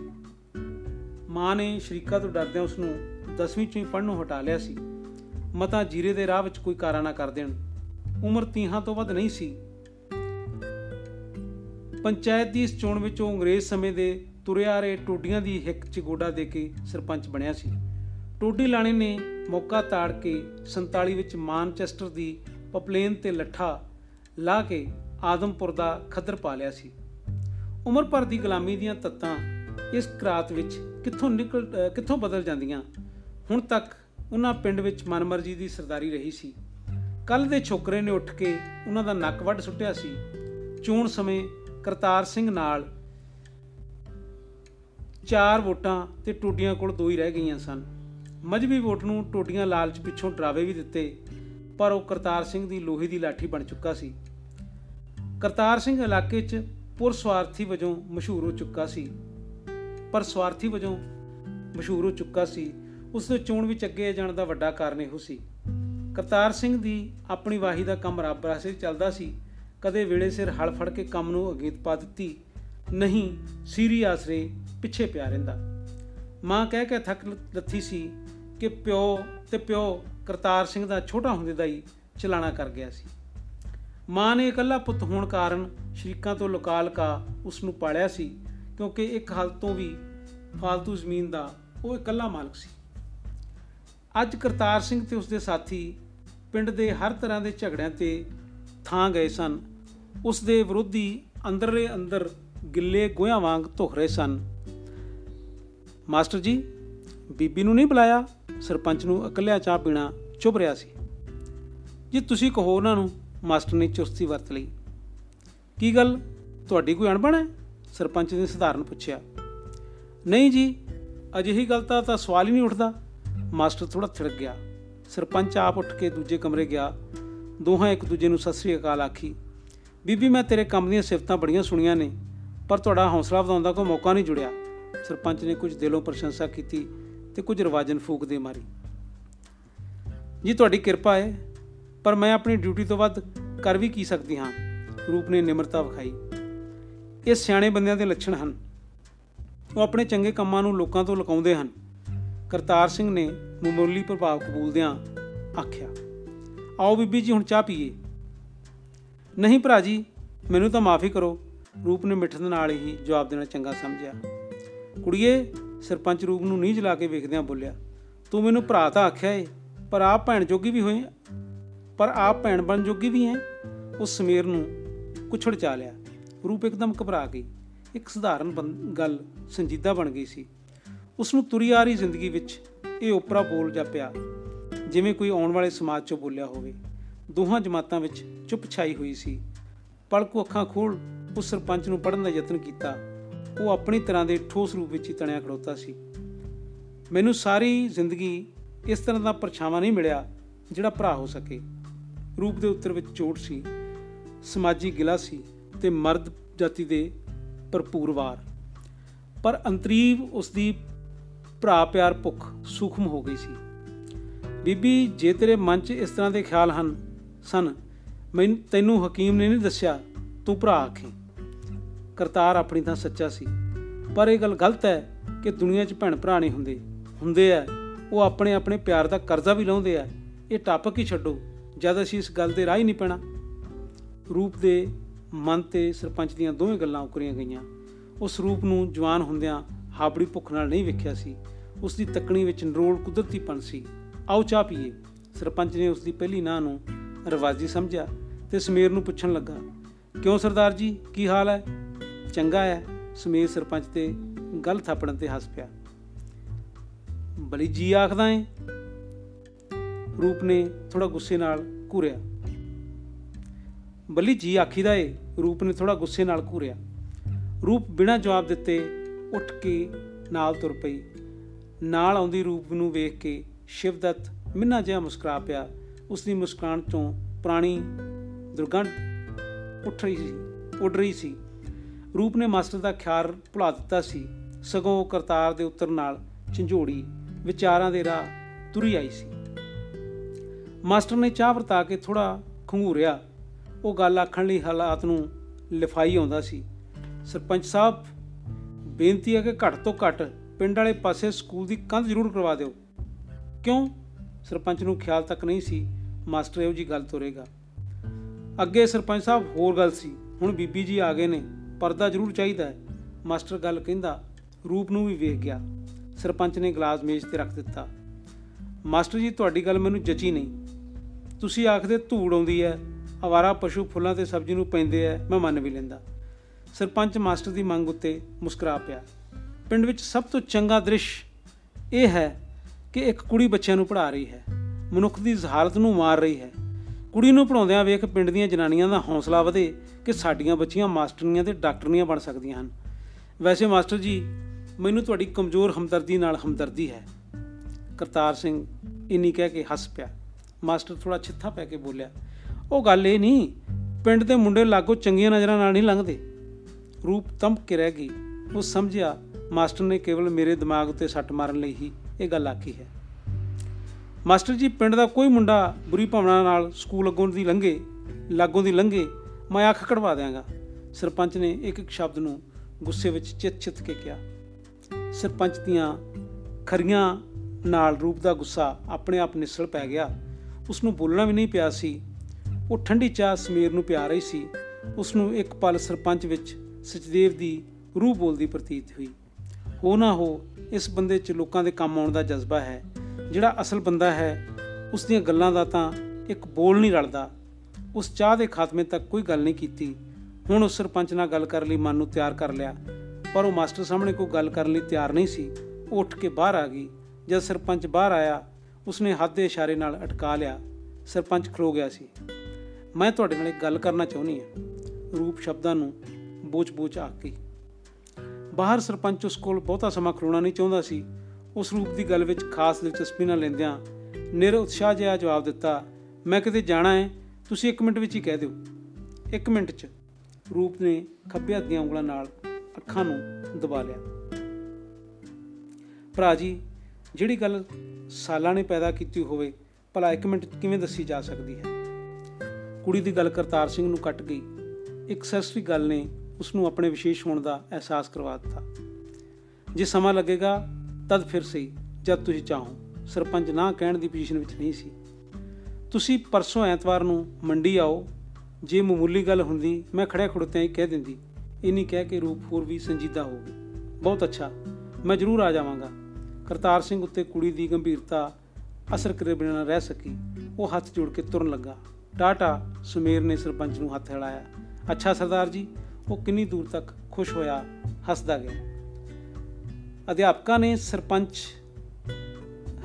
ਮਾਂ ਨੇ ਸ਼ਰੀਕਾ ਤੋਂ ਡਰਦਿਆਂ ਉਸ ਨੂੰ 10ਵੀਂ ਚੋਂ ਹੀ ਪੜ੍ਹਨੋਂ ਹਟਾ ਲਿਆ ਸੀ। ਮਤਾ ਜੀਰੇ ਦੇ ਰਾਹ ਵਿੱਚ ਕੋਈ ਕਾਰਾਨਾ ਕਰ ਦੇਣ। ਉਮਰ 30 ਤੋਂ ਵੱਧ ਨਹੀਂ ਸੀ। ਪੰਚਾਇਤ ਦੀ ਇਸ ਚੋਣ ਵਿੱਚ ਉਹ ਅੰਗਰੇਜ਼ ਸਮੇਂ ਦੇ ਤੁਰਿਆ ਰਹੇ ਟੋਡੀਆਂ ਦੀ ਹਿੱਕ 'ਚ ਗੋਡਾ ਦੇ ਕੇ ਸਰਪੰਚ ਬਣਿਆ ਸੀ। ਟੋਡੀ ਲਾਣੇ ਨੇ ਮੌਕਾ ਤਾੜ ਕੇ 47 ਵਿੱਚ ਮਾਨਚੈਸਟਰ ਦੀ ਪਪਲੇਨ ਤੇ ਲੱਠਾ ਲਾ ਕੇ ਆਦਮਪੁਰ ਦਾ ਖੱਦਰ ਪਾ ਲਿਆ ਸੀ। ਉਮਰ ਭਰ ਦੀ ਗੁਲਾਮੀ ਦੀਆਂ ਤੱਤਾਂ ਇਸ ਕਰਾਤ ਵਿੱਚ ਕਿੱਥੋਂ ਨਿਕਲ ਕਿੱਥੋਂ ਬਦਲ ਜਾਂਦੀਆਂ? ਹੁਣ ਤੱਕ ਉਹਨਾਂ ਪਿੰਡ ਵਿੱਚ ਮਨਮਰਜੀ ਦੀ ਸਰਦਾਰੀ ਰਹੀ ਸੀ। ਕੱਲ ਦੇ ਛੋਕਰੇ ਨੇ ਉੱਠ ਕੇ ਉਹਨਾਂ ਦਾ ਨੱਕ ਵੱਢ ਸੁੱਟਿਆ ਸੀ। ਚੋਣ ਸਮੇਂ ਕਰਤਾਰ ਸਿੰਘ ਨਾਲ ਚਾਰ ਵੋਟਾਂ ਤੇ ਟੋਡੀਆਂ ਕੋਲ ਦੋ ਹੀ ਰਹਿ ਗਈਆਂ ਸਨ। ਮਜਬੀ ਵੋਟ ਨੂੰ ਟੋਡੀਆਂ ਲਾਲਚ ਪਿੱਛੋਂ ਡਰਾਵੇ ਵੀ ਦਿੱਤੇ, ਪਰ ਉਹ ਕਰਤਾਰ ਸਿੰਘ ਦੀ ਲੋਹੇ ਦੀ ਲਾਠੀ ਬਣ ਚੁੱਕਾ ਸੀ। ਕਰਤਾਰ ਸਿੰਘ ਇਲਾਕੇ 'ਚ ਪੁਰ ਸਵਾਰਥੀ ਵਜੋਂ ਮਸ਼ਹੂਰ ਹੋ ਚੁੱਕਾ ਸੀ। ਪਰ ਸਵਾਰਥੀ ਵਜੋਂ ਮਸ਼ਹੂਰ ਹੋ ਚੁੱਕਾ ਸੀ, ਉਸ ਦੇ ਚੋਣ ਵਿੱਚ ਅੱਗੇ ਜਾਣ ਦਾ ਵੱਡਾ ਕਾਰਨ ਇਹੋ ਸੀ। ਕਰਤਾਰ ਸਿੰਘ ਦੀ ਆਪਣੀ ਵਾਹੀ ਦਾ ਕੰਮ ਰੱਬ ਰਾਸੇ ਚੱਲਦਾ ਸੀ। ਕਦੇ ਵੇਲੇ ਸਿਰ ਹਲ ਫੜ ਕੇ ਕੰਮ ਨੂੰ ਅਗੇਤ ਪਾ ਦਿੱਤੀ, ਨਹੀਂ ਸੀਰੀ ਆਸਰੇ ਪਿੱਛੇ ਪਿਆ ਰਹਿੰਦਾ। ਮਾਂ ਕਹਿ ਕੇ ਥੱਕ ਲੱਥੀ ਸੀ ਕਿ ਪਿਓ ਤੇ ਪਿਓ ਕਰਤਾਰ ਸਿੰਘ ਦਾ ਛੋਟਾ ਹੁੰਦੇ ਦਾ ਹੀ ਚਲਾਣਾ ਕਰ ਗਿਆ ਸੀ। ਮਾਂ ਨੇ ਇਕੱਲਾ ਪੁੱਤ ਹੋਣ ਕਾਰਨ ਸ਼ਰੀਕਾਂ ਤੋਂ ਲੁਕਾ ਲੁਕਾ ਉਸ ਨੂੰ ਪਾਲਿਆ ਸੀ, ਕਿਉਂਕਿ ਇੱਕ ਹਾਲ ਤੋਂ ਵੀ ਫਾਲਤੂ ਜ਼ਮੀਨ ਦਾ ਉਹ ਇਕੱਲਾ ਮਾਲਕ ਸੀ। ਅੱਜ ਕਰਤਾਰ ਸਿੰਘ ਤੇ ਉਸਦੇ ਸਾਥੀ ਪਿੰਡ ਦੇ ਹਰ ਤਰ੍ਹਾਂ ਦੇ ਝਗੜਿਆਂ ਤੇ ਥਾਂ ਗਏ ਸਨ। ਉਸ ਦੇ ਵਿਰੋਧੀ ਅੰਦਰਲੇ ਅੰਦਰ ਗਿੱਲੇ ਗੋਹਿਆਂ ਵਾਂਗ ਧੁਖ ਰਹੇ ਸਨ। ਮਾਸਟਰ ਜੀ, ਬੀਬੀ ਨੂੰ ਨਹੀਂ ਬੁਲਾਇਆ? ਸਰਪੰਚ ਨੂੰ ਇਕੱਲਿਆ ਚਾਹ ਪੀਣਾ ਚੁੱਭ ਰਿਹਾ ਸੀ। ਜੀ, ਤੁਸੀਂ ਕਹੋ ਉਹਨਾਂ ਨੂੰ ਮਾਸਟਰ ਨੇ ਚੁਸਤੀ ਵਰਤ ਲਈ। ਕੀ ਗੱਲ? ਤੁਹਾਡੀ ਕੋਈ ਅਣਬਣ ਹੈ? ਸਰਪੰਚ ਨੇ ਸਧਾਰਨ ਪੁੱਛਿਆ। ਨਹੀਂ ਜੀ, ਅਜਿਹੀ ਗੱਲ ਤਾਂ ਤਾਂ ਸਵਾਲ ਹੀ ਨਹੀਂ ਉੱਠਦਾ। ਮਾਸਟਰ ਥੋੜਾ ਥਿੜਕ ਗਿਆ। ਸਰਪੰਚ ਆਪ ਉੱਠ ਕੇ ਦੂਜੇ ਕਮਰੇ ਗਿਆ। ਦੋਹਾਂ ਇੱਕ ਦੂਜੇ ਨੂੰ ਸਤਿ ਸ੍ਰੀ ਅਕਾਲ ਆਖੀ। ਬੀਬੀ, ਮੈਂ ਤੇਰੇ ਕੰਮ ਦੀਆਂ ਸਿਫਤਾਂ ਬੜੀਆਂ ਸੁਣੀਆਂ ਨੇ, ਪਰ ਤੁਹਾਡਾ ਹੌਸਲਾ ਵਧਾਉਣ ਦਾ ਕੋਈ ਮੌਕਾ ਨਹੀਂ ਜੁੜਿਆ। ਸਰਪੰਚ ਨੇ ਕੁਝ ਦਿਲੋਂ ਪ੍ਰਸ਼ੰਸਾ ਕੀਤੀ ਤੇ ਕੁਝ ਰਵਾਜਨ ਫੂਕ ਦੇ ਮਾਰੀ। ਜੀ, ਤੁਹਾਡੀ ਕਿਰਪਾ ਹੈ। ਪਰ ਮੈਂ ਆਪਣੀ ਡਿਊਟੀ ਤੋਂ ਵੱਧ ਕਰ ਵੀ ਕੀ ਸਕਦੀ ਹਾਂ? ਰੂਪ ਨੇ ਨਿਮਰਤਾ ਵਿਖਾਈ। ਇਹ ਸਿਆਣੇ ਬੰਦਿਆਂ ਦੇ ਲੱਛਣ ਹਨ। ਉਹ ਆਪਣੇ ਚੰਗੇ ਕੰਮਾਂ ਨੂੰ ਲੋਕਾਂ ਤੋਂ ਲੁਕਾਉਂਦੇ ਹਨ। ਕਰਤਾਰ ਸਿੰਘ ਨੇ ਮਾਮੂਲੀ ਪ੍ਰਭਾਵ ਕਬੂਲਦਿਆਂ ਆਖਿਆ, ਆਓ ਬੀਬੀ ਜੀ, ਹੁਣ ਚਾਹ ਪੀਏ। ਨਹੀਂ ਭਰਾ ਜੀ, ਮੈਨੂੰ ਤਾਂ ਮਾਫੀ ਕਰੋ। ਰੂਪ ਨੇ ਮਿੱਠਤ ਨਾਲ ਹੀ ਜਵਾਬ ਦੇਣਾ ਚੰਗਾ ਸਮਝਿਆ। ਕੁੜੀਏ, ਸਰਪੰਚ ਰੂਪ ਨੂੰ ਨੀਝ ਲਾ ਕੇ ਵੇਖਦਿਆਂ ਬੋਲਿਆ, ਤੂੰ ਮੈਨੂੰ ਭਰਾ ਤਾਂ ਆਖਿਆ ਏ, ਪਰ ਆਪ ਭੈਣ ਜੋਗੀ ਵੀ ਹੋਏ ਪਰ ਆਪ ਭੈਣ ਬਣ ਜੋਗੀ ਵੀ ਹੈ। ਉਸ ਸਮੀਰ ਨੂੰ ਕੁਛੜ ਚਾ ਲਿਆ। ਰੂਪ ਇੱਕਦਮ ਘਬਰਾ ਗਈ। ਇੱਕ ਸਧਾਰਨ ਗੱਲ ਸੰਜੀਦਾ ਬਣ ਗਈ ਸੀ। ਉਸ ਨੂੰ ਤੁਰੀ ਆ ਰਹੀ ਜ਼ਿੰਦਗੀ ਵਿੱਚ ਇਹ ਓਪਰਾ ਬੋਲ ਜਾਪਿਆ। ਜਿਵੇਂ ਕੋਈ ਆਉਣ ਵਾਲੇ ਸਮਾਜ ਚੋਂ ਬੋਲਿਆ ਹੋਵੇ। ਦੋਹਾਂ ਜਮਾਤਾਂ ਵਿੱਚ ਚੁੱਪ ਛਾਈ ਹੋਈ ਸੀ। ਪਲਕੋ ਅੱਖਾਂ ਖੋਲ ਉਸ ਸਰਪੰਚ ਨੂੰ ਪੜਨ ਦਾ ਯਤਨ ਕੀਤਾ। ਉਹ ਆਪਣੀ ਤਰ੍ਹਾਂ ਦੇ ਠੋਸ ਰੂਪ ਵਿੱਚ ਹੀ ਤਣਿਆ ਖੜੋਤਾ ਸੀ। ਮੈਨੂੰ ਸਾਰੀ ਜ਼ਿੰਦਗੀ ਇਸ ਤਰ੍ਹਾਂ ਦਾ ਪਰਛਾਵਾਂ ਨਹੀਂ ਮਿਲਿਆ ਜਿਹੜਾ ਭਰਾ ਹੋ ਸਕੇ। ਰੂਪ ਦੇ ਉੱਤਰ ਵਿੱਚ ਚੋਟ ਸੀ, ਸਮਾਜੀ ਗਿਲਾ ਸੀ ਤੇ ਮਰਦ ਜਾਤੀ ਦੇ ਭਰਪੂਰ ਵਾਰ। ਪਰ ਅੰਤਰੀਵ ਉਸ ਦੀ ਭਰਾ ਪਿਆਰ ਭੁੱਖ ਸੂਖਮ ਹੋ ਗਈ ਸੀ। ਬੀਬੀ, ਜੇ ਤੇਰੇ ਮਨ 'ਚ ਇਸ ਤਰ੍ਹਾਂ ਦੇ ਖਿਆਲ ਹਨ, ਸਨ, ਮੈਨੂੰ, ਤੈਨੂੰ ਹਕੀਮ ਨੇ ਨਹੀਂ ਦੱਸਿਆ, ਤੂੰ ਭਰਾ ਆਖੇ। ਕਰਤਾਰ ਆਪਣੀ ਤਾਂ ਸੱਚਾ ਸੀ। ਪਰ ਇਹ ਗੱਲ ਗਲਤ ਹੈ ਕਿ ਦੁਨੀਆ 'ਚ ਭੈਣ ਭਰਾ ਨਹੀਂ ਹੁੰਦੇ। ਹੁੰਦੇ ਆ, ਉਹ ਆਪਣੇ ਆਪਣੇ ਪਿਆਰ ਦਾ ਕਰਜ਼ਾ ਵੀ ਲਾਉਂਦੇ ਆ, ਇਹ ਟੱਪ ਹੀ ਛੱਡੋ। ਜਦ ਅਸੀਂ ਇਸ ਗੱਲ ਦੇ ਰਾਹ ਹੀ ਨਹੀਂ ਪੈਣਾ, ਰੂਪ ਦੇ ਮਨ ਤੇ ਸਰਪੰਚ ਦੀਆਂ ਦੋਵੇਂ ਗੱਲਾਂ ਉਕਰੀਆਂ ਗਈਆਂ। ਉਸ ਰੂਪ ਨੂੰ ਜਵਾਨ ਹੁੰਦਿਆਂ ਹਾਬੜੀ ਭੁੱਖ ਨਾਲ ਨਹੀਂ ਵੇਖਿਆ ਸੀ। ਉਸ ਦੀ ਤੱਕਣੀ ਵਿੱਚ ਨਰੋਲ ਕੁਦਰਤੀਪਣ ਸੀ। ਆਓ ਚਾਹ ਪੀਏ। ਸਰਪੰਚ ਨੇ ਉਸ ਦੀ ਪਹਿਲੀ ਨਾਂ ਨੂੰ ਰਵਾਜੀ ਸਮਝਿਆ ਤੇ ਸਮੀਰ ਨੂੰ ਪੁੱਛਣ ਲੱਗਾ, ਕਿਉਂ ਸਰਦਾਰ ਜੀ, ਕੀ ਹਾਲ ਹੈ? ਚੰਗਾ ਹੈ। ਸਮੀਰ ਸਰਪੰਚ ਤੇ ਗੱਲ ਥਾਪਣ ਤੇ ਹੱਸ ਪਿਆ। ਬਲੀ ਜੀ ਆਖਦਾ ਏ। ਰੂਪ ਨੇ ਥੋੜਾ ਗੁੱਸੇ ਨਾਲ ਘੂਰਿਆ। ਬਲੀ ਜੀ ਆਖੀਦਾ ਏ, ਰੂਪ ਨੇ ਥੋੜਾ ਗੁੱਸੇ ਨਾਲ ਘੂਰਿਆ। ਰੂਪ ਬਿਨਾਂ ਜਵਾਬ ਦਿੱਤੇ ਉੱਠ ਕੇ ਨਾਲ ਤੁਰ ਪਈ। ਨਾਲ ਆਉਂਦੀ ਰੂਪ ਨੂੰ ਵੇਖ ਕੇ ਸ਼ਿਵਦਤ ਮਿੰਨਾ ਜਿਹਾ ਮੁਸਕਰਾ ਪਿਆ। ਉਸ ਦੀ ਮੁਸਕਾਨ ਤੋਂ ਪੁਰਾਣੀ ਦੁਰਗੰਧ ਉੱਠ ਰਹੀ ਸੀ, ਉੱਡ ਰਹੀ ਸੀ। ਰੂਪ ਨੇ ਮਾਸਟਰ ਦਾ ਖਿਆਲ ਭੁਲਾ ਦਿੱਤਾ ਸੀ। ਸਗੋਂ ਕਰਤਾਰ ਦੇ ਉੱਤਰ ਨਾਲ ਝੰਜੋੜੀ ਵਿਚਾਰਾਂ ਦੇ ਰਾਹ ਤੁਰੀ ਆਈ ਸੀ। ਮਾਸਟਰ ਨੇ ਚਾਹ ਵਰਤਾ ਕੇ ਥੋੜਾ ਖੰਗੂਰਿਆ। ਉਹ ਗੱਲ ਆਖਣ ਲਈ ਹਾਲਾਤ ਨੂੰ ਲਿਫਾਈ ਆਉਂਦਾ ਸੀ। ਸਰਪੰਚ ਸਾਹਿਬ, ਬੇਨਤੀ ਹੈ ਕਿ ਘੱਟ ਤੋਂ ਘੱਟ ਪਿੰਡ ਵਾਲੇ ਪਾਸੇ ਸਕੂਲ ਦੀ ਕੰਧ ਜ਼ਰੂਰ ਕਰਵਾ ਦਿਓ। ਕਿਉਂ? ਸਰਪੰਚ ਨੂੰ ਖਿਆਲ ਤੱਕ ਨਹੀਂ ਸੀ, ਮਾਸਟਰ ਇਹੋ ਜੀ ਗੱਲ ਤੋਰੇਗਾ। ਅੱਗੇ ਸਰਪੰਚ ਸਾਹਿਬ ਹੋਰ ਗੱਲ ਸੀ। ਹੁਣ ਬੀਬੀ ਜੀ ਆ ਗਏ ਨੇ, ਪਰਦਾ ਜ਼ਰੂਰ ਚਾਹੀਦਾ ਹੈ। ਮਾਸਟਰ ਗੱਲ ਕਹਿੰਦਾ, ਰੂਪ ਨੂੰ ਵੀ ਵੇਖ ਗਿਆ। ਸਰਪੰਚ ਨੇ ਗਲਾਸ ਮੇਜ਼ ਤੇ ਰੱਖ ਦਿੱਤਾ। ਮਾਸਟਰ ਜੀ, ਤੁਹਾਡੀ ਗੱਲ ਮੈਨੂੰ ਜਚੀ ਨਹੀਂ। ਤੁਸੀਂ ਆਖਦੇ ਧੂੜ ਆਉਂਦੀ ਹੈ, ਆਵਾਰਾ ਪਸ਼ੂ ਫੁੱਲਾਂ ਤੇ ਸਬਜ਼ੀ ਨੂੰ ਪੈਂਦੇ ਐ ਮੈਂ ਮੰਨ ਵੀ ਲੈਂਦਾ। ਸਰਪੰਚ ਮਾਸਟਰ ਦੀ ਮੰਗ ਉੱਤੇ ਮੁਸਕਰਾ ਪਿਆ। ਪਿੰਡ ਵਿੱਚ ਸਭ ਤੋਂ ਚੰਗਾ ਦ੍ਰਿਸ਼ ਇਹ ਹੈ ਕਿ ਇੱਕ ਕੁੜੀ ਬੱਚਿਆਂ ਨੂੰ ਪੜ੍ਹਾ ਰਹੀ ਹੈ। ਮਨੁੱਖ ਦੀ ਹਾਲਤ ਨੂੰ ਮਾਰ ਰਹੀ ਹੈ। ਕੁੜੀ ਨੂੰ ਪੜਾਉਂਦਿਆਂ ਵੇਖ ਪਿੰਡ ਦੀਆਂ ਜਨਾਨੀਆਂ ਦਾ ਹੌਸਲਾ ਵਧੇ ਕਿ ਸਾਡੀਆਂ ਬੱਚੀਆਂ ਮਾਸਟਰਨੀਆਂ ਤੇ ਡਾਕਟਰਨੀਆਂ ਬਣ ਸਕਦੀਆਂ ਹਨ। ਵੈਸੇ ਮਾਸਟਰ ਜੀ, ਮੈਨੂੰ ਤੁਹਾਡੀ ਕਮਜ਼ੋਰ ਹਮਦਰਦੀ ਨਾਲ ਹਮਦਰਦੀ ਹੈ। ਕਰਤਾਰ ਸਿੰਘ, ਇੰਨੀ ਕਹਿ ਕੇ ਹੱਸ ਪਿਆ। ਮਾਸਟਰ ਥੋੜਾ ਛਿੱਥਾ ਪੈ ਕੇ ਬੋਲਿਆ, ਉਹ ਗੱਲ ਇਹ ਨਹੀਂ, ਪਿੰਡ ਦੇ ਮੁੰਡੇ ਲਾਗੋ ਚੰਗੀਆਂ ਨਜ਼ਰਾਂ ਨਾਲ ਨਹੀਂ ਲੰਘਦੇ। ਰੂਪ ਤੰਪ ਕੇ ਰਹਿ ਗਈ। ਉਹ ਸਮਝਿਆ, ਮਾਸਟਰ ਨੇ ਕੇਵਲ ਮੇਰੇ ਦਿਮਾਗ ਉੱਤੇ ਸੱਟ ਮਾਰਨ ਲਈ ਹੀ ਇਹ ਗੱਲ ਆਖੀ ਹੈ। ਮਾਸਟਰ ਜੀ, ਪਿੰਡ ਦਾ ਕੋਈ ਮੁੰਡਾ ਬੁਰੀ ਭਾਵਨਾ ਨਾਲ ਸਕੂਲ ਅੱਗੋਂ ਦੀ ਲੰਘੇ, ਲਾਗੋਂ ਦੀ ਲੰਘੇ, ਮੈਂ ਅੱਖ ਕਢਵਾ ਦਿਆਂਗਾ। ਸਰਪੰਚ ਨੇ ਇੱਕ ਇੱਕ ਸ਼ਬਦ ਨੂੰ ਗੁੱਸੇ ਵਿੱਚ ਚਿੱਤ-ਚਿੱਤ ਕੇ ਕਿਹਾ। ਸਰਪੰਚ ਦੀਆਂ ਖਰੀਆਂ ਨਾਲ ਰੂਪ ਦਾ ਗੁੱਸਾ ਆਪਣੇ ਆਪ ਨਿਸਲ ਪੈ ਗਿਆ। ਉਸ ਨੂੰ ਬੋਲਣਾ ਵੀ ਨਹੀਂ ਪਿਆ ਸੀ। ਉਹ ਠੰਡੀ ਚਾਹ ਸਮੀਰ ਨੂੰ ਪਿਆ ਰਹੀ ਸੀ। ਉਸ ਨੂੰ ਇੱਕ ਪਲ ਸਰਪੰਚ ਵਿੱਚ ਸਚਦੇਵ ਦੀ ਰੂਹ ਬੋਲਦੀ ਪ੍ਰਤੀਤ ਹੋਈ। ਹੋ ਨਾ ਹੋ, ਇਸ ਬੰਦੇ 'ਚ ਲੋਕਾਂ ਦੇ ਕੰਮ ਆਉਣ ਦਾ ਜਜ਼ਬਾ ਹੈ। ਜਿਹੜਾ ਅਸਲ ਬੰਦਾ ਹੈ ਉਸ ਦੀਆਂ ਗੱਲਾਂ ਦਾ ਤਾਂ ਇੱਕ ਬੋਲ ਨਹੀਂ ਰਲਦਾ। ਉਸ ਚਾਹ ਦੇ ਖਾਤਮੇ ਤੱਕ ਕੋਈ ਗੱਲ ਨਹੀਂ ਕੀਤੀ। ਹੁਣ ਉਸ ਸਰਪੰਚ ਨਾਲ ਗੱਲ ਕਰਨ ਲਈ ਮਨ ਨੂੰ ਤਿਆਰ ਕਰ ਲਿਆ। ਪਰ ਉਹ ਮਾਸਟਰ ਸਾਹਮਣੇ ਕੋਈ ਗੱਲ ਕਰਨ ਲਈ ਤਿਆਰ ਨਹੀਂ ਸੀ। ਉਹ ਉੱਠ ਕੇ ਬਾਹਰ ਆ ਗਈ। ਜਦ ਸਰਪੰਚ ਬਾਹਰ ਆਇਆ ਉਸਨੇ ਹੱਥ ਦੇ ਇਸ਼ਾਰੇ ਨਾਲ ਅਟਕਾ ਲਿਆ। ਸਰਪੰਚ ਖਲੋ ਗਿਆ ਸੀ। ਮੈਂ ਤੁਹਾਡੇ ਨਾਲ ਇੱਕ ਗੱਲ ਕਰਨਾ ਚਾਹੁੰਦੀ ਹਾਂ। ਰੂਪ ਸ਼ਬਦਾਂ ਨੂੰ ਬੋਚ-ਬੋਚ ਆ ਗਈ ਬਾਹਰ ਸਰਪੰਚ ਉਸ ਕੋਲ ਬਹੁਤਾ ਸਮਾਂ ਖਲੋਣਾ ਨਹੀਂ ਚਾਹੁੰਦਾ ਸੀ। ਉਸ ਰੂਪ ਦੀ ਗੱਲ ਵਿੱਚ ਖਾਸ ਦਿਲਚਸਪੀ ਨਾਲ ਲੈਂਦਿਆਂ ਨਿਰ ਉਤਸ਼ਾਹ ਜਿਹਾ ਜਵਾਬ ਦਿੱਤਾ, ਮੈਂ ਕਿਤੇ ਜਾਣਾ ਹੈ, ਤੁਸੀਂ 1 ਮਿੰਟ ਵਿੱਚ ਹੀ ਕਹਿ ਦਿਓ। 1 ਮਿੰਟ 'ਚ ਰੂਪ ਨੇ ਖੱਬੇ ਹੱਥ ਦੀਆਂ ਉਂਗਲਾਂ ਨਾਲ ਅੱਖਾਂ ਨੂੰ ਦਬਾ ਲਿਆ। ਭਰਾ ਜੀ, ਜਿਹੜੀ ਗੱਲ ਸਾਲਾਂ ਨੇ ਪੈਦਾ ਕੀਤੀ ਹੋਵੇ, ਭਲਾ 1 ਮਿੰਟ ਕਿਵੇਂ ਦੱਸੀ ਜਾ ਸਕਦੀ ਹੈ? ਕੁੜੀ ਦੀ ਗੱਲ ਕਰਤਾਰ ਸਿੰਘ ਨੂੰ ਕੱਟ ਗਈ। ਇੱਕ ਸਰਸਰੀ ਗੱਲ ਨੇ ਉਸ ਨੂੰ ਆਪਣੇ ਵਿਸ਼ੇਸ਼ ਹੋਣ ਦਾ ਅਹਿਸਾਸ ਕਰਵਾ ਦਿੱਤਾ। ਜੇ ਸਮਾਂ ਲੱਗੇਗਾ, ਤਦ ਫਿਰ ਸਹੀ, ਜਦ ਤੁਸੀਂ ਚਾਹੋ। ਸਰਪੰਚ ਨਾ ਕਹਿਣ ਦੀ ਪੋਜੀਸ਼ਨ ਵਿੱਚ ਨਹੀਂ ਸੀ। ਤੁਸੀਂ ਪਰਸੋਂ ਐਤਵਾਰ ਨੂੰ ਮੰਡੀ ਆਓ। ਜੇ ਮਾਮੂਲੀ ਗੱਲ ਹੁੰਦੀ, ਮੈਂ ਖੜਿਆ ਖੜੁੱਤਿਆਂ ਹੀ ਕਹਿ ਦਿੰਦੀ। ਇਨੀ ਕਹਿ ਕੇ ਰੂਪ ਹੋਰ ਵੀ ਸੰਜੀਦਾ ਹੋ ਗਈ। ਬਹੁਤ ਅੱਛਾ, ਮੈਂ ਜ਼ਰੂਰ ਆ ਜਾਵਾਂਗਾ। ਕਰਤਾਰ ਸਿੰਘ ਉੱਤੇ ਕੁੜੀ ਦੀ ਗੰਭੀਰਤਾ ਅਸਰ ਕਰੇ ਬਿਨਾਂ ਨਾ ਰਹਿ ਸਕੀ, ਉਹ ਹੱਥ ਜੋੜ ਕੇ ਤੁਰਨ ਲੱਗਾ। ਟਾਟਾ ਸੁਮੇਰ ਨੇ ਸਰਪੰਚ ਨੂੰ ਹੱਥ ਹਿਲਾਇਆ। ਅੱਛਾ ਸਰਦਾਰ ਜੀ, ਉਹ ਕਿੰਨੀ ਦੂਰ ਤੱਕ ਖੁਸ਼ ਹੋਇਆ? ਹੱਸਦਾ ਗਿਆ। ਅਧਿਆਪਕਾਂ ਨੇ ਸਰਪੰਚ,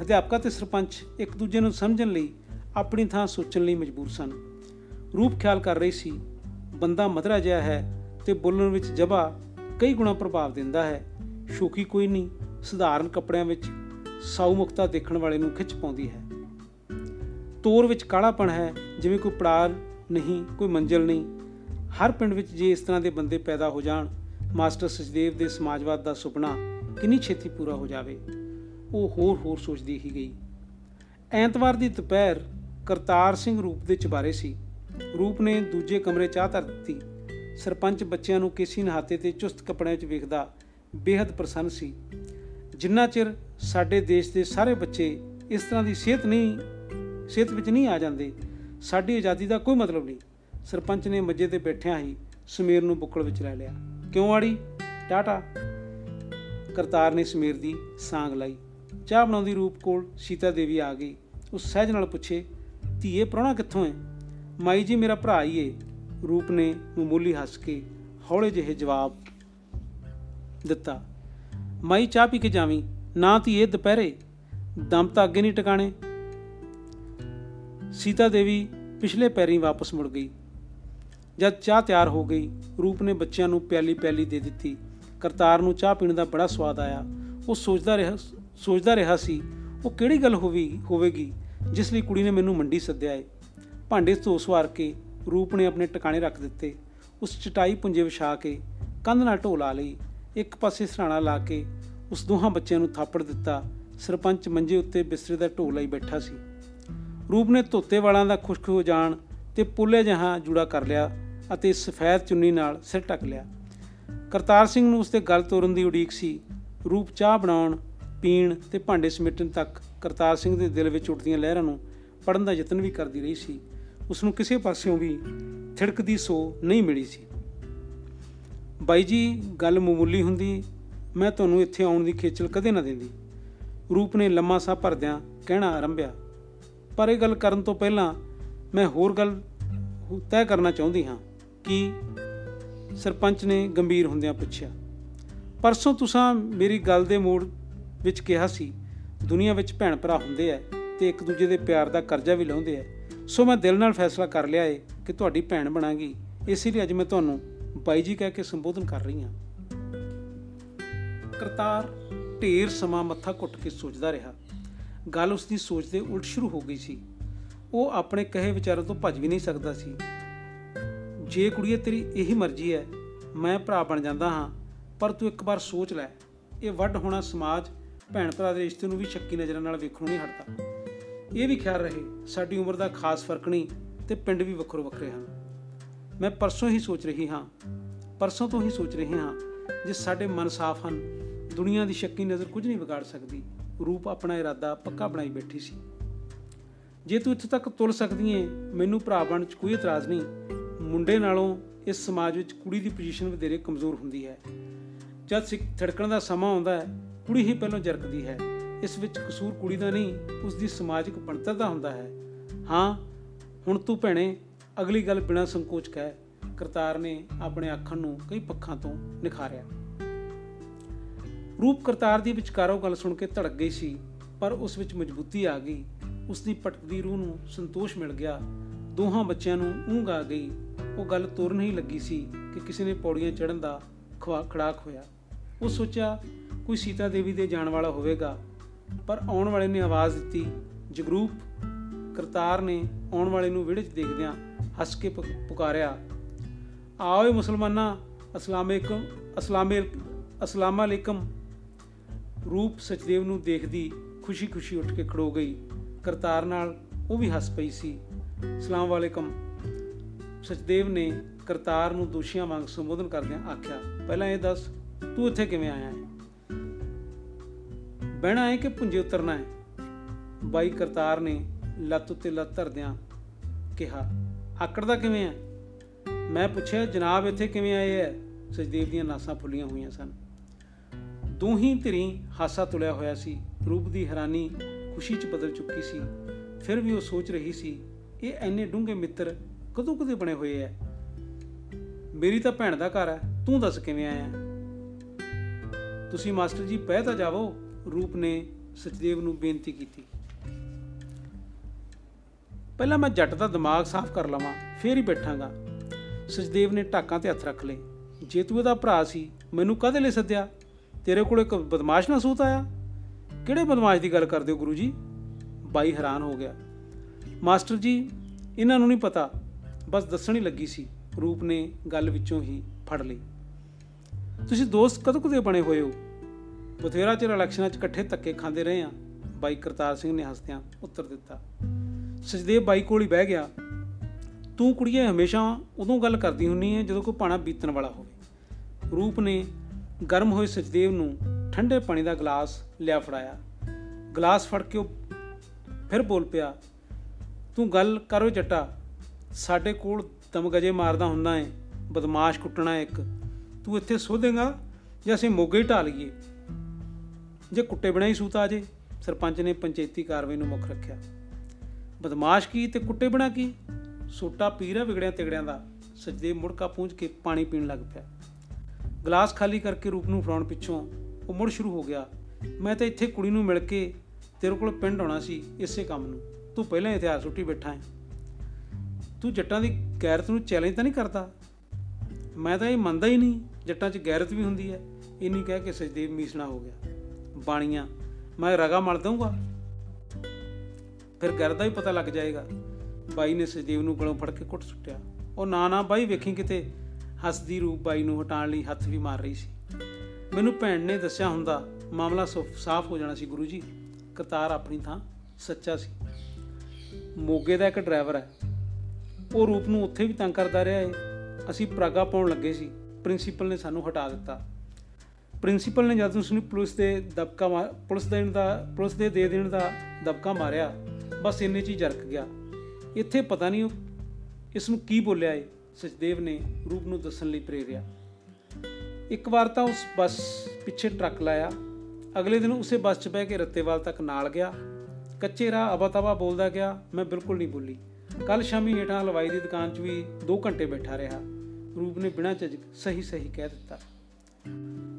ਅਧਿਆਪਕਾਂ ਤੇ ਸਰਪੰਚ ਇੱਕ ਦੂਜੇ ਨੂੰ ਸਮਝਣ ਲਈ ਆਪਣੀ ਥਾਂ ਸੋਚਣ ਲਈ ਮਜਬੂਰ ਸਨ। ਰੂਪ ਖਿਆਲ ਕਰ ਰਹੀ ਸੀ, ਬੰਦਾ ਮਧਰਾ ਜਿਹਾ ਹੈ ਤੇ ਬੋਲਣ ਵਿੱਚ ਜਬਾ ਕਈ ਗੁਣਾ ਪ੍ਰਭਾਵ ਦਿੰਦਾ ਹੈ, ਸ਼ੋਕੀ ਕੋਈ ਨਹੀਂ ਸਧਾਰਨ ਕੱਪੜਿਆਂ ਵਿੱਚ ਸਾਊ ਮੁਕਤਾ ਦੇਖਣ ਵਾਲੇ ਨੂੰ ਖਿੱਚ ਪਾਉਂਦੀ ਹੈ। ਤੋਰ ਵਿੱਚ ਕਾਲਾਪਣ ਹੈ, ਜਿਵੇਂ ਕੋਈ ਪੜਾਰ ਨਹੀਂ, ਕੋਈ ਮੰਜ਼ਲ ਨਹੀਂ। ਹਰ ਪਿੰਡ ਵਿੱਚ ਜੇ ਇਸ ਤਰ੍ਹਾਂ ਦੇ ਬੰਦੇ ਪੈਦਾ ਹੋ ਜਾਣ, ਮਾਸਟਰ ਸਚਦੇਵ ਦੇ ਸਮਾਜਵਾਦ ਦਾ ਸੁਪਨਾ ਕਿੰਨੀ ਛੇਤੀ ਪੂਰਾ ਹੋ ਜਾਵੇ, ਉਹ ਹੋਰ ਹੋਰ ਸੋਚਦੀ ਹੀ ਗਈ। ਐਤਵਾਰ ਦੀ ਦੁਪਹਿਰ ਕਰਤਾਰ ਸਿੰਘ ਰੂਪ ਦੇ ਚਬਾਰੇ ਸੀ। ਰੂਪ ਨੇ ਦੂਜੇ ਕਮਰੇ ਚਾਹ ਧਰ ਦਿੱਤੀ। ਸਰਪੰਚ ਬੱਚਿਆਂ ਨੂੰ ਕੇਸੀ ਨਹਾਤੇ ਤੇ ਚੁਸਤ ਕੱਪੜਿਆਂ 'ਚ ਵੇਖਦਾ ਬੇहद ਪ੍ਰਸੰਨ ਸੀ। ਜਿੰਨਾ ਚਿਰ ਸਾਡੇ ਦੇਸ਼ ਦੇ ਸਾਰੇ ਬੱਚੇ ਇਸ ਤਰ੍ਹਾਂ ਦੀ ਸਿਹਤ ਨਹੀਂ, ਸਿਹਤ ਵਿੱਚ ਨਹੀਂ ਆ ਜਾਂਦੇ, ਸਾਡੀ ਆਜ਼ਾਦੀ ਦਾ ਕੋਈ ਮਤਲਬ ਨਹੀਂ। ਸਰਪੰਚ ਨੇ ਮੱਜੇ ਤੇ ਬੈਠਿਆਂ ਹੀ ਸਮੀਰ ਨੂੰ ਬੁੱਕਲ ਵਿੱਚ ਲੈ ਲਿਆ। ਕਿਉਂ ਆੜੀ? ਟਾਟਾ। ਕਰਤਾਰ ਨੇ ਸਮੀਰ ਦੀ ਸਾਂਗ ਲਾਈ। ਚਾਹ ਬਣਾਉਂਦੀ ਰੂਪ ਕੋਲ ਸੀਤਾ ਦੇਵੀ ਆ ਗਈ। ਉਸ ਸਹਿਜ ਨਾਲ ਪੁੱਛੇ, ਧੀਏ, ਪ੍ਰਾਹੁਣਾ ਕਿੱਥੋਂ ਹੈ ਮਾਈ ਜੀ, ਮੇਰਾ ਭਰਾ ਹੀ ਏ। ਰੂਪ ਨੇ ਮਾਮੂਲੀ ਹੱਸ ਕੇ ਹੌਲੇ ਜਿਹੇ ਜਵਾਬ ਦਿੱਤਾ। ਮਾਈ ਚਾਹ ਪੀ ਕੇ ਜਾਵੀਂ, ਨਾ ਧੀਏ, ਦੁਪਹਿਰੇ। ਦਮ ਤਾਂ ਅੱਗੇ ਨਹੀਂ ਟਿਕਾਣੇ। ਸੀਤਾ ਦੇਵੀ ਪਿਛਲੇ ਪੈਰੀਂ ਵਾਪਸ ਮੁੜ ਗਈ। ਜਦ ਚਾਹ ਤਿਆਰ ਹੋ ਗਈ, ਰੂਪ ਨੇ ਬੱਚਿਆਂ ਨੂੰ ਪਿਆਲੀ ਪਿਆਲੀ ਦੇ ਦਿੱਤੀ। ਕਰਤਾਰ ਨੂੰ ਚਾਹ ਪੀਣ ਦਾ ਬੜਾ ਸਵਾਦ ਆਇਆ। ਉਹ ਸੋਚਦਾ ਰਿਹਾ ਸੋਚਦਾ ਰਿਹਾ ਸੀ, ਉਹ ਕਿਹੜੀ ਗੱਲ ਹੋਵੀ, ਹੋਵੇਗੀ, ਜਿਸ ਲਈ ਕੁੜੀ ਨੇ ਮੈਨੂੰ ਮੰਡੀ ਸੱਦਿਆ ਏ। ਭਾਂਡੇ ਧੋ ਸਵਾਰ ਕੇ ਰੂਪ ਨੇ ਆਪਣੇ ਟਿਕਾਣੇ ਰੱਖ ਦਿੱਤੇ। ਉਸ ਚਟਾਈ ਪੁੰਜੇ ਵਿਛਾ ਕੇ ਕੰਧ ਨਾਲ ਢੋ ਲਾ ਲਈ। ਇੱਕ ਪਾਸੇ ਸਰਾਣਾ ਲਾ ਕੇ ਉਸ ਦੋਹਾਂ ਬੱਚਿਆਂ ਨੂੰ ਥਾਪੜ ਦਿੱਤਾ, ਸਰਪੰਚ ਮੰਜੇ ਉੱਤੇ ਬਿਸਤਰੇ ਦਾ ਢੋ ਲਈ ਬੈਠਾ ਸੀ। ਰੂਪ ਨੇ ਧੋਤੇ ਵਾਲਾਂ ਦਾ ਖੁਸ਼ਕ ਹੋ ਜਾਣ ਤੇ ਪੁੱਲੇ ਜਹਾਂ ਜੂੜਾ ਕਰ ਲਿਆ ਅਤੇ ਸਫੈਦ ਚੁੰਨੀ ਨਾਲ ਸਿਰ ਢੱਕ ਲਿਆ। ਕਰਤਾਰ ਸਿੰਘ ਨੂੰ ਉਸਦੇ ਗਲ ਤੋਰਨ ਦੀ ਉਡੀਕ ਸੀ। ਰੂਪ ਚਾਹ ਬਣਾਉਣ, ਪੀਣ ਤੇ ਭਾਂਡੇ ਸਮੇਟਣ ਤੱਕ ਕਰਤਾਰ ਸਿੰਘ ਦੇ ਦਿਲ ਵਿੱਚ ਉੱਠਦੀਆਂ ਲਹਿਰਾਂ ਨੂੰ ਪੜਨ ਦਾ ਯਤਨ ਵੀ ਕਰਦੀ ਰਹੀ ਸੀ। ਉਸ ਨੂੰ ਕਿਸੇ ਪਾਸਿਓਂ ਵੀ ਥਿੜਕਦੀ ਸੋ ਨਹੀਂ ਮਿਲੀ ਸੀ। ਬਾਈ ਜੀ, ਗੱਲ ਮਾਮੂਲੀ ਹੁੰਦੀ, ਮੈਂ ਤੁਹਾਨੂੰ ਇੱਥੇ ਆਉਣ ਦੀ ਖੇਚਲ ਕਦੇ ਨਾ ਦਿੰਦੀ। ਰੂਪ ਨੇ ਲੰਮਾ ਸਾਹ ਭਰਦਿਆਂ ਕਹਿਣਾ ਆਰੰਭਿਆ, ਪਰ ਇਹ ਗੱਲ ਕਰਨ ਤੋਂ ਪਹਿਲਾਂ ਮੈਂ ਹੋਰ ਗੱਲ ਤੈਅ ਕਰਨਾ ਚਾਹੁੰਦੀ ਹਾਂ ਕਿ ਸਰਪੰਚ ਨੇ ਗੰਭੀਰ ਹੁੰਦਿਆਂ ਪੁੱਛਿਆ, ਪਰਸੋਂ ਤੁਸੀਂ ਮੇਰੀ ਗੱਲ ਦੇ ਮੋੜ ਵਿੱਚ ਕਿਹਾ ਸੀ, ਦੁਨੀਆ ਵਿੱਚ ਭੈਣ ਭਰਾ ਹੁੰਦੇ ਆ ਤੇ ਇੱਕ ਦੂਜੇ ਦੇ ਪਿਆਰ ਦਾ ਕਰਜ਼ਾ ਵੀ ਲਾਉਂਦੇ ਆ ਸੋ ਮੈਂ ਦਿਲ ਨਾਲ ਫੈਸਲਾ ਕਰ ਲਿਆ ਏ ਕਿ ਤੁਹਾਡੀ ਭੈਣ ਬਣਾਂਗੀ। ਇਸੇ ਲਈ ਅੱਜ ਮੈਂ ਤੁਹਾਨੂੰ ਬਾਈ ਜੀ ਕਹਿ ਕੇ ਸੰਬੋਧਨ ਕਰ ਰਹੀ ਹਾਂ। ਕਰਤਾਰ ਢੇਰ ਸਮਾਂ ਮੱਥਾ ਘੁੱਟ ਕੇ ਸੋਚਦਾ ਰਿਹਾ। ਗੱਲ ਉਸ ਦੀ ਸੋਚ ਦੇ ਉਲਟ ਸ਼ੁਰੂ ਹੋ ਗਈ ਸੀ। ਉਹ ਆਪਣੇ ਕਹੇ ਵਿਚਾਰਾਂ ਤੋਂ ਭੱਜ ਵੀ ਨਹੀਂ ਸਕਦਾ ਸੀ। ਜੇ ਕੁੜੀਏ, ਤੇਰੀ ਇਹੀ ਮਰਜ਼ੀ ਹੈ। ਮੈਂ ਭਰਾ ਬਣ ਜਾਂਦਾ ਹਾਂ, ਪਰ ਤੂੰ ਇੱਕ ਵਾਰ ਸੋਚ ਲੈ। ਇਹ ਵੱਡ ਹੋਣਾ ਸਮਾਜ ਭੈਣ ਭਰਾ ਦੇ ਰਿਸ਼ਤੇ ਨੂੰ ਵੀ ਸ਼ੱਕੀ ਨਜ਼ਰਾਂ ਨਾਲ ਵੇਖਣੋਂ ਨਹੀਂ ਹਟਦਾ। ਇਹ ਵੀ ਖਿਆਲ ਰਹੇ, ਸਾਡੀ ਉਮਰ ਦਾ ਖਾਸ ਫ਼ਰਕ ਨਹੀਂ ਤੇ ਪਿੰਡ ਵੀ ਵੱਖਰੋ ਵੱਖਰੇ ਹਨ। ਮੈਂ ਪਰਸੋਂ ਹੀ ਸੋਚ ਰਹੀ ਹਾਂ, ਪਰਸੋਂ ਤੋਂ ਹੀ ਸੋਚ ਰਹੀ ਹਾਂ ਜੇ ਸਾਡੇ ਮਨ ਸਾਫ਼ ਹਨ, ਦੁਨੀਆ ਦੀ ਸ਼ੱਕੀ ਨਜ਼ਰ ਕੁਝ ਨਹੀਂ ਵਿਗਾੜ ਸਕਦੀ। ਰੂਪ ਆਪਣਾ ਇਰਾਦਾ ਪੱਕਾ ਬਣਾਈ ਬੈਠੀ ਸੀ। ਜੇ ਤੂੰ ਇੱਥੇ ਤੱਕ ਤੁਰ ਸਕਦੀ ਏ, ਮੈਨੂੰ ਭਰਾ ਬਣਨ 'ਚ ਕੋਈ ਇਤਰਾਜ਼ ਨਹੀਂ। ਮੁੰਡੇ ਨਾਲੋਂ ਇਸ ਸਮਾਜ ਵਿੱਚ ਕੁੜੀ ਦੀ ਪੋਜੀਸ਼ਨ ਵਧੇਰੇ ਕਮਜ਼ੋਰ ਹੁੰਦੀ ਹੈ। ਜਦ ਸਿੱਖ ਥੜਕਣ ਦਾ ਸਮਾਂ ਆਉਂਦਾ ਹੈ, ਕੁੜੀ ਹੀ ਪਹਿਲਾਂ ਜਰਕਦੀ ਹੈ। ਇਸ ਵਿੱਚ ਕਸੂਰ ਕੁੜੀ ਦਾ ਨਹੀਂ ਉਸ ਦੀ ਸਮਾਜਿਕ ਬਣਤਰ ਦਾ ਹੁੰਦਾ ਹੈ। ਹਾਂ, ਹੁਣ ਤੂੰ ਭੈਣੇ ਅਗਲੀ ਗੱਲ ਬਿਨਾਂ ਸੰਕੋਚ ਕਹਿ, ਕਰਤਾਰ ਨੇ ਆਪਣੇ ਆਖਣ ਨੂੰ ਕਈ ਪੱਖਾਂ ਤੋਂ ਨਿਖਾਰਿਆ। ਰੂਪ ਕਰਤਾਰ ਦੀ ਵਿਚਕਾਰੋਂ ਗੱਲ ਸੁਣ ਕੇ ਧੜਕ ਗਈ ਸੀ, ਪਰ ਉਸ ਵਿੱਚ ਮਜ਼ਬੂਤੀ ਆ ਗਈ। ਉਸ ਦੀ ਭਟਕਦੀ ਰੂਹ ਨੂੰ ਸੰਤੋਸ਼ ਮਿਲ ਗਿਆ। ਦੋਹਾਂ ਬੱਚਿਆਂ ਨੂੰ ਊਂਘ ਆ ਗਈ। ਉਹ ਗੱਲ ਤੁਰ ਨਹੀਂ ਲੱਗੀ ਸੀ ਕਿ ਕਿਸੇ ਨੇ ਪੌੜੀਆਂ ਚੜ੍ਹਨ ਦਾ ਖਵਾ- ਖੜਾਕ ਹੋਇਆ। ਉਹ ਸੋਚਿਆ, ਕੋਈ ਸੀਤਾ ਦੇਵੀ ਦੇ ਜਾਣ ਵਾਲਾ ਹੋਵੇਗਾ। ਪਰ ਆਉਣ ਵਾਲੇ ਨੇ ਆਵਾਜ਼ ਦਿੱਤੀ, ਜਗਰੂਪ, ਕਰਤਾਰ ਨੇ ਆਉਣ ਵਾਲੇ ਨੂੰ ਵਿਹੜੇ 'ਚ ਦੇਖਦਿਆਂ ਹੱਸ ਕੇ ਪੁ- ਪੁਕਾਰਿਆ ਆਓਏ ਮੁਸਲਮਾਨਾਂ, ਅਸਲਾਮੇਕਮ, ਅਸਲਾਮੇ ਅਸਲਾਮ ਅਲੈਕਮ ਰੂਪ ਸਚਦੇਵ ਨੂੰ ਦੇਖਦੀ ਖੁਸ਼ੀ-ਖੁਸ਼ੀ ਉੱਠ ਕੇ ਖੜੋ ਗਈ। ਕਰਤਾਰ ਨਾਲ ਉਹ ਵੀ ਹੱਸ ਪਈ ਸੀ। ਅਸਲਾਮ ਵਾਲੇਕਮ ਸਚਦੇਵ ਨੇ ਕਰਤਾਰ ਨੂੰ ਦੋਸ਼ੀਆਂ ਵਾਂਗ ਸੰਬੋਧਨ ਕਰਦਿਆਂ ਆਖਿਆ, ਪਹਿਲਾਂ ਇਹ ਦੱਸ, ਤੂੰ ਇੱਥੇ ਕਿਵੇਂ ਆਇਆ ਹੈ ਬਹਿਣਾ ਹੈ ਕਿ ਪੁੰਜੇ ਉਤਰਨਾ ਹੈ ਬਾਈ ਕਰਤਾਰ ਨੇ ਲੱਤ ਉੱਤੇ ਲੱਤ ਧਰਦਿਆਂ ਕਿਹਾ ਆਕੜਦਾ ਕਿਵੇਂ ਹੈ ਮੈਂ ਪੁੱਛਿਆ, ਜਨਾਬ ਇੱਥੇ ਕਿਵੇਂ ਆਏ ਹੈ ਸਚਦੇਵ ਦੀਆਂ ਨਾਸਾਂ ਫੁੱਲੀਆਂ ਹੋਈਆਂ ਸਨ। ਦੋਹੀਂ ਧਿਰੀ ਹਾਸਾ ਤੁਲਿਆ ਹੋਇਆ ਸੀ। ਰੂਪ ਦੀ ਹੈਰਾਨੀ ਖੁਸ਼ੀ 'ਚ ਬਦਲ ਚੁੱਕੀ ਸੀ। ਫਿਰ ਵੀ ਉਹ ਸੋਚ ਰਹੀ ਸੀ, ਇਹ ਐਨੇ ਡੂੰਘੇ ਮਿੱਤਰ ਕਦੋਂ ਕਦੇ ਬਣੇ ਹੋਏ ਐ? ਮੇਰੀ ਤਾਂ ਭੈਣ ਦਾ ਘਰ ਹੈ ਤੂੰ ਦੱਸ ਕਿਵੇਂ ਆਇਆ? ਤੁਸੀਂ ਮਾਸਟਰ ਜੀ, ਪਹਿ ਤਾਂ ਜਾਵੋ। ਰੂਪ ਨੇ ਸਚਦੇਵ ਨੂੰ ਬੇਨਤੀ ਕੀਤੀ। ਪਹਿਲਾਂ ਮੈਂ ਜੱਟ ਦਾ ਦਿਮਾਗ ਸਾਫ਼ ਕਰ ਲਵਾਂ, ਫੇਰ ਹੀ ਬੈਠਾਂਗਾ। ਸਚਦੇਵ ਨੇ ਢਾਕਾਂ ਤੇ ਹੱਥ ਰੱਖ ਲਏ। ਜੇ ਤੂੰ ਇਹਦਾ ਭਰਾ ਸੀ, ਮੈਨੂੰ ਕਾਹਦੇ ਲਈ ਸੱਦਿਆ? ਤੇਰੇ ਕੋਲ ਇੱਕ ਬਦਮਾਸ਼ ਨਾ ਸੂਤ ਆਇਆ? ਕਿਹੜੇ ਬਦਮਾਸ਼ ਦੀ ਗੱਲ ਕਰਦੇ ਹੋ ਗੁਰੂ ਜੀ ਬਾਈ ਹੈਰਾਨ ਹੋ ਗਿਆ। ਮਾਸਟਰ ਜੀ, ਇਹਨਾਂ ਨੂੰ ਨਹੀਂ ਪਤਾ, ਬਸ ਦੱਸਣੀ ਲੱਗੀ ਸੀ। ਰੂਪ ਨੇ ਗੱਲ ਵਿੱਚੋਂ ਹੀ ਫੜ ਲਈ। ਤੁਸੀਂ ਦੋਸਤ ਕਦੋਂ ਕਦੇ ਬਣੇ ਹੋਏ ਹੋ? ਬਥੇਰਾ ਚਿਰ ਇਲੈਕਸ਼ਨਾਂ 'ਚ ਇਕੱਠੇ ਧੱਕੇ ਖਾਂਦੇ ਰਹੇ ਆ। ਬਾਈ ਕਰਤਾਰ ਸਿੰਘ ਨੇ ਹੱਸਦਿਆਂ ਉੱਤਰ ਦਿੱਤਾ। ਸਚਦੇਵ ਬਾਈ ਕੋਲ ਹੀ ਬਹਿ ਗਿਆ। ਤੂੰ ਕੁੜੀਏ ਹਮੇਸ਼ਾ ਉਦੋਂ ਗੱਲ ਕਰਦੀ ਹੁੰਨੀ ਹੈ ਜਦੋਂ ਕੋਈ ਪਾਣਾ ਬੀਤਣ ਵਾਲਾ ਹੋਵੇ। ਰੂਪ ਨੇ ਗਰਮ ਹੋਏ ਸਚਦੇਵ ਨੂੰ ਠੰਡੇ ਪਾਣੀ ਦਾ ਗਲਾਸ ਲਿਆ ਫੜਾਇਆ। ਗਲਾਸ ਫੜ ਕੇ ਉਹ ਫਿਰ ਬੋਲ ਪਿਆ, ਤੂੰ ਗੱਲ ਕਰੋ ਜੱਟਾ, ਸਾਡੇ ਕੋਲ ਦਮਗਜੇ ਮਾਰਦਾ ਹੁੰਦਾ ਏ, ਬਦਮਾਸ਼ ਕੁੱਟਣਾ ਇੱਕ। ਤੂੰ ਇੱਥੇ ਸੋ ਦੇਗਾ ਜਾਂ ਅਸੀਂ ਮੋਗੇ ਹੀ ਢਾ ਲਈਏ? ਜੇ ਕੁੱਟੇ ਬਣਾ ਹੀ ਸੂਤ ਆ ਜੇ, ਸਰਪੰਚ ਨੇ ਪੰਚਾਇਤੀ ਕਾਰਵਾਈ ਨੂੰ ਮੁੱਖ ਰੱਖਿਆ। ਬਦਮਾਸ਼ ਕੀ ਤੇ ਕੁੱਟੇ ਬਣਾ ਕੀ? ਸੋਟਾ ਪੀਰਾ ਵਿਗੜਿਆਂ ਤਿਗੜਿਆਂ ਦਾ। ਸਜਦੇ ਮੁੜਕਾ ਪੂੰਝ ਕੇ ਪਾਣੀ ਪੀਣ ਲੱਗ ਪਿਆ। ਗਲਾਸ ਖਾਲੀ ਕਰਕੇ ਰੂਪ ਨੂੰ ਫੜਾਉਣ ਪਿੱਛੋਂ ਉਹ ਮੁੜ ਸ਼ੁਰੂ ਹੋ ਗਿਆ। ਮੈਂ ਤਾਂ ਇੱਥੇ ਕੁੜੀ ਨੂੰ ਮਿਲ ਕੇ ਤੇਰੇ ਕੋਲ ਪਿੰਡ ਆਉਣਾ ਸੀ, ਇਸੇ ਕੰਮ ਨੂੰ। ਤੂੰ ਪਹਿਲਾਂ ਹੀ ਇਤਿਹਾਸ ਸੁੱਟੀ ਬੈਠਾ ਹੈ। ਤੂੰ ਜੱਟਾਂ ਦੀ ਗੈਰਤ ਨੂੰ ਚੈਲੰਜ ਤਾਂ ਨਹੀਂ ਕਰਦਾ? ਮੈਂ ਤਾਂ ਇਹ ਮੰਨਦਾ ਹੀ ਨਹੀਂ, ਜੱਟਾਂ 'ਚ ਗੈਰਤ ਵੀ ਹੁੰਦੀ ਹੈ। ਇੰਨੀ ਕਹਿ ਕੇ ਸਜਦੇਵ ਮੀਸਣਾ ਹੋ ਗਿਆ। ਬਾਣੀਆਂ, ਮੈਂ ਰਗਾ ਮਲ ਦਊਂਗਾ। ਫਿਰ ਘਰ ਦਾ ਹੀ ਪਤਾ ਲੱਗ ਜਾਏਗਾ। ਬਾਈ ਨੇ ਸਜਦੇਵ ਨੂੰ ਗਲੋਂ ਫੜ ਕੇ ਕੁੱਟ ਸੁੱਟਿਆ। ਉਹ ਨਾ ਨਾ ਬਾਈ ਵੇਖੀ ਕਿਤੇ ਹੱਸਦੀ ਰੂਪ ਬਾਈ ਨੂੰ ਹਟਾਉਣ ਲਈ ਹੱਥ ਵੀ ਮਾਰ ਰਹੀ ਸੀ। ਮੈਨੂੰ ਭੈਣ ਨੇ ਦੱਸਿਆ ਹੁੰਦਾ, ਮਾਮਲਾ ਸਾਫ਼ ਹੋ ਜਾਣਾ ਸੀ ਗੁਰੂ ਜੀ ਕਰਤਾਰ ਆਪਣੀ ਥਾਂ ਸੱਚਾ ਸੀ। ਮੋਗੇ ਦਾ ਇੱਕ ਡਰਾਈਵਰ ਹੈ। ਉਹ ਰੂਪ ਨੂੰ ਉੱਥੇ ਵੀ ਤੰਗ ਕਰਦਾ ਰਿਹਾ ਏ। ਅਸੀਂ ਪ੍ਰਾਗਾ ਪਾਉਣ ਲੱਗੇ ਸੀ। ਪ੍ਰਿੰਸੀਪਲ ਨੇ ਸਾਨੂੰ ਹਟਾ ਦਿੱਤਾ। ਪ੍ਰਿੰਸੀਪਲ ਨੇ ਜਦ ਉਸ ਨੂੰ ਪੁਲਿਸ ਦੇ ਦਬਕਾ ਮਾਰ ਪੁਲਿਸ ਦੇਣ ਦਾ, ਪੁਲਿਸ ਦੇ ਦੇ ਦੇਣ ਦਾ ਦਬਕਾ ਮਾਰਿਆ ਬਸ ਇੰਨੇ ਚ ਹੀ ਜਰਕ ਗਿਆ। ਇੱਥੇ ਪਤਾ ਨਹੀਂ ਉਹ ਇਸ ਨੂੰ ਕੀ ਬੋਲਿਆ ਏ, ਸਚਦੇਵ ਨੇ ਰੂਪ ਨੂੰ ਦੱਸਣ ਲਈ ਪ੍ਰੇਰਿਆ। ਇੱਕ ਵਾਰ ਤਾਂ ਉਸ ਬੱਸ ਪਿੱਛੇ ਟਰੱਕ ਲਾਇਆ। ਅਗਲੇ ਦਿਨ ਉਸੇ ਬੱਸ 'ਚ ਬਹਿ ਕੇ ਰੱਤੇਵਾਲ ਤੱਕ ਨਾਲ ਗਿਆ। ਕੱਚੇ ਰਾਹ ਅਬਾ-ਤਬਾ ਬੋਲਦਾ ਗਿਆ, ਮੈਂ ਬਿਲਕੁਲ ਨਹੀਂ ਬੋਲੀ। ਕੱਲ ਸ਼ਾਮੀ ਹੇਠਾਂ ਹਲਵਾਈ ਦੀ ਦੁਕਾਨ 'ਚ ਵੀ 2 ਘੰਟੇ ਬੈਠਾ ਰਿਹਾ। ਰੂਪ ਨੇ ਬਿਨਾਂ ਝਿਜਕ ਸਹੀ ਸਹੀ ਕਹਿ ਦਿੱਤਾ।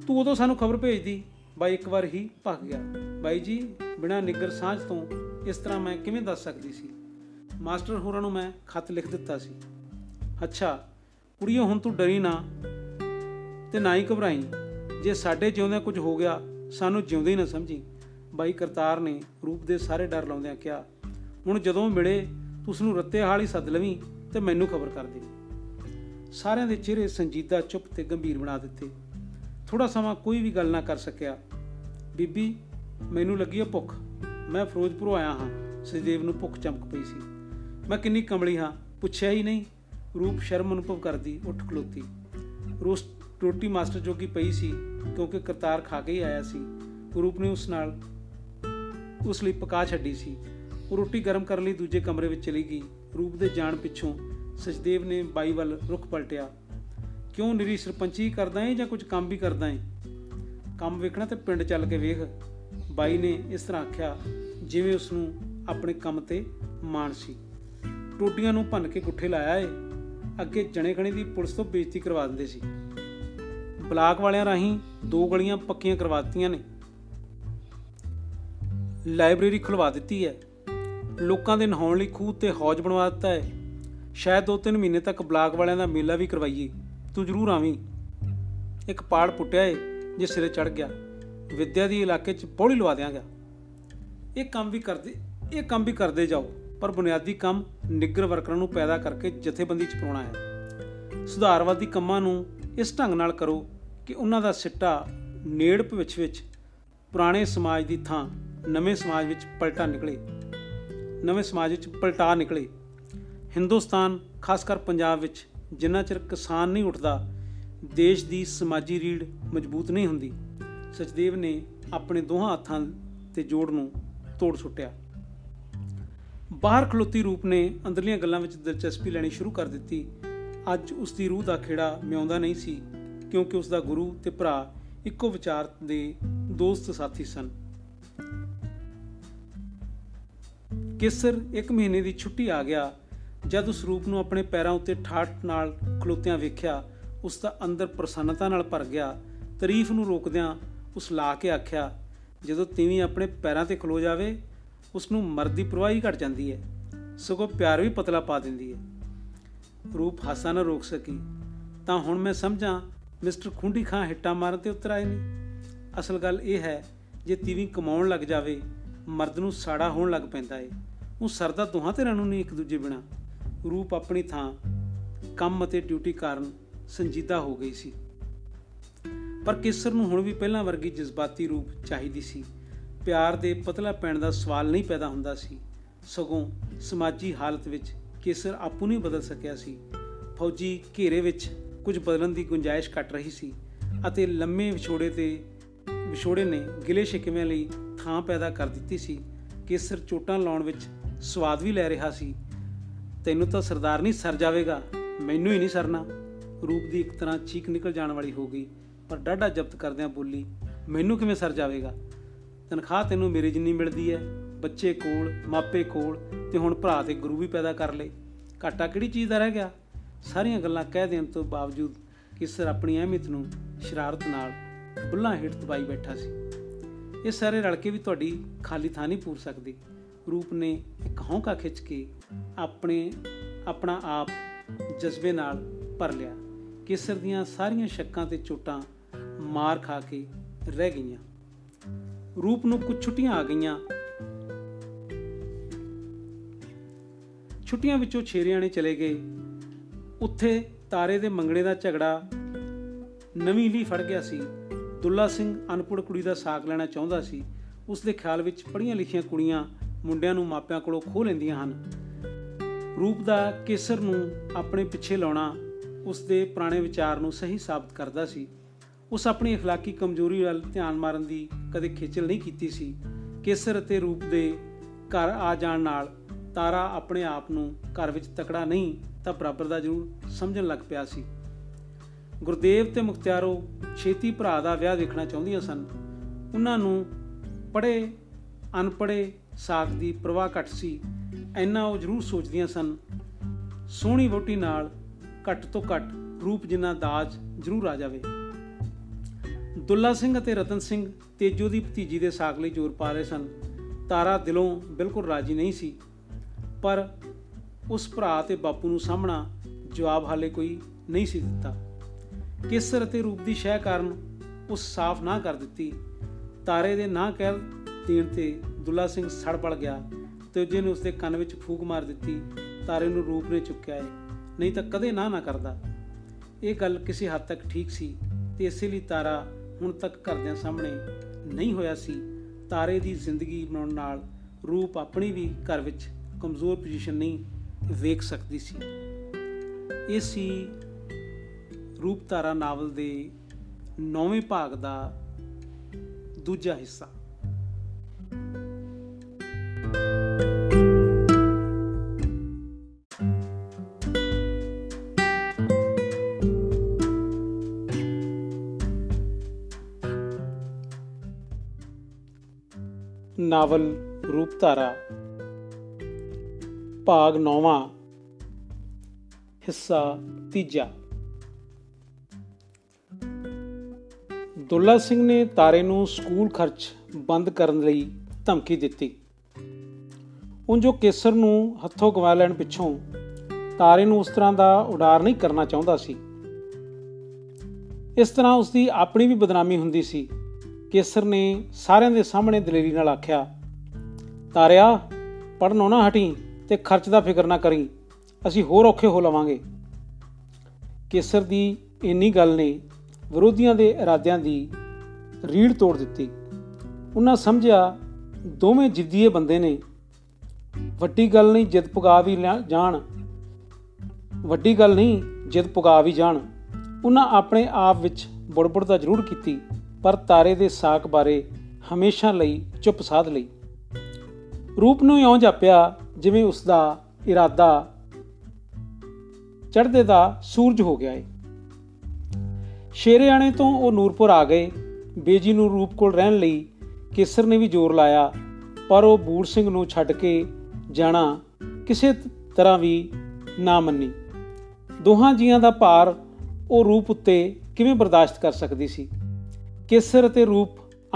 ਤੂੰ ਉਦੋਂ ਸਾਨੂੰ ਖਬਰ ਭੇਜਦੀ। ਬਾਈ ਇੱਕ ਵਾਰ ਹੀ ਭੱਗ ਗਿਆ। ਬਾਈ ਜੀ, ਬਿਨਾਂ ਨਿੱਗਰ ਸਾਂਝ ਤੋਂ ਇਸ ਤਰ੍ਹਾਂ ਮੈਂ ਕਿਵੇਂ ਦੱਸ ਸਕਦੀ ਸੀ? ਮਾਸਟਰ ਹੋਰਾਂ ਨੂੰ ਮੈਂ ਖੱਤ ਲਿਖ ਦਿੱਤਾ ਸੀ। ਅੱਛਾ, ਕੁੜੀਓ, ਹੁਣ ਤੂੰ ਡਰੀ ਨਾ ਤੇ ਨਾ ਹੀ ਘਬਰਾਈ। ਜੇ ਸਾਡੇ ਜਿਉਂਦਿਆਂ ਕੁਝ ਹੋ ਗਿਆ, ਸਾਨੂੰ ਜਿਉਂਦੇ ਹੀ ਨਾ ਸਮਝੀ। ਬਾਈ ਕਰਤਾਰ ਨੇ ਰੂਪ ਦੇ ਸਾਰੇ ਡਰ ਲਾਉਂਦਿਆਂ ਕਿਹਾ, ਹੁਣ ਜਦੋਂ ਮਿਲੇ, ਤੂੰ ਉਸ ਨੂੰ ਰੱਤੇ ਹਾਲ ਹੀ ਸੱਦ ਲਵੀਂ ਤੇ ਮੈਨੂੰ ਖਬਰ ਕਰ ਦੇ। ਸਾਰਿਆਂ ਦੇ ਚਿਹਰੇ ਸੰਜੀਦਾ ਚੁੱਪ ਤੇ ਗੰਭੀਰ ਬਣਾ ਦਿੱਤੇ। ਥੋੜਾ ਸਮਾਂ ਕੋਈ ਵੀ ਗੱਲ ਨਾ ਕਰ ਸਕਿਆ। ਬੀਬੀ, ਮੈਨੂੰ ਲੱਗੀ ਆ ਭੁੱਖ। ਮੈਂ ਫਿਰੋਜ਼ਪੁਰੋਂ ਆਇਆ ਹਾਂ। ਸਜਦੇਵ ਨੂੰ ਭੁੱਖ ਚਮਕ ਪਈ ਸੀ। ਮੈਂ ਕਿੰਨੀ ਕਮਲੀ ਹਾਂ, ਪੁੱਛਿਆ ਹੀ ਨਹੀਂ। ਰੂਪ ਸ਼ਰਮ ਅਨੁਭਵ ਕਰਦੀ, ਉੱਠ ਖਲੋਤੀ। ਰੋਸ ਰੋਟੀ ਮਾਸਟਰ ਜੋਗੀ ਪਈ ਸੀ, ਕਿਉਂਕਿ ਕਰਤਾਰ ਖਾ ਕੇ ਹੀ ਆਇਆ ਸੀ। ਰੂਪ ਨੇ ਉਸ ਨਾਲ, ਉਸ ਲਈ ਪਕਾ ਛੱਡੀ ਸੀ। ਉਹ ਰੋਟੀ ਗਰਮ ਕਰਨ ਲਈ ਦੂਜੇ ਕਮਰੇ ਵਿੱਚ ਚਲੀ ਗਈ। ਰੂਪ ਦੇ ਜਾਣ ਪਿੱਛੋਂ ਸਚਦੇਵ ਨੇ ਬਾਈ ਵੱਲ ਰੁਖ ਪਲਟਿਆ। ਕਿਉਂ ਨਿਰੀ ਸਰਪੰਚੀ ਕਰਦਾ ਹੈ ਜਾਂ ਕੁਝ ਕੰਮ ਵੀ ਕਰਦਾ ਹੈ ਕੰਮ ਵੇਖਣਾ ਤੇ ਪਿੰਡ ਚੱਲ ਕੇ ਵੇਖ। ਬਾਈ ਨੇ ਇਸ ਤਰ੍ਹਾਂ ਆਖਿਆ, ਜਿਵੇਂ ਉਸ ਨੂੰ ਆਪਣੇ ਕੰਮ ਤੇ ਮਾਣ ਸੀ। ਟੋਟੀਆਂ ਨੂੰ ਭੰਨ ਕੇ ਗੁੱਠੇ ਲਾਇਆ ਏ। ਅੱਗੇ ਜਣੇ ਖਣੇ ਦੀ ਪੁਲਿਸ ਤੋਂ ਬੇਇੱਜ਼ਤੀ ਕਰਵਾ ਦਿੰਦੇ ਸੀ। ਬਲਾਕ ਵਾਲਿਆਂ ਰਾਹੀਂ ਦੋ ਗਲੀਆਂ ਪੱਕੀਆਂ ਕਰਵਾ ਦਿੱਤੀਆਂ ਨੇ। ਲਾਇਬ੍ਰੇਰੀ ਖੁਲਵਾ ਦਿੱਤੀ ਹੈ। ਲੋਕਾਂ ਦੇ ਨਹਾਉਣ ਲਈ ਖੂਹ ਤੇ ਹੌਜ ਬਣਵਾ ਦਿੱਤਾ ਹੈ। ਸ਼ਾਇਦ 2-3 ਮਹੀਨੇ ਤੱਕ ਬਲਾਕ ਵਾਲਿਆਂ ਦਾ ਮੇਲਾ ਵੀ ਕਰਵਾਈਏ। ਤੂੰ ਜ਼ਰੂਰ ਆਵੀਂ। ਇੱਕ ਪਾੜ ਪੁੱਟਿਆ ਏ। ਜੇ ਸਿਰੇ ਚੜ ਗਿਆ, ਵਿਦਿਆ ਦੀ ਇਲਾਕੇ 'ਚ ਪੌੜੀ ਲਵਾ ਦਿਆਂਗਾ। ਇਹ ਕੰਮ ਵੀ ਕਰਦੇ, ਇਹ ਕੰਮ ਵੀ ਕਰਦੇ ਜਾਓ, ਪਰ ਬੁਨਿਆਦੀ ਕੰਮ ਨਿੱਗਰ ਵਰਕਰਾਂ ਨੂੰ ਪੈਦਾ ਕਰਕੇ ਜਥੇਬੰਦੀ 'ਚ ਪਾਉਣਾ ਹੈ। ਸੁਧਾਰਵਾਦੀ ਕੰਮਾਂ ਨੂੰ ਇਸ ਢੰਗ ਨਾਲ ਕਰੋ ਕਿ ਉਹਨਾਂ ਦਾ ਸਿੱਟਾ ਨੇੜ ਭਵਿੱਖ ਵਿੱਚ ਪੁਰਾਣੇ ਸਮਾਜ ਦੀ ਥਾਂ ਨਵੇਂ ਸਮਾਜ ਵਿੱਚ ਪਲਟਾ ਨਿਕਲੇ, ਨਵੇਂ ਸਮਾਜ ਵਿੱਚ ਪਲਟਾ ਨਿਕਲੇ। ਹਿੰਦੁਸਤਾਨ ਖਾਸ ਕਰ ਪੰਜਾਬ ਵਿੱਚ ਜਿੰਨਾ ਚਿਰ ਕਿਸਾਨ ਨਹੀਂ ਉੱਠਦਾ ਦੇਸ਼ ਦੀ ਸਮਾਜੀ ਰੀੜ ਮਜ਼ਬੂਤ ਨਹੀਂ ਹੁੰਦੀ। ਸਚਦੇਵ ਨੇ ਆਪਣੇ ਦੋਹਾਂ ਹੱਥਾਂ ਤੇ ਜੋੜ ਨੂੰ ਤੋੜ ਸੁੱਟਿਆ। ਬਾਹਰ ਖਲੋਤੀ ਰੂਪ ਨੇ ਅੰਦਰਲੀਆਂ ਗੱਲਾਂ ਵਿੱਚ ਦਿਲਚਸਪੀ ਲੈਣੀ ਸ਼ੁਰੂ ਕਰ ਦਿੱਤੀ। ਅੱਜ ਉਸ ਦੀ ਰੂਹ ਦਾ ਖੇੜਾ ਮਿਆਉਂਦਾ ਨਹੀਂ ਸੀ, ਕਿਉਂਕਿ ਉਸ ਦਾ ਗੁਰੂ ਤੇ ਭਰਾ ਇੱਕੋ ਵਿਚਾਰ ਦੇ ਦੋਸਤ ਸਾਥੀ ਸਨ। ਕੇਸਰ ਇੱਕ ਮਹੀਨੇ ਦੀ ਛੁੱਟੀ ਆ ਗਿਆ, ਜਦ ਉਸ ਰੂਪ ਨੂੰ ਆਪਣੇ ਪੈਰਾਂ ਉੱਤੇ ਠਾਠ ਨਾਲ ਖਲੋਤਿਆਂ ਵੇਖਿਆ ਉਸ ਦਾ ਅੰਦਰ ਪ੍ਰਸੰਨਤਾ ਨਾਲ ਭਰ ਗਿਆ, ਤਾਰੀਫ ਨੂੰ ਰੋਕਦਿਆਂ ਉਸ ਲਾ ਕੇ ਆਖਿਆ, ਜਦੋਂ ਤੀਵੀਂ ਆਪਣੇ ਪੈਰਾਂ ਤੇ ਖਲੋ ਜਾਵੇ, ਉਸ ਨੂੰ ਮਰਦ ਦੀ ਪਰਵਾਹ ਹੀ ਘਟ ਜਾਂਦੀ ਹੈ ਸਗੋਂ ਪਿਆਰ ਵੀ ਪਤਲਾ ਪਾ ਦਿੰਦੀ ਹੈ ਰੂਪ ਹਾਸਾ ਨਾ ਰੋਕ ਸਕੀ। ਤਾਂ ਹੁਣ ਮੈਂ ਸਮਝਾਂ, ਮਿਸਟਰ ਖੁੰਡੀ ਖਾਂ ਹਿੱਟਾ ਮਾਰਨ ਤੇ ਉਤਰ ਆਏ ਨੇ। ਅਸਲ ਗੱਲ ਇਹ ਹੈ, ਜੇ ਤੀਵੀਂ ਕਮਾਉਣ ਲੱਗ ਜਾਵੇ, ਮਰਦ ਨੂੰ ਸਾੜਾ ਹੋਣ ਲੱਗ ਪੈਂਦਾ ਏ। ਉਹ ਸਰਦਾ ਦੋਹਾਂ ਧਿਰਾਂ ਨੂੰ ਨਹੀਂ ਇੱਕ ਦੂਜੇ ਬਿਨਾ। ਰੂਪ ਆਪਣੀ ਥਾਂ, ਕੰਮ ਅਤੇ ਡਿਊਟੀ ਕਾਰਨ ਸੰਜੀਦਾ ਹੋ ਗਈ ਸੀ। ਪਰ ਕੇਸਰ ਨੂੰ ਹੁਣ ਵੀ ਪਹਿਲਾਂ ਵਰਗੀ ਜਜ਼ਬਾਤੀ ਰੂਪ ਚਾਹੀਦੀ ਸੀ। ਪਿਆਰ ਦੇ ਪਤਲਾ ਪੈਣ ਦਾ ਸਵਾਲ ਨਹੀਂ ਪੈਦਾ ਹੁੰਦਾ ਸੀ। ਸਗੋਂ ਸਮਾਜੀ ਹਾਲਤ ਵਿੱਚ ਕੇਸਰ ਆਪੂ ਨਹੀਂ ਬਦਲ ਸਕਿਆ ਸੀ। ਫੌਜੀ ਘੇਰੇ ਵਿੱਚ ਕੁਝ ਬਦਲਣ ਦੀ ਗੁੰਜਾਇਸ਼ ਘਟ ਰਹੀ ਸੀ ਅਤੇ ਲੰਮੇ ਵਿਛੋੜੇ ਤੇ ਵਿਛੋੜੇ ਨੇ ਗਿਲੇ ਸ਼ਿਕਵੇਂ ਲਈ ਥਾਂ ਪੈਦਾ ਕਰ ਦਿੱਤੀ ਸੀ। ਕੇਸਰ ਚੋਟਾਂ ਲਾਉਣ ਵਿੱਚ ਸਵਾਦ ਵੀ ਲੈ ਰਿਹਾ ਸੀ। ਤੈਨੂੰ ਤਾਂ ਸਰਦਾਰ ਨਹੀਂ ਸਰ ਜਾਵੇਗਾ, ਮੈਨੂੰ ਹੀ ਨਹੀਂ ਸਰਨਾ। ਰੂਪ ਦੀ ਇੱਕ ਤਰ੍ਹਾਂ ਚੀਕ ਨਿਕਲ ਜਾਣ ਵਾਲੀ ਹੋ ਗਈ, ਪਰ ਡਾਢਾ ਜ਼ਬਤ ਕਰਦਿਆਂ ਬੋਲੀ, ਮੈਨੂੰ ਕਿਵੇਂ ਸਰ ਜਾਵੇਗਾ? ਤਨਖਾਹ ਤੈਨੂੰ ਮੇਰੇ ਜਿੰਨੀ ਮਿਲਦੀ ਹੈ ਬੱਚੇ ਕੋਲ, ਮਾਪੇ ਕੋਲ ਤੇ ਹੁਣ ਭਰਾ ਤੇ ਗੁਰੂ ਵੀ ਪੈਦਾ ਕਰ ਲੇ ਘਾਟਾ ਕਿਹੜੀ ਚੀਜ਼ ਦਾ ਰਹਿ ਗਿਆ? ਸਾਰੀਆਂ ਗੱਲਾਂ ਕਹਿ ਦੇਣ ਤੋਂ ਬਾਵਜੂਦ ਕਿਸਰ ਆਪਣੀ ਅਹਿਮੀਅਤ ਨੂੰ ਸ਼ਰਾਰਤ ਨਾਲ ਬੁੱਲਾਂ ਹੇਠ ਦਬਾਈ ਬੈਠਾ ਸੀ। ਇਹ ਸਾਰੇ ਰਲ ਕੇ ਵੀ ਤੁਹਾਡੀ ਖਾਲੀ ਥਾਂ ਨਹੀਂ ਪੂਰ ਸਕਦੀ। ਰੂਪ ਨੇ ਇੱਕ ਹੌਂਕਾ ਖਿੱਚ ਕੇ ਆਪਣੇ, ਆਪਣਾ ਆਪ ਜਜ਼ਬੇ ਨਾਲ ਭਰ ਲਿਆ। ਕੇਸਰ ਦੀਆਂ ਸਾਰੀਆਂ ਸ਼ੱਕਾਂ ਤੇ ਚੋਟਾਂ ਮਾਰ ਖਾ ਕੇ ਰਹਿ ਗਈਆਂ। ਰੂਪ ਨੂੰ ਕੁਝ ਛੁੱਟੀਆਂ ਆ ਗਈਆਂ। ਛੁੱਟੀਆਂ ਵਿੱਚੋਂ ਛੇਰਿਆਣੇ ਚਲੇ ਗਏ। ਉੱਥੇ ਤਾਰੇ ਦੇ ਮੰਗਣੇ ਦਾ ਝਗੜਾ ਨਵੀਂ ਲਈ ਫੜ ਗਿਆ ਸੀ। ਦੁੱਲਾ ਸਿੰਘ ਅਨਪੜ ਕੁੜੀ ਦਾ ਸਾਕ ਲੈਣਾ ਚਾਹੁੰਦਾ ਸੀ। ਉਸ ਦੇ ਖਿਆਲ ਵਿੱਚ ਪੜ੍ਹੀਆਂ ਲਿਖੀਆਂ ਕੁੜੀਆਂ ਮੁੰਡਿਆਂ ਨੂੰ ਮਾਪਿਆਂ ਕੋਲੋਂ ਖੋਹ ਲੈਂਦੀਆਂ ਹਨ। ਰੂਪ ਦਾ ਕੇਸਰ ਨੂੰ ਆਪਣੇ ਪਿੱਛੇ ਲਾਉਣਾ ਉਸ ਦੇ ਪੁਰਾਣੇ ਵਿਚਾਰ ਨੂੰ ਸਹੀ ਸਾਬਤ ਕਰਦਾ ਸੀ ਉਸ ਆਪਣੀ اخلاقی ਕਮਜ਼ੋਰੀ ਵੱਲ ਧਿਆਨ ਮਾਰਨ ਦੀ ਕਦੇ ਖੇਚਲ ਨਹੀਂ ਕੀਤੀ ਸੀ ਕੇਸਰ ਅਤੇ ਰੂਪ ਦੇ ਘਰ ਆ ਜਾਣ ਨਾਲ ਤਾਰਾ ਆਪਣੇ ਆਪ ਨੂੰ ਘਰ ਵਿੱਚ ਤਕੜਾ ਨਹੀਂ ਤਾਂ ਬਰਾਬਰ ਦਾ ਜ਼ਰੂਰ ਸਮਝਣ ਲੱਗ ਪਿਆ ਸੀ ਗੁਰਦੇਵ ਤੇ ਮੁਖਤਿਆਰੋ ਛੇਤੀ ਭਰਾ ਦਾ ਵਿਆਹ ਦੇਖਣਾ ਚਾਹੁੰਦੀਆਂ ਸਨ ਉਹਨਾਂ ਨੂੰ ਪੜੇ ਅਨਪੜੇ ਸਾਖ ਦੀ ਪ੍ਰਵਾਹ ਘੱਟ ਸੀ ਐਨਾ ਉਹ ਜ਼ਰੂਰ ਸੋਚਦੀਆਂ ਸਨ ਸੋਹਣੀ ਵੋਟੀ ਨਾਲ ਘੱਟ ਤੋਂ ਘੱਟ ਰੂਪ ਜਿੰਨਾ ਦਾਜ ਜ਼ਰੂਰ ਆ ਜਾਵੇ। ਦੁੱਲਾ ਸਿੰਘ ਅਤੇ ਰਤਨ ਸਿੰਘ ਤੇਜੋ ਦੀ ਭਤੀਜੀ ਦੇ ਸਾਕ ਲਈ ਜ਼ੋਰ ਪਾ ਰਹੇ ਸਨ। ਤਾਰਾ ਦਿਲੋਂ ਬਿਲਕੁਲ ਰਾਜੀ ਨਹੀਂ ਸੀ। ਪਰ ਉਸ ਭਰਾ ਤੇ ਬਾਪੂ ਨੂੰ ਸਾਹਮਣਾ ਜਵਾਬ ਹਾਲੇ ਕੋਈ ਨਹੀਂ ਸੀ ਦਿੱਤਾ। ਕੇਸਰ ਅਤੇ ਰੂਪ ਦੀ ਸ਼ਹਿ ਕਾਰਨ ਉਸ ਸਾਫ਼ ਨਾ ਕਰ ਦਿੱਤੀ। ਤਾਰੇ ਦੇ ਨਾ ਕਹਿ ਦੇਣ ਤੇ ਦੁੱਲਾ ਸਿੰਘ ਸੜ ਪੜ ਗਿਆ ਤੇ ਉਹਨੇ ਨੇ ਉਸਦੇ ਕੰਨ ਵਿੱਚ ਫੂਕ ਮਾਰ ਦਿੱਤੀ। ਤਾਰੇ ਨੂੰ ਰੂਪ ਨੇ ਚੁੱਕਿਆ ਹੈ ਨਹੀਂ ਤਾਂ ਕਦੇ ਨਾ ਨਾ ਕਰਦਾ। ਇਹ ਗੱਲ ਕਿਸੇ ਹੱਦ ਤੱਕ ਠੀਕ ਸੀ ਤੇ ਇਸੇ ਲਈ ਤਾਰਾ ਹੁਣ ਤੱਕ ਘਰਦਿਆਂ ਸਾਹਮਣੇ ਨਹੀਂ ਹੋਇਆ ਸੀ। ਤਾਰੇ ਦੀ ਜ਼ਿੰਦਗੀ ਬਣਾਉਣ ਨਾਲ ਰੂਪ ਆਪਣੀ ਵੀ ਘਰ ਵਿੱਚ ਕਮਜ਼ੋਰ ਪੋਜੀਸ਼ਨ ਨਹੀਂ ਵੇਖ ਸਕਦੀ ਸੀ। ਇਹ ਸੀ ਰੂਪ ਤਾਰਾ ਨਾਵਲ ਦੇ 9ਵੇਂ ਭਾਗ ਦਾ ਦੂਜਾ ਹਿੱਸਾ। ਨਾਵਲ ਰੂਪਧਾਰਾ, ਭਾਗ 9ਵਾਂ ਹਿੱਸਾ ਤੀਜਾ। ਦੁੱਲਾ ਸਿੰਘ ਨੇ ਤਾਰੇ ਨੂੰ ਸਕੂਲ ਖਰਚ ਬੰਦ ਕਰਨ ਲਈ ਧਮਕੀ ਦਿੱਤੀ। ਉਨ ਜੋ ਕੇਸਰ ਨੂੰ ਹੱਥੋਂ ਗਵਾ ਲੈਣ ਪਿੱਛੋਂ ਤਾਰੇ ਨੂੰ ਉਸ ਤਰ੍ਹਾਂ ਦਾ ਉਡਾਰ ਨਹੀਂ ਕਰਨਾ ਚਾਹੁੰਦਾ ਸੀ। ਇਸ ਤਰ੍ਹਾਂ ਉਸ ਦੀ ਆਪਣੀ ਵੀ ਬਦਨਾਮੀ ਹੁੰਦੀ ਸੀ। ਕੇਸਰ ਨੇ ਸਾਰਿਆਂ ਦੇ ਸਾਹਮਣੇ ਦਲੇਰੀ ਨਾਲ ਆਖਿਆ, ਤਾਰਿਆ ਪੜਨੋਂ ਨਾ ਹਟੀ ਤੇ ਖਰਚ ਦਾ ਫਿਕਰ ਨਾ ਕਰੀ, ਅਸੀਂ ਹੋਰ ਔਖੇ ਹੋ ਲਵਾਂਗੇ। ਕੇਸਰ ਦੀ ਇੰਨੀ ਗੱਲ ਨੇ ਵਿਰੋਧੀਆਂ ਦੇ ਇਰਾਦਿਆਂ ਦੀ ਰੀੜ ਤੋੜ ਦਿੱਤੀ। ਉਹਨਾਂ ਸਮਝਿਆ, ਦੋਵੇਂ ਜਿੱਦੀਏ ਬੰਦੇ ਨੇ। ਵੱਡੀ ਗੱਲ ਨਹੀਂ ਜਿੱਦ ਪੁਗਾ ਵੀ ਜਾਣ। ਵੱਡੀ ਗੱਲ ਨਹੀਂ ਜਿੱਦ ਪੁਗਾ ਵੀ ਜਾਣ। ਉਹਨਾਂ ਆਪਣੇ ਆਪ ਵਿੱਚ ਬੁੜਬੁੜ ਦਾ ਜ਼ਰੂਰ ਕੀਤੀ। ਪਰ ਤਾਰੇ ਦੇ ਸਾਖ ਬਾਰੇ ਹਮੇਸ਼ਾ ਲਈ ਚੁੱਪ ਸਾਧ ਲਈ। ਰੂਪ ਨੂੰ ਇਉਂ ਜਾਪਿਆ ਜਿਵੇਂ ਉਸ ਦਾ ਇਰਾਦਾ ਚੜ੍ਹਦੇ ਦਾ ਸੂਰਜ ਹੋ ਗਿਆ ਏ। ਸ਼ੇਰਿਆਣੇ ਤੋਂ ਉਹ ਨੂਰਪੁਰ ਆ ਗਏ। ਬੇਜੀ ਨੂੰ ਰੂਪ ਕੋਲ ਰਹਿਣ ਲਈ ਕੇਸਰ ਨੇ ਵੀ ਜ਼ੋਰ ਲਾਇਆ, ਪਰ ਉਹ ਬੂੜ ਸਿੰਘ ਨੂੰ ਛੱਡ ਕੇ ਜਾਣਾ ਕਿਸੇ ਤਰ੍ਹਾਂ ਵੀ ਨਾ ਮੰਨੀ। ਦੋਹਾਂ ਜੀਆਂ ਦਾ ਭਾਰ ਉਹ ਰੂਪ ਉੱਤੇ ਕਿਵੇਂ ਬਰਦਾਸ਼ਤ ਕਰ ਸਕਦੀ ਸੀ? ਕੇਸਰ ਅਤੇ ਰੂਪ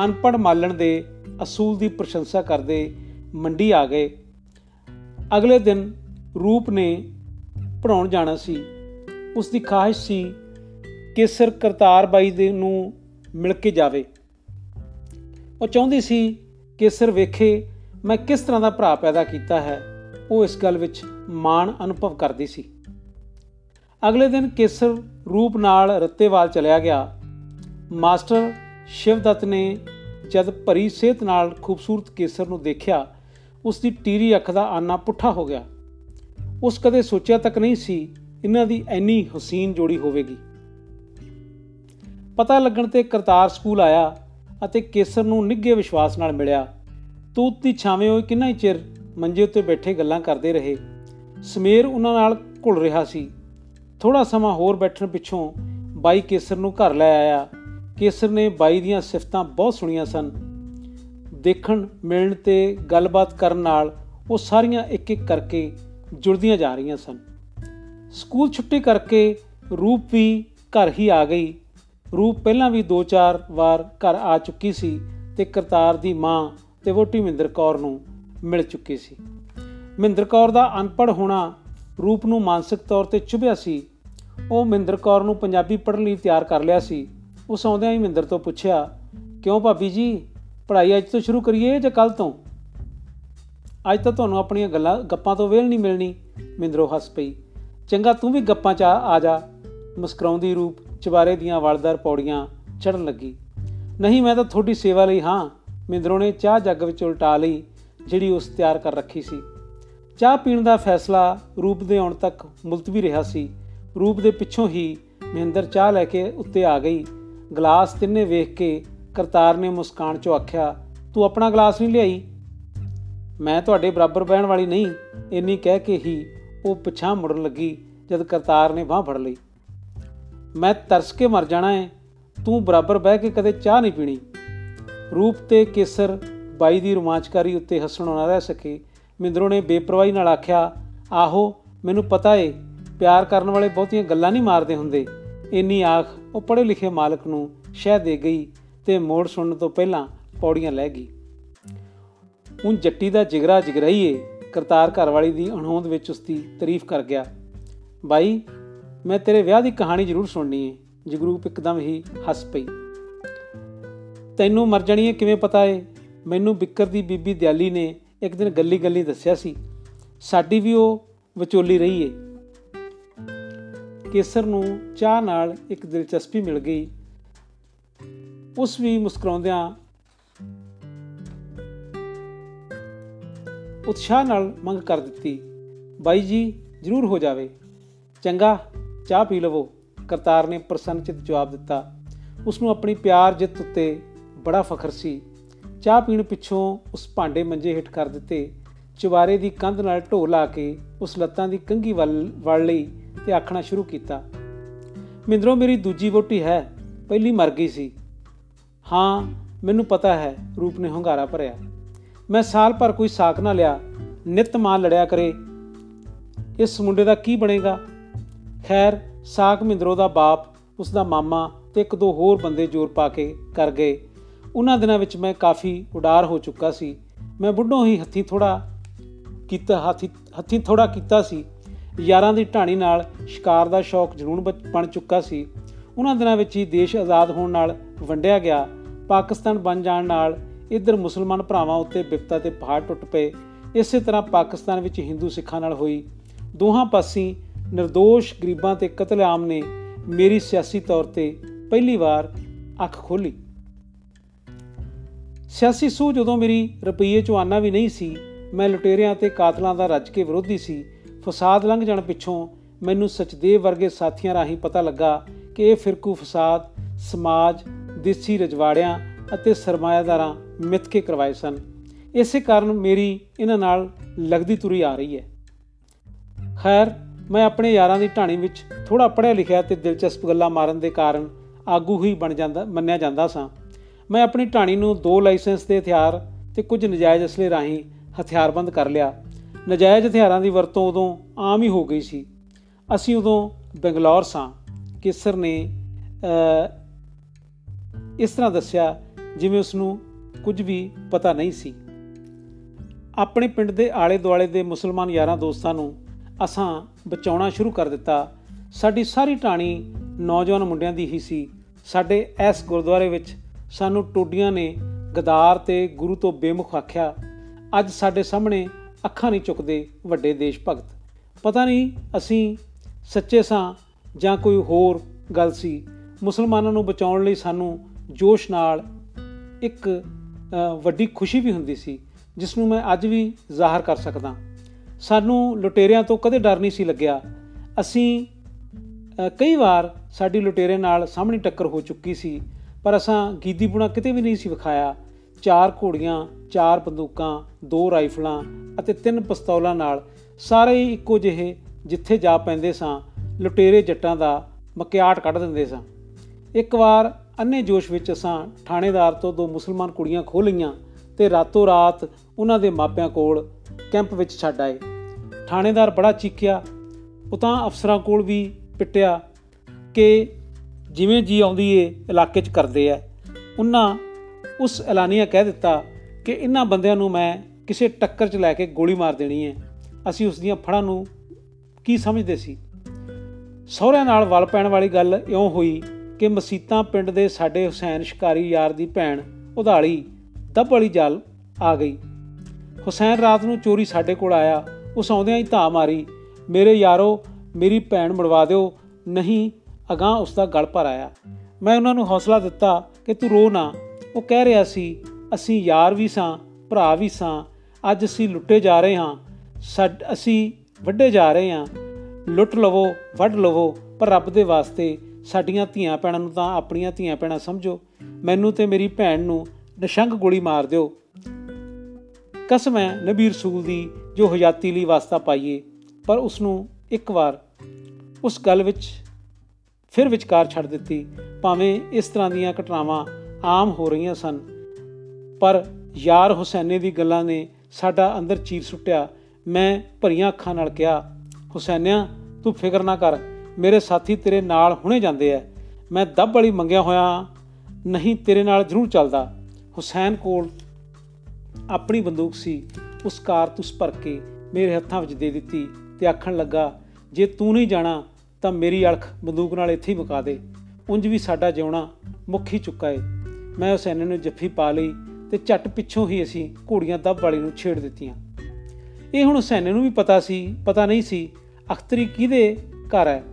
ਅਨਪੜ ਮਾਲਣ ਦੇ ਅਸੂਲ ਦੀ ਪ੍ਰਸ਼ੰਸਾ ਕਰਦੇ ਮੰਡੀ ਆ ਗਏ। ਅਗਲੇ ਦਿਨ ਰੂਪ ਨੇ ਪੜਾਉਣ ਜਾਣਾ ਸੀ। ਉਸ ਦੀ ਖਾਹਿਸ਼ ਸੀ ਕੇਸਰ ਕਰਤਾਰ ਬਾਈ ਦੇ ਨੂੰ ਮਿਲ ਕੇ ਜਾਵੇ। ਉਹ ਚਾਹੁੰਦੀ ਸੀ, ਕੇਸਰ ਵੇਖੇ ਮੈਂ ਕਿਸ ਤਰ੍ਹਾਂ ਦਾ ਭਰਾ ਪੈਦਾ ਕੀਤਾ ਹੈ। ਉਹ ਇਸ ਗੱਲ ਵਿੱਚ ਮਾਣ ਅਨੁਭਵ ਕਰਦੀ ਸੀ। ਅਗਲੇ ਦਿਨ ਕੇਸਰ ਰੂਪ ਨਾਲ ਰੱਤੇਵਾਲ ਚਲਿਆ ਗਿਆ। ਮਾਸਟਰ ਸ਼ਿਵਦੱਤ ਨੇ ਜਦ ਭਰੀ ਸਿਹਤ ਨਾਲ ਖੂਬਸੂਰਤ ਕੇਸਰ ਨੂੰ ਦੇਖਿਆ ਉਸ ਦੀ ਟੀਰੀ ਅੱਖ ਦਾ ਆਨਾ ਪੁੱਠਾ ਹੋ ਗਿਆ। ਉਸ ਕਦੇ ਸੋਚਿਆ ਤੱਕ ਨਹੀਂ ਸੀ ਇਹਨਾਂ ਦੀ ਐਨੀ ਹਸੀਨ ਜੋੜੀ ਹੋਵੇਗੀ। ਪਤਾ ਲੱਗਣ ਤੇ ਕਰਤਾਰ ਸਕੂਲ ਆਇਆ ਅਤੇ ਕੇਸਰ ਨੂੰ ਨਿੱਘੇ ਵਿਸ਼ਵਾਸ ਨਾਲ ਮਿਲਿਆ। ਤੂਤ ਦੀ ਛਾਵੇਂ ਹੋਏ ਕਿੰਨਾ ਹੀ ਚਿਰ ਮੰਜੇ ਉੱਤੇ ਬੈਠੇ ਗੱਲਾਂ ਕਰਦੇ ਰਹੇ। ਸਮੇਰ ਉਹਨਾਂ ਨਾਲ ਘੁਲ ਰਿਹਾ ਸੀ। ਥੋੜਾ ਸਮਾਂ ਹੋਰ ਬੈਠਣ ਪਿੱਛੋਂ ਬਾਈ ਕੇਸਰ ਨੂੰ ਘਰ ਲੈ ਆਇਆ। ਕੇਸਰ ਨੇ ਬਾਈ ਦੀਆਂ ਸਿਫਤਾਂ ਬਹੁਤ ਸੁਣੀਆਂ ਸਨ। ਦੇਖਣ, ਮਿਲਣ ਤੇ ਗੱਲਬਾਤ ਕਰਨ ਨਾਲ ਉਹ ਸਾਰੀਆਂ ਇੱਕ ਇੱਕ ਕਰਕੇ ਜੁੜਦੀਆਂ ਜਾ ਰਹੀਆਂ ਸਨ। ਸਕੂਲ ਛੁੱਟੀ ਕਰਕੇ ਰੂਪ ਵੀ ਘਰ ਹੀ ਆ ਗਈ। ਰੂਪ ਪਹਿਲਾਂ ਵੀ 2-4 ਵਾਰ ਘਰ ਆ ਚੁੱਕੀ ਸੀ ਤੇ ਕਰਤਾਰ ਦੀ ਮਾਂ ਤੇ ਵੋਟੀ ਮਿੰਦਰ ਕੌਰ ਨੂੰ ਮਿਲ ਚੁੱਕੀ ਸੀ। ਮਿੰਦਰ ਕੌਰ ਦਾ ਅਨਪੜ ਹੋਣਾ ਰੂਪ ਨੂੰ ਮਾਨਸਿਕ ਤੌਰ ਤੇ ਚੁਭਿਆ ਸੀ। ਉਹ ਮਿੰਦਰ ਕੌਰ ਨੂੰ ਪੰਜਾਬੀ ਪੜ੍ਹਨ ਲਈ ਤਿਆਰ ਕਰ ਲਿਆ ਸੀ। ਉਸ ਆਉਂਦਿਆਂ ਹੀ ਮਿੰਦਰ ਤੋਂ ਪੁੱਛਿਆ, ਕਿਉਂ ਭਾਬੀ ਜੀ, ਪੜ੍ਹਾਈ ਅੱਜ ਤੋਂ ਸ਼ੁਰੂ ਕਰੀਏ ਜਾਂ ਕੱਲ ਤੋਂ? ਅੱਜ ਤਾਂ ਤੁਹਾਨੂੰ ਆਪਣੀਆਂ ਗੱਲਾਂ, ਗੱਪਾਂ ਤੋਂ ਵੇਲ ਨਹੀਂ ਮਿਲਣੀ ਮਿੰਦਰੋ ਹੱਸ ਪਈ। ਚੰਗਾ, ਤੂੰ ਵੀ ਗੱਪਾਂ 'ਚ ਆ ਜਾ, ਮੁਸਕਰਾਉਂਦੀ ਰੂਪ ਚਵਾਰੇ ਦੀਆਂ ਵਲਦਾਰ ਪੌੜੀਆਂ ਚੜਨ ਲੱਗੀ। ਨਹੀਂ, ਮੈਂ ਤਾਂ ਤੁਹਾਡੀ ਸੇਵਾ ਲਈ ਹਾਂ ਮਿੰਦਰੋ ਨੇ ਚਾਹ ਜੱਗ ਵਿੱਚ ਉਲਟਾ ਲਈ, ਜਿਹੜੀ ਉਸ ਤਿਆਰ ਕਰ ਰੱਖੀ ਸੀ। ਚਾਹ ਪੀਣ ਦਾ ਫੈਸਲਾ ਰੂਪ ਦੇ ਆਉਣ ਤੱਕ ਮੁਲਤਵੀ ਰਿਹਾ ਸੀ। ਰੂਪ ਦੇ ਪਿੱਛੋਂ ਹੀ ਮਹਿੰਦਰ ਚਾਹ ਲੈ ਕੇ ਉੱਤੇ ਆ ਗਈ। ਗਲਾਸ ਤਿੰਨੇ ਵੇਖ ਕੇ ਕਰਤਾਰ ਨੇ ਮੁਸਕਾਨ ਚੋਂ ਆਖਿਆ, ਤੂੰ ਆਪਣਾ ਗਲਾਸ ਨਹੀਂ ਲਿਆਈ? ਮੈਂ ਤੁਹਾਡੇ ਬਰਾਬਰ ਬਹਿਣ ਵਾਲੀ ਨਹੀਂ, ਇੰਨੀ ਕਹਿ ਕੇ ਹੀ ਉਹ ਪਿਛਾਂ ਮੁੜਨ ਲੱਗੀ ਜਦ ਕਰਤਾਰ ਨੇ ਬਾਹ ਫੜ ਲਈ। ਮੈਂ ਤਰਸ ਕੇ ਮਰ ਜਾਣਾ ਹੈ ਤੂੰ ਬਰਾਬਰ ਬਹਿ ਕੇ ਕਦੇ ਚਾਹ ਨਹੀਂ ਪੀਣੀ? ਰੂਪ ਤੇ ਕੇਸਰ ਬਾਈ ਦੀ ਰੋਮਾਂਚਕਾਰੀ ਉੱਤੇ ਹੱਸਣੋਂ ਨਾ ਰਹਿ ਸਕੇ। ਮਿੰਦਰੋ ਨੇ ਬੇਪਰਵਾਹੀ ਨਾਲ ਆਖਿਆ, ਆਹੋ, ਮੈਨੂੰ ਪਤਾ ਏ, ਪਿਆਰ ਕਰਨ ਵਾਲੇ ਬਹੁਤੀਆਂ ਗੱਲਾਂ ਨਹੀਂ ਮਾਰਦੇ ਹੁੰਦੇ। ਇੰਨੀ ਆਖ ਉਹ ਪੜ੍ਹੇ ਲਿਖੇ ਮਾਲਕ ਨੂੰ ਸ਼ਹਿ ਦੇ ਗਈ ਤੇ ਮੋੜ ਸੁਣਨ ਤੋਂ ਪਹਿਲਾਂ ਪੌੜੀਆਂ ਲੈ ਗਈ। ਉਨ ਜੱਟੀ ਦਾ ਜਿਗਰਾ ਜਿਗਰਾਈਏ, ਕਰਤਾਰ ਘਰਵਾਲੀ ਦੀ ਅਣਹੋਂਦ ਵਿੱਚ ਉਸ ਦੀ ਤਾਰੀਫ ਕਰ ਗਿਆ, ਬਾਈ, ਮੈਂ ਤੇਰੇ ਵਿਆਹ ਦੀ ਕਹਾਣੀ ਜ਼ਰੂਰ ਸੁਣਨੀ ਏ। ਜਗਰੂਪ ਇੱਕਦਮ ਹੀ ਹੱਸ ਪਈ। ਤੈਨੂੰ ਮਰ ਜਾਣੀ ਏ ਕਿਵੇਂ ਪਤਾ ਏ? ਮੈਨੂੰ ਬਿੱਕਰ ਦੀ ਬੀਬੀ ਦਿਆਲੀ ਨੇ ਇੱਕ ਦਿਨ ਗੱਲੀ ਗੱਲੀ ਦੱਸਿਆ ਸੀ। ਸਾਡੀ ਵੀ ਉਹ ਵਿਚੋਲੀ ਰਹੀ ਏ। ਕੇਸਰ ਨੂੰ ਚਾਹ ਨਾਲ ਇੱਕ ਦਿਲਚਸਪੀ ਮਿਲ ਗਈ। ਉਸ ਵੀ ਮੁਸਕਰਾਉਂਦਿਆਂ ਉਤਸ਼ਾਹ ਨਾਲ ਮੰਗ ਕਰ ਦਿੱਤੀ, ਬਾਈ ਜੀ, ਜ਼ਰੂਰ ਹੋ ਜਾਵੇ। ਚੰਗਾ, ਚਾਹ ਪੀ ਲਵੋ। ਕਰਤਾਰ ਨੇ ਪ੍ਰਸੰਨਚਿਤ ਜਵਾਬ ਦਿੱਤਾ। ਉਸ ਨੂੰ ਆਪਣੀ ਪਿਆਰ ਜਿੱਤ ਉੱਤੇ ਬੜਾ ਫਖਰ ਸੀ। ਚਾਹ ਪੀਣ ਪਿੱਛੋਂ ਉਸ ਭਾਂਡੇ ਮੰਜੇ ਹੇਠ ਕਰ ਦਿੱਤੇ। ਚੁਬਾਰੇ ਦੀ ਕੰਧ ਨਾਲ ਢੋ ਲਾ ਕੇ ਉਸ ਲੱਤਾਂ ਦੀ ਕੰਗੀ ਵੱਲ ਵੜ ਲਈ ਤੇ ਆਖਣਾ ਸ਼ੁਰੂ ਕੀਤਾ। ਮਿੰਦਰੋ, ਮੇਰੀ ਦੂਜੀ ਵੋਟੀ ਹੈ, ਪਹਿਲੀ ਮਰ ਗਈ ਸੀ। ਹਾਂ, ਮੈਨੂੰ ਪਤਾ ਹੈ, ਰੂਪ ਨੇ ਹੰਗਾਰਾ ਭਰਿਆ। ਮੈਂ ਸਾਲ ਭਰ ਕੋਈ ਸਾਕ ਨਾ ਲਿਆ, ਨਿਤ ਮਾਂ ਲੜਿਆ ਕਰੇ। ਇਸ ਮੁੰਡੇ ਦਾ ਕੀ ਬਣੇਗਾ? ਖੈਰ, ਸਾਕ ਮਿੰਦਰੋ ਦਾ ਬਾਪ ਉਸ ਦਾ ਮਾਮਾ ਤੇ ਇੱਕ ਦੋ ਹੋਰ ਬੰਦੇ ਜ਼ੋਰ ਪਾ ਕੇ ਕਰ ਗਏ। ਉਹਨਾਂ ਦਿਨਾਂ ਵਿੱਚ ਮੈਂ ਕਾਫੀ ਉਡਾਰ ਹੋ ਚੁੱਕਾ ਸੀ। ਮੈਂ ਬੁੱਢੋਂ ਹੀ ਹੱਥੀ ਥੋੜਾ ਕੀਤਾ, ਹੱਥੀ ਹੱਥੀ ਥੋੜਾ ਕੀਤਾ ਸੀ। ਯਾਰਾਂ ਦੀ ਢਾਣੀ ਨਾਲ ਸ਼ਿਕਾਰ ਦਾ ਸ਼ੌਕ ਜਨੂਨ ਬਣ ਚੁੱਕਾ ਸੀ। ਉਹਨਾਂ ਦਿਨਾਂ ਵਿੱਚ ਹੀ ਦੇਸ਼ ਆਜ਼ਾਦ ਹੋਣ ਨਾਲ ਵੰਡਿਆ ਗਿਆ। ਪਾਕਿਸਤਾਨ ਬਣ ਜਾਣ ਨਾਲ ਇੱਧਰ ਮੁਸਲਮਾਨ ਭਰਾਵਾਂ ਉੱਤੇ ਵਿਪਤਾ ਤੇ ਪਹਾੜ ਟੁੱਟ ਪਏ। ਇਸੇ ਤਰ੍ਹਾਂ ਪਾਕਿਸਤਾਨ ਵਿੱਚ ਹਿੰਦੂ ਸਿੱਖਾਂ ਨਾਲ ਹੋਈ। ਦੋਹਾਂ ਪਾਸੀ નિર્ਦੋਸ਼ ਗਰੀਬਾਂ ਤੇ ਕਤਲੇਆਮ ਨੇ ਮੇਰੀ ਸਿਆਸੀ ਤੌਰ ਤੇ ਪਹਿਲੀ ਵਾਰ ਅੱਖ ਖੋਲੀ ਸਿਆਸੀ ਸੂ ਜਦੋਂ ਮੇਰੀ ਰੁਪਈਏ ਚੋਂ ਆਨਾ ਵੀ ਨਹੀਂ ਸੀ। ਮੈਂ ਲੁਟੇਰਿਆਂ ਤੇ ਕਾਤਲਾਂ ਦਾ ਰੱਜ ਕੇ ਵਿਰੋਧੀ ਸੀ। ਫਸਾਦ ਲੰਘ ਜਾਣ ਪਿੱਛੋਂ ਮੈਨੂੰ ਸਚਦੇਵ ਵਰਗੇ ਸਾਥੀਆਂ ਰਾਹੀਂ ਪਤਾ ਲੱਗਾ ਕਿ ਇਹ ਫਿਰਕੂ ਫਸਾਦ ਸਮਾਜ, ਦੇਸੀ ਰਜਵਾੜਿਆਂ ਅਤੇ ਸਰਮਾਇਆਦਾਰਾਂ ਮਿੱਥ ਕੇ ਕਰਵਾਏ ਸਨ। ਇਸੇ ਕਾਰਨ ਮੇਰੀ ਇਹਨਾਂ ਨਾਲ ਲੱਗਦੀ ਤੁਰੀ ਆ ਰਹੀ ਹੈ। ਖੈਰ, ਮੈਂ ਆਪਣੇ ਯਾਰਾਂ ਦੀ ਢਾਣੀ ਵਿੱਚ ਥੋੜਾ ਪੜ੍ਹਿਆ ਲਿਖਿਆ ਤੇ ਦਿਲਚਸਪ ਗੱਲਾਂ ਮਾਰਨ ਦੇ ਕਾਰਨ ਆਗੂ ਹੀ ਬਣ ਜਾਂਦਾ, ਮੰਨਿਆ ਜਾਂਦਾ ਸਾਂ। ਮੈਂ ਆਪਣੀ ਢਾਣੀ ਨੂੰ ਦੋ ਲਾਇਸੈਂਸ ਦੇ ਹਥਿਆਰ ਤੇ ਕੁਝ ਨਜਾਇਜ਼ ਅਸਲੇ ਰਾਹੀਂ ਹਥਿਆਰਬੰਦ ਕਰ ਲਿਆ। ਨਜਾਇਜ਼ ਹਥਿਆਰਾਂ ਦੀ ਵਰਤੋਂ ਉਦੋਂ ਆਮ ਹੀ ਹੋ ਗਈ ਸੀ। ਅਸੀਂ ਉਦੋਂ ਬੰਗਲੌਰ ਸਾਂ। ਕੇਸਰ ਨੇ ਇਸ ਤਰ੍ਹਾਂ ਦੱਸਿਆ ਜਿਵੇਂ ਉਸ ਨੂੰ ਕੁਝ ਵੀ ਪਤਾ ਨਹੀਂ ਸੀ। ਆਪਣੇ ਪਿੰਡ ਦੇ ਆਲੇ ਦੁਆਲੇ ਦੇ ਮੁਸਲਮਾਨ ਯਾਰਾਂ ਦੋਸਤਾਂ ਨੂੰ ਅਸਾਂ ਬਚਾਉਣਾ ਸ਼ੁਰੂ ਕਰ ਦਿੱਤਾ। ਸਾਡੀ ਸਾਰੀ ਟਾਣੀ ਨੌਜਵਾਨ ਮੁੰਡਿਆਂ ਦੀ ਹੀ ਸੀ। ਸਾਡੇ ਇਸ ਗੁਰਦੁਆਰੇ ਵਿੱਚ ਸਾਨੂੰ ਟੋਡੀਆਂ ਨੇ ਗਦਾਰ ਤੇ ਗੁਰੂ ਤੋਂ ਬੇਮੁਖ ਆਖਿਆ, ਅੱਜ ਸਾਡੇ ਸਾਹਮਣੇ ਅੱਖਾਂ ਨਹੀਂ ਚੁੱਕਦੇ ਵੱਡੇ ਦੇਸ਼ ਭਗਤ। ਪਤਾ ਨਹੀਂ ਅਸੀਂ ਸੱਚੇ ਸਾਂ ਜਾਂ ਕੋਈ ਹੋਰ ਗੱਲ ਸੀ। ਮੁਸਲਮਾਨਾਂ ਨੂੰ ਬਚਾਉਣ ਲਈ ਸਾਨੂੰ ਜੋਸ਼ ਨਾਲ ਇੱਕ ਵੱਡੀ ਖੁਸ਼ੀ ਵੀ ਹੁੰਦੀ ਸੀ ਜਿਸ ਨੂੰ ਮੈਂ ਅੱਜ ਵੀ ਜ਼ਾਹਰ ਕਰ ਸਕਦਾ। ਸਾਨੂੰ ਲੁਟੇਰਿਆਂ ਤੋਂ ਕਦੇ ਡਰ ਨਹੀਂ ਸੀ ਲੱਗਿਆ। ਅਸੀਂ ਕਈ ਵਾਰ ਸਾਡੀ ਲੁਟੇਰੇ ਨਾਲ ਸਾਹਮਣੀ ਟੱਕਰ ਹੋ ਚੁੱਕੀ ਸੀ, ਪਰ ਅਸਾਂ ਗੀਦੀਪੁਣਾ ਕਿਤੇ ਵੀ ਨਹੀਂ ਸੀ ਵਿਖਾਇਆ। ਚਾਰ ਘੋੜੀਆਂ, ਚਾਰ ਬੰਦੂਕਾਂ, ਦੋ ਰਾਈਫਲਾਂ ਅਤੇ ਤਿੰਨ ਪਿਸਤੌਲਾਂ ਨਾਲ ਸਾਰੇ ਇੱਕੋ ਜਿਹੇ ਜਿੱਥੇ ਜਾ ਪੈਂਦੇ ਸਾਂ, ਲੁਟੇਰੇ ਜੱਟਾਂ ਦਾ ਮਕਿਆਟ ਕੱਢ ਦਿੰਦੇ ਸਾਂ। ਇੱਕ ਵਾਰ ਅੰਨੇ ਜੋਸ਼ ਵਿੱਚ ਅਸਾਂ ਥਾਣੇਦਾਰ ਤੋਂ ਦੋ ਮੁਸਲਮਾਨ ਕੁੜੀਆਂ ਖੋਹ ਲਈਆਂ ਤੇ ਰਾਤੋਂ ਰਾਤ ਉਹਨਾਂ ਦੇ ਮਾਪਿਆਂ ਕੋਲ ਕੈਂਪ ਵਿੱਚ ਛੱਡ ਆਏ। ਥਾਣੇਦਾਰ ਬੜਾ ਚੀਕਿਆ ਉਹ ਤਾਂ ਅਫਸਰਾਂ ਕੋਲ ਵੀ ਪਿੱਟਿਆ ਕਿ ਜਿਵੇਂ ਜੀ ਆਉਂਦੀ ਏ, ਇਲਾਕੇ 'ਚ ਕਰਦੇ ਆ। ਉਹਨਾਂ ਉਸ ਐਲਾਨੀਆ ਕਹਿ ਦਿੱਤਾ ਕਿ ਇਹਨਾਂ ਬੰਦਿਆਂ ਨੂੰ ਮੈਂ ਕਿਸੇ ਟੱਕਰ 'ਚ ਲੈ ਕੇ ਗੋਲੀ ਮਾਰ ਦੇਣੀ ਹੈ। ਅਸੀਂ ਉਸ ਦੀਆਂ ਫੜਾਂ ਨੂੰ ਕੀ ਸਮਝਦੇ ਸੀ? ਸਹੁਰਿਆਂ ਨਾਲ ਵਲ ਪੈਣ ਵਾਲੀ ਗੱਲ ਇਉਂ ਹੋਈ ਕਿ ਮਸੀਤਾਂ ਪਿੰਡ ਦੇ ਸਾਡੇ ਹੁਸੈਨ ਸ਼ਿਕਾਰੀ ਯਾਰ ਦੀ ਭੈਣ ਉਧਾਲੀ ਦੱਬ ਵਾਲੀ ਜਲ ਆ ਗਈ। ਹੁਸੈਨ ਰਾਤ ਨੂੰ ਚੋਰੀ ਸਾਡੇ ਕੋਲ ਆਇਆ, ਉਸ ਆਉਂਦਿਆਂ ਹੀ ਧਾ ਮਾਰੀ, ਮੇਰੇ ਯਾਰੋ, ਮੇਰੀ ਭੈਣ ਮੜਵਾ ਦਿਓ, ਨਹੀਂ ਅਗਾਹ ਉਸ ਦਾ ਗਲ ਪਰ ਆਇਆ। ਮੈਂ ਉਹਨਾਂ ਨੂੰ ਹੌਸਲਾ ਦਿੱਤਾ ਕਿ ਤੂੰ ਰੋ ਨਾ। ਉਹ ਕਹਿ ਰਿਹਾ ਸੀ, ਅਸੀਂ ਯਾਰ ਵੀ ਸਾਂ, ਭਰਾ ਵੀ ਸਾਂ, ਅੱਜ ਅਸੀਂ ਲੁੱਟੇ ਜਾ ਰਹੇ ਹਾਂ। ਅਸੀਂ ਵੱਡੇ ਜਾ ਰਹੇ ਹਾਂ। ਲੁੱਟ ਲਵੋ, ਵੱਢ ਲਵੋ, ਪਰ ਰੱਬ ਦੇ ਵਾਸਤੇ ਸਾਡੀਆਂ ਧੀਆਂ ਭੈਣਾਂ ਨੂੰ ਤਾਂ ਆਪਣੀਆਂ ਧੀਆਂ ਭੈਣਾਂ ਸਮਝੋ। ਮੈਨੂੰ ਤੇ ਮੇਰੀ ਭੈਣ ਨੂੰ ਨਸ਼ੰਗ ਗੋਲੀ ਮਾਰ ਦਿਓ। ਕਸਮ ਹੈ ਨਬੀ ਰਸੂਲ ਦੀ ਜੋ ਹਯਾਤੀ ਲਈ ਵਾਸਤਾ ਪਾਈਏ, ਪਰ ਉਸ ਨੂੰ ਇੱਕ ਵਾਰ ਉਸ ਗੱਲ ਵਿੱਚ ਫਿਰ ਵਿਚਕਾਰ ਛੱਡ ਦਿੱਤੀ। ਭਾਵੇਂ ਇਸ ਤਰ੍ਹਾਂ ਦੀਆਂ ਘਟਨਾਵਾਂ ਆਮ ਹੋ ਰਹੀਆਂ ਸਨ। ਪਰ ਯਾਰ ਹੁਸੈਨੇ ਦੀ ਗੱਲਾਂ ਨੇ ਸਾਡਾ ਅੰਦਰ ਚੀਰ ਸੁੱਟਿਆ। ਮੈਂ ਭਰੀਆਂ ਅੱਖਾਂ ਨਾਲ ਕਿਹਾ, ਹੁਸੈਨਿਆ, ਤੂੰ ਫਿਕਰ ਨਾ ਕਰ। ਮੇਰੇ ਸਾਥੀ ਤੇਰੇ ਨਾਲ ਹੁਣੇ ਜਾਂਦੇ ਐ। ਮੈਂ ਦੱਬ ਵਾਲੀ ਮੰਗਿਆ ਹੋਇਆ ਨਹੀਂ, ਤੇਰੇ ਨਾਲ ਜ਼ਰੂਰ ਚੱਲਦਾ। ਹੁਸੈਨ ਕੋਲ ਆਪਣੀ ਬੰਦੂਕ ਸੀ। ਉਸ ਕਾਰਤੂਸ ਭਰ ਕੇ ਮੇਰੇ ਹੱਥਾਂ ਵਿੱਚ ਦੇ ਦਿੱਤੀ ਤੇ ਆਖਣ ਲੱਗਾ, ਜੇ ਤੂੰ ਨਹੀਂ ਜਾਣਾ, ਤਾਂ ਮੇਰੀ ਅਲਖ ਬੰਦੂਕ ਨਾਲ ਇੱਥੇ ਹੀ ਮੁਕਾ ਦੇ। ਉਂਝ ਵੀ ਸਾਡਾ ਜਿਉਣਾ ਮੁੱਖ ਹੀ ਚੁੱਕਾ ਏ। ਮੈਂ ਹੁਸੈਨ ਨੂੰ ਜੱਫੀ ਪਾ ਲਈ ਤੇ ਝੱਟ ਪਿੱਛੋਂ ਹੀ ਅਸੀਂ ਘੋੜੀਆਂ ਦੱਬ ਵਾਲੀ ਨੂੰ ਛੇੜ ਦਿੱਤੀਆਂ। ਇਹ ਹੁਣ ਹੁਸੈਨ ਨੂੰ ਵੀ ਪਤਾ ਸੀ, ਪਤਾ ਨਹੀਂ ਸੀ ਅਖਤਰੀ ਕਿਹਦੇ ਘਰ ਹੈ।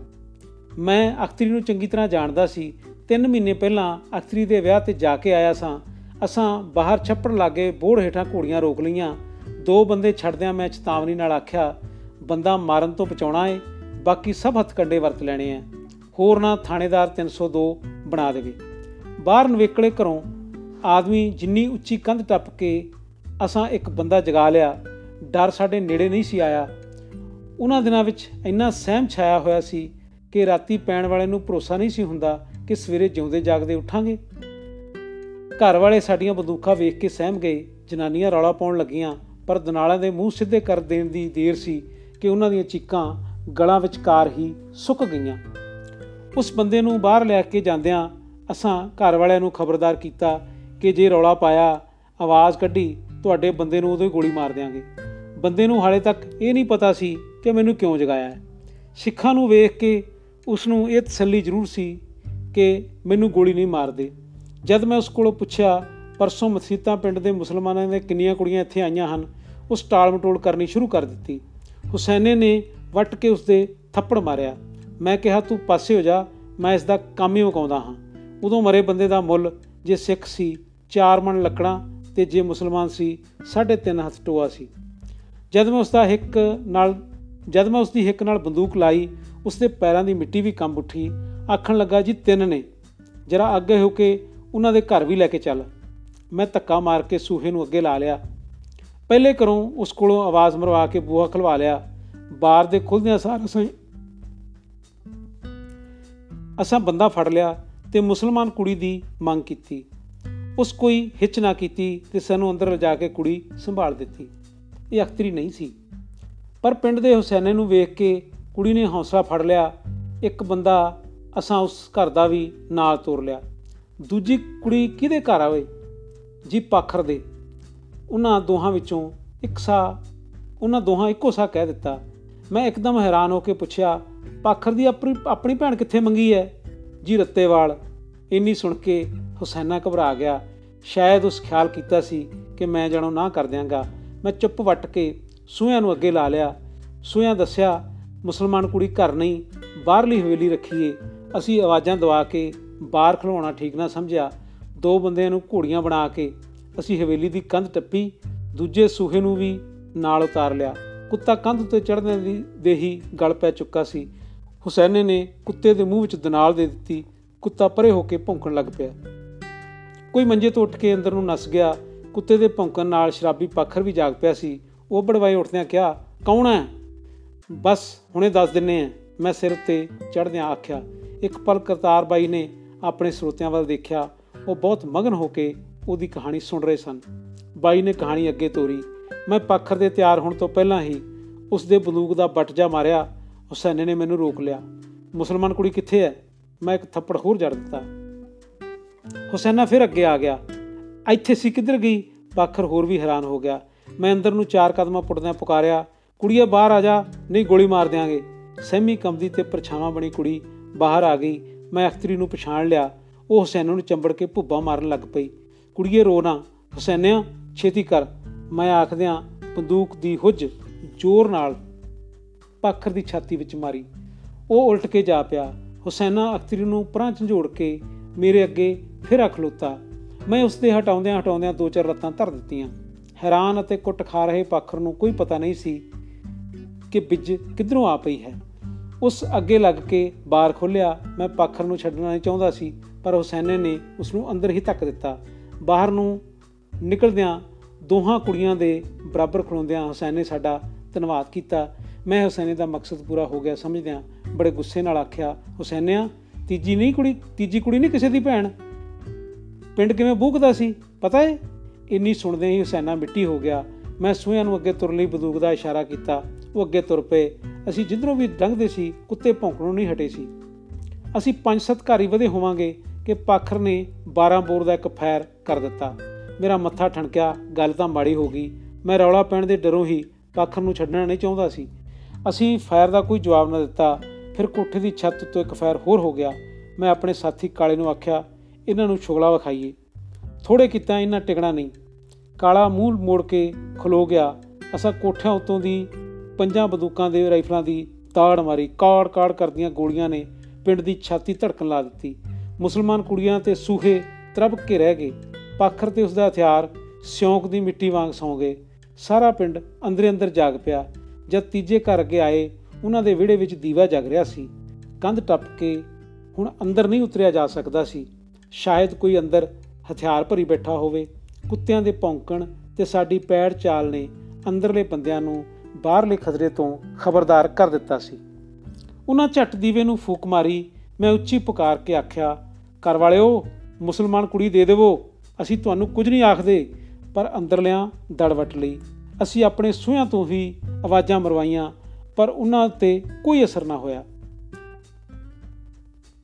ਮੈਂ ਅਖਤਰੀ ਨੂੰ ਚੰਗੀ ਤਰ੍ਹਾਂ ਜਾਣਦਾ ਸੀ। 3 ਮਹੀਨੇ ਪਹਿਲਾਂ ਅਖਤਰੀ ਦੇ ਵਿਆਹ ਤੇ ਜਾ ਕੇ ਆਇਆ ਸਾਂ। ਅਸਾਂ ਬਾਹਰ ਛੱਪੜ ਲਾਗੇ ਬੋੜ ਹੇਠਾਂ ਘੋੜੀਆਂ ਰੋਕ ਲਈਆਂ। ਦੋ ਬੰਦੇ ਛੱਡਦਿਆਂ ਮੈਂ ਚੇਤਾਵਨੀ ਨਾਲ ਆਖਿਆ, ਬੰਦਾ ਮਾਰਨ ਤੋਂ ਬਚਾਉਣਾ ਏ, ਬਾਕੀ ਸਭ ਹੱਥ ਕੰਡੇ ਵਰਤ ਲੈਣੇ ਆ ਹੋਰ ਨਾ ਥਾਣੇਦਾਰ 302 ਬਣਾ ਦੇਵੇ। ਬਾਹਰ ਨਵੇਕਲੇ ਘਰੋਂ ਆਦਮੀ ਜਿੰਨੀ ਉੱਚੀ ਕੰਧ ਟੱਪ ਕੇ ਅਸਾਂ ਇੱਕ ਬੰਦਾ ਜਗਾ ਲਿਆ, ਡਰ ਸਾਡੇ ਨੇੜੇ ਨਹੀਂ ਸੀ ਆਇਆ। ਉਹਨਾਂ ਦਿਨਾਂ ਵਿੱਚ ਇੰਨਾ ਸਹਿਮ ਛਾਇਆ ਹੋਇਆ ਸੀ ਕਿ ਰਾਤੀ ਪੈਣ ਵਾਲੇ ਨੂੰ ਭਰੋਸਾ ਨਹੀਂ ਸੀ ਹੁੰਦਾ ਕਿ ਸਵੇਰੇ ਜਿਉਂਦੇ ਜਾਗਦੇ ਉੱਠਾਂਗੇ। ਘਰ ਵਾਲੇ ਸਾਡੀਆਂ ਬੰਦੂਕਾਂ ਵੇਖ ਕੇ ਸਹਿਮ ਗਏ, ਜਨਾਨੀਆਂ ਰੌਲਾ ਪਾਉਣ ਲੱਗੀਆਂ, ਪਰ ਦਨਾਲਾਂ ਦੇ ਮੂੰਹ ਸਿੱਧੇ ਕਰ ਦੇਣ ਦੀ ਦੇਰ ਸੀ ਕਿ ਉਹਨਾਂ ਦੀਆਂ ਚੀਕਾਂ ਗਲਾਂ ਵਿਚਕਾਰ ਹੀ ਸੁੱਕ ਗਈਆਂ। ਉਸ ਬੰਦੇ ਨੂੰ ਬਾਹਰ ਲੈ ਕੇ ਜਾਂਦਿਆਂ ਅਸਾਂ ਘਰ ਵਾਲਿਆਂ ਨੂੰ ਖਬਰਦਾਰ ਕੀਤਾ ਕਿ ਜੇ ਰੌਲਾ ਪਾਇਆ, ਆਵਾਜ਼ ਕੱਢੀ, ਤੁਹਾਡੇ ਬੰਦੇ ਨੂੰ ਉਹਦੇ ਗੋਲੀ ਮਾਰ ਦਿਆਂਗੇ। ਬੰਦੇ ਨੂੰ ਹਾਲੇ ਤੱਕ ਇਹ ਨਹੀਂ ਪਤਾ ਸੀ ਕਿ ਮੈਨੂੰ ਕਿਉਂ ਜਗਾਇਆ ਹੈ। ਸਿੱਖਾਂ ਨੂੰ ਵੇਖ ਕੇ ਉਸ ਨੂੰ ਇਹ ਤਸੱਲੀ ਜ਼ਰੂਰ ਸੀ ਕਿ ਮੈਨੂੰ ਗੋਲੀ ਨਹੀਂ ਮਾਰਦੇ। ਜਦ ਮੈਂ ਉਸ ਕੋਲੋਂ ਪੁੱਛਿਆ, ਪਰਸੋਂ ਮਸੀਤਾਂ ਪਿੰਡ ਦੇ ਮੁਸਲਮਾਨਾਂ ਦੇ ਕਿੰਨੀਆਂ ਕੁੜੀਆਂ ਇੱਥੇ ਆਈਆਂ ਹਨ? ਉਸ ਟਾਲ ਮਟੋਲ ਕਰਨੀ ਸ਼ੁਰੂ ਕਰ ਦਿੱਤੀ। ਹੁਸੈਨੇ ਨੇ ਵੱਟ ਕੇ ਉਸ ਦੇ ਥੱਪੜ ਮਾਰਿਆ। ਮੈਂ ਕਿਹਾ, ਤੂੰ ਪਾਸੇ ਹੋ ਜਾ, ਮੈਂ ਇਸ ਦਾ ਕੰਮ ਹੀ ਮੁਕਾਉਂਦਾ ਹਾਂ। ਉਦੋਂ ਮਰੇ ਬੰਦੇ ਦਾ ਮੁੱਲ ਜੇ ਸਿੱਖ ਸੀ 4 ਮਣ ਲੱਕੜਾਂ ਤੇ ਜੇ ਮੁਸਲਮਾਨ ਸੀ 3.5 ਹੱਥ ਟੋਆ ਸੀ। ਜਦ ਮੈਂ ਉਸ ਦਾ ਹਿੱਕ ਨਾਲ ਜਦ ਮੈਂ ਉਸ ਦੀ ਹਿੱਕ ਨਾਲ ਬੰਦੂਕ ਲਾਈ ਉਸ ਦੇ ਪੈਰਾਂ ਦੀ ਮਿੱਟੀ ਵੀ ਕੰਬ ਉੱਠੀ। ਆਖਣ ਲੱਗਾ, ਜੀ, ਤਿੰਨ ਨੇ। ਜਰਾ ਅੱਗੇ ਹੋ ਕੇ ਉਹਨਾਂ ਦੇ ਘਰ ਵੀ ਲੈ ਕੇ ਚੱਲ। ਮੈਂ ਧੱਕਾ ਮਾਰ ਕੇ ਸੂਹੇ ਨੂੰ ਅੱਗੇ ਲਾ ਲਿਆ। ਪਹਿਲੇ ਘਰੋਂ ਉਸ ਕੋਲੋਂ ਆਵਾਜ਼ ਮਰਵਾ ਕੇ ਬੂਹਾ ਖਲਵਾ ਲਿਆ। ਬਾਰ ਦੇ ਖੁੱਲਦਿਆਂ ਸਾਰ ਅਸੀਂ ਅਸਾਂ ਬੰਦਾ ਫੜ ਲਿਆ। ਤੇ ਮੁਸਲਮਾਨ ਕੁੜੀ ਦੀ ਮੰਗ ਕੀਤੀ। ਉਸ ਕੋਈ ਹਿੱਚ ਨਾ ਕੀਤੀ ਤੇ ਸਾਨੂੰ ਅੰਦਰ ਲਿਜਾ ਕੇ ਕੁੜੀ ਸੰਭਾਲ ਦਿੱਤੀ। ਇਹ ਅਖਤਰੀ ਨਹੀਂ ਸੀ। ਪਰ ਪਿੰਡ ਦੇ ਹੁਸੈਨੇ ਨੂੰ ਵੇਖ ਕੇ ਕੁੜੀ ਨੇ ਹੌਸਲਾ ਫੜ ਲਿਆ। ਇੱਕ ਬੰਦਾ ਅਸਾਂ ਉਸ ਘਰ ਦਾ ਵੀ ਨਾਲ ਤੋਰ ਲਿਆ। ਦੂਜੀ ਕੁੜੀ ਕਿਹਦੇ ਘਰ ਆਵੇ? ਜੀ ਪਾਖਰ ਦੇ। ਉਹਨਾਂ ਦੋਹਾਂ ਵਿੱਚੋਂ ਇੱਕ ਸਾ, ਉਹਨਾਂ ਦੋਹਾਂ ਇੱਕੋ ਸਾ ਕਹਿ ਦਿੱਤਾ। ਮੈਂ ਇੱਕਦਮ ਹੈਰਾਨ ਹੋ ਕੇ ਪੁੱਛਿਆ, ਪਾਖਰ ਦੀ ਆਪਣੀ ਆਪਣੀ ਭੈਣ ਕਿੱਥੇ ਮੰਗੀ ਹੈ ਜੀ ਰੱਤੇਵਾਲ, ਇੰਨੀ ਸੁਣ ਕੇ ਹੁਸੈਨਾ ਘਬਰਾ ਗਿਆ। ਸ਼ਾਇਦ ਉਸ ਖਿਆਲ ਕੀਤਾ ਸੀ ਕਿ ਮੈਂ ਜਾਣੋ ਨਾ ਕਰ ਦਿਆਂਗਾ। ਮੈਂ ਚੁੱਪ ਵੱਟ ਕੇ ਸੂਹਿਆਂ ਨੂੰ ਅੱਗੇ ਲਾ ਲਿਆ। ਸੂਹਿਆਂ ਦੱਸਿਆ, ਮੁਸਲਮਾਨ ਕੁੜੀ ਘਰ ਨਹੀਂ, ਬਾਹਰਲੀ ਹਵੇਲੀ ਰੱਖੀਏ। ਅਸੀਂ ਆਵਾਜ਼ਾਂ ਦਵਾ ਕੇ ਬਾਹਰ ਖਲੋਣਾ ਠੀਕ ਨਾ ਸਮਝਿਆ। ਦੋ ਬੰਦਿਆਂ ਨੂੰ ਘੋੜੀਆਂ ਬਣਾ ਕੇ ਅਸੀਂ ਹਵੇਲੀ ਦੀ ਕੰਧ ਟੱਪੀ, ਦੂਜੇ ਸੂਹੇ ਨੂੰ ਵੀ ਨਾਲ ਉਤਾਰ ਲਿਆ। ਕੁੱਤਾ ਕੰਧ ਉੱਤੇ ਚੜ੍ਹਨ ਦੀ ਦੇਹੀ ਗਲ ਪੈ ਚੁੱਕਾ ਸੀ। ਹੁਸੈਨੇ ਨੇ ਕੁੱਤੇ ਦੇ ਮੂੰਹ ਵਿੱਚ ਦਨਾਲ ਦੇ ਦਿੱਤੀ, ਕੁੱਤਾ ਪਰੇ ਹੋ ਕੇ ਭੌਂਕਣ ਲੱਗ ਪਿਆ। ਕੋਈ ਮੰਜੇ ਤੋਂ ਉੱਠ ਕੇ ਅੰਦਰ ਨੂੰ ਨਸ ਗਿਆ, ਕੁੱਤੇ ਦੇ ਭੌਂਕਣ ਨਾਲ ਸ਼ਰਾਬੀ ਪੱਖਰ ਵੀ ਜਾਗ ਪਿਆ ਸੀ। ਉਹ ਬੜਵਾਏ ਉੱਠਦਿਆਂ ਕਿਹਾ, ਕੌਣ ਹੈ ਬਸ, ਹੁਣੇ ਦੱਸ ਦਿੰਨੇ ਆ। ਮੈਂ ਸਿਰ ਤੇ ਚੜ੍ਹਦਿਆਂ ਆਖਿਆ। ਇੱਕ ਪਲ ਕਰਤਾਰ ਬਾਈ ਨੇ ਆਪਣੇ ਸਰੋਤਿਆਂ ਵੱਲ ਦੇਖਿਆ। ਉਹ ਬਹੁਤ ਮਗਨ ਹੋ ਕੇ ਉਹਦੀ ਕਹਾਣੀ ਸੁਣ ਰਹੇ ਸਨ। ਬਾਈ ਨੇ ਕਹਾਣੀ ਅੱਗੇ ਤੋਰੀ। ਮੈਂ ਪੱਖਰ ਦੇ ਤਿਆਰ ਹੋਣ ਤੋਂ ਪਹਿਲਾਂ ਹੀ ਉਸ ਦੇ ਬੰਦੂਕ ਦਾ ਬੱਟ ਜਾ ਮਾਰਿਆ ਹੁਸੈਨ ਨੇ ਮੈਨੂੰ ਰੋਕ ਲਿਆ। ਮੁਸਲਮਾਨ ਕੁੜੀ ਕਿੱਥੇ ਹੈ ਮੈਂ ਇੱਕ ਥੱਪੜ ਹੋਰ ਜੜ ਦਿੱਤਾ। ਹੁਸੈਨਾ ਫਿਰ ਅੱਗੇ ਆ ਗਿਆ। ਇੱਥੇ ਸੀ ਕਿੱਧਰ ਗਈ? ਪੱਖਰ ਹੋਰ ਵੀ ਹੈਰਾਨ ਹੋ ਗਿਆ। ਮੈਂ ਅੰਦਰ ਨੂੰ ਚਾਰ ਕਦਮਾਂ ਪੁੱਟਦਿਆਂ ਪੁਕਾਰਿਆ, ਕੁੜੀਏ, ਬਾਹਰ ਆ ਜਾ, ਨਹੀਂ ਗੋਲੀ ਮਾਰ ਦਿਆਂਗੇ। ਸਹਿਮੀ ਕੰਬਦੀ ਤੇ ਪਰਛਾਵਾਂ ਬਣੀ ਕੁੜੀ ਬਾਹਰ ਆ ਗਈ। ਮੈਂ ਅਖਤਰੀ ਨੂੰ ਪਛਾਣ ਲਿਆ। ਉਹ ਹੁਸੈਨ ਨੂੰ ਚੰਬੜ ਕੇ ਭੁੱਬਾ ਮਾਰਨ ਲੱਗ ਪਈ। ਕੁੜੀਏ, ਰੋ ਨਾ। ਹੁਸੈਨਿਆ, ਛੇਤੀ ਕਰ। ਮੈਂ ਆਖਦਿਆਂ, ਬੰਦੂਕ ਦੀ ਹੁੱਜ, ਜ਼ੋਰ ਨਾਲ ਪੱਖਰ ਦੀ ਛਾਤੀ ਵਿੱਚ ਮਾਰੀ। ਉਹ ਉਲਟ ਕੇ ਜਾ ਪਿਆ। ਹੁਸੈਨਾ ਅਖਤਰੀ ਨੂੰ ਪਰਾਂ ਝੰਜੋੜ ਕੇ ਮੇਰੇ ਅੱਗੇ ਫਿਰ ਖਲੋਤਾ ਮੈਂ ਉਸ ਦੇ ਹਟਾਉਂਦਿਆਂ ਹਟਾਉਂਦਿਆਂ ਦੋ ਚਾਰ ਲੱਤਾਂ ਧਰ ਦਿੱਤੀਆਂ। ਹੈਰਾਨ ਅਤੇ ਕੁੱਟ ਖਾ ਰਹੇ ਪੱਖਰ ਨੂੰ ਕੋਈ ਪਤਾ ਨਹੀਂ ਸੀ ਕਿ ਬਿੱਜ ਕਿੱਧਰੋਂ ਆ ਪਈ ਹੈ। ਉਸ ਅੱਗੇ ਲੱਗ ਕੇ ਬਾਰ ਖੋਲਿਆ ਮੈਂ ਪੱਖਰ ਨੂੰ ਛੱਡਣਾ ਨਹੀਂ ਚਾਹੁੰਦਾ ਸੀ, ਪਰ ਹੁਸੈਨੇ ਨੇ ਉਸ ਨੂੰ ਅੰਦਰ ਹੀ ਧੱਕ ਦਿੱਤਾ। ਬਾਹਰ ਨੂੰ ਨਿਕਲਦਿਆਂ ਦੋਹਾਂ ਕੁੜੀਆਂ ਦੇ ਬਰਾਬਰ ਖਲੋਂਦਿਆਂ ਹੁਸੈਨ ਨੇ ਸਾਡਾ ਧੰਨਵਾਦ ਕੀਤਾ। ਮੈਂ ਹੁਸੈਨੇ ਦਾ ਮਕਸਦ ਪੂਰਾ ਹੋ ਗਿਆ ਸਮਝਦਿਆਂ ਬੜੇ ਗੁੱਸੇ ਨਾਲ ਆਖਿਆ, ਹੁਸੈਨਿਆ, ਤੀਜੀ ਨਹੀਂ ਕੁੜੀ, ਤੀਜੀ ਕੁੜੀ ਨਹੀਂ ਕਿਸੇ ਦੀ ਭੈਣ? ਪਿੰਡ ਕਿਵੇਂ ਬੂਕਦਾ ਸੀ? ਪਤਾ ਏ? ਇੰਨੀ ਸੁਣਦੇ ਹੀ ਹੁਸੈਨਾ ਮਿੱਟੀ ਹੋ ਗਿਆ। ਮੈਂ ਸੂਹਿਆਂ ਨੂੰ ਅੱਗੇ ਤੁਰਨ ਲਈ ਬੰਦੂਕ ਦਾ ਇਸ਼ਾਰਾ ਕੀਤਾ। ਉਹ ਅੱਗੇ ਤੁਰ ਪਏ। ਅਸੀਂ ਜਿੱਧਰੋਂ ਵੀ ਲੰਘਦੇ ਸੀ, ਕੁੱਤੇ ਭੌਂਕਣੋਂ ਨਹੀਂ ਹਟੇ ਸੀ। ਅਸੀਂ ਪੰਜ ਸੱਤ ਘਾਰੀ ਵਧੇ ਹੋਵਾਂਗੇ ਕਿ ਪਾਖਰ ਨੇ 12 ਬੋਰ ਦਾ ਇੱਕ ਫੈਰ ਕਰ ਦਿੱਤਾ। ਮੇਰਾ ਮੱਥਾ ਠਣਕਿਆ, ਗੱਲ ਤਾਂ ਮਾੜੀ ਹੋ ਗਈ। ਮੈਂ ਰੌਲਾ ਪੈਣ ਦੇ ਡਰੋਂ ਹੀ ਪਾਖਰ ਨੂੰ ਛੱਡਣਾ ਨਹੀਂ ਚਾਹੁੰਦਾ ਸੀ। ਅਸੀਂ ਫਾਇਰ ਦਾ ਕੋਈ ਜਵਾਬ ਨਾ ਦਿੱਤਾ। ਫਿਰ ਕੋਠੇ ਦੀ ਛੱਤ ਤੋਂ ਇੱਕ ਫਾਇਰ ਹੋਰ ਹੋ ਗਿਆ। ਮੈਂ ਆਪਣੇ ਸਾਥੀ ਕਾਲੇ ਨੂੰ ਆਖਿਆ, ਇਹਨਾਂ ਨੂੰ ਛੁਗਲਾ ਵਿਖਾਈਏ। ਥੋੜੇ ਕੀਤਾ ਇਹਨਾਂ ਟਿਕਣਾ ਨਹੀਂ। ਕਾਲਾ ਮੂੰਹ ਮੋੜ ਕੇ ਖਲੋ ਗਿਆ। ਅਸਾਂ ਕੋਠਿਆਂ ਉੱਤੋਂ ਦੀ ਪੰਜਾਂ ਬੰਦੂਕਾਂ ਦੇ ਰਾਈਫਲਾਂ ਦੀ ਤਾੜ ਮਾਰੀ। ਕਾੜ ਕਾੜ ਕਰਦੀਆਂ ਗੋਲੀਆਂ ਨੇ ਪਿੰਡ ਦੀ ਛਾਤੀ ਧੜਕਣ ਲਾ ਦਿੱਤੀ। ਮੁਸਲਮਾਨ ਕੁੜੀਆਂ ਤੇ ਸੂਹੇ ਤਰਬ ਕੇ ਰਹਿ ਗਏ। ਪਾਖਰ ਤੇ ਉਸ ਦਾ ਹਥਿਆਰ ਸਿਉਂਕ ਦੀ ਮਿੱਟੀ ਵਾਂਗ ਸੌਂ ਗਏ। ਸਾਰਾ ਪਿੰਡ ਅੰਦਰੇ ਅੰਦਰ ਜਾਗ ਪਿਆ। ਜਦ ਤੀਜੇ ਘਰ ਅੱਗੇ ਆਏ, ਉਹਨਾਂ ਦੇ ਵਿਹੜੇ ਵਿੱਚ ਦੀਵਾ ਜਗ ਰਿਹਾ ਸੀ। ਕੰਧ ਟੱਪ ਕੇ ਹੁਣ ਅੰਦਰ ਨਹੀਂ ਉਤਰਿਆ ਜਾ ਸਕਦਾ ਸੀ। ਸ਼ਾਇਦ ਕੋਈ ਅੰਦਰ ਹਥਿਆਰ ਭਰੀ ਬੈਠਾ ਹੋਵੇ। ਕੁੱਤਿਆਂ ਦੇ ਭੌਂਕਣ ਤੇ ਸਾਡੀ ਪੈੜ ਚਾਲ ਨੇ ਅੰਦਰਲੇ ਬੰਦਿਆਂ ਨੂੰ ਬਾਹਰਲੇ ਖਤਰੇ ਤੋਂ ਖਬਰਦਾਰ ਕਰ ਦਿੱਤਾ ਸੀ। ਉਹਨਾਂ ਝੱਟ ਦੀਵੇ ਨੂੰ ਫੂਕ ਮਾਰੀ ਮੈਂ ਉੱਚੀ ਪੁਕਾਰ ਕੇ ਆਖਿਆ, ਘਰ ਵਾਲਿਓ, ਮੁਸਲਮਾਨ ਕੁੜੀ ਦੇ ਦੇਵੋ, ਅਸੀਂ ਤੁਹਾਨੂੰ ਕੁਝ ਨਹੀਂ ਆਖਦੇ, ਪਰ ਅੰਦਰਲਿਆਂ ਦੜਵਟ ਲਈ। ਅਸੀਂ ਆਪਣੇ ਸੂਹਿਆਂ ਤੋਂ ਵੀ ਆਵਾਜ਼ਾਂ ਮਰਵਾਈਆਂ, ਪਰ ਉਹਨਾਂ ਤੇ ਕੋਈ ਅਸਰ ਨਾ ਹੋਇਆ।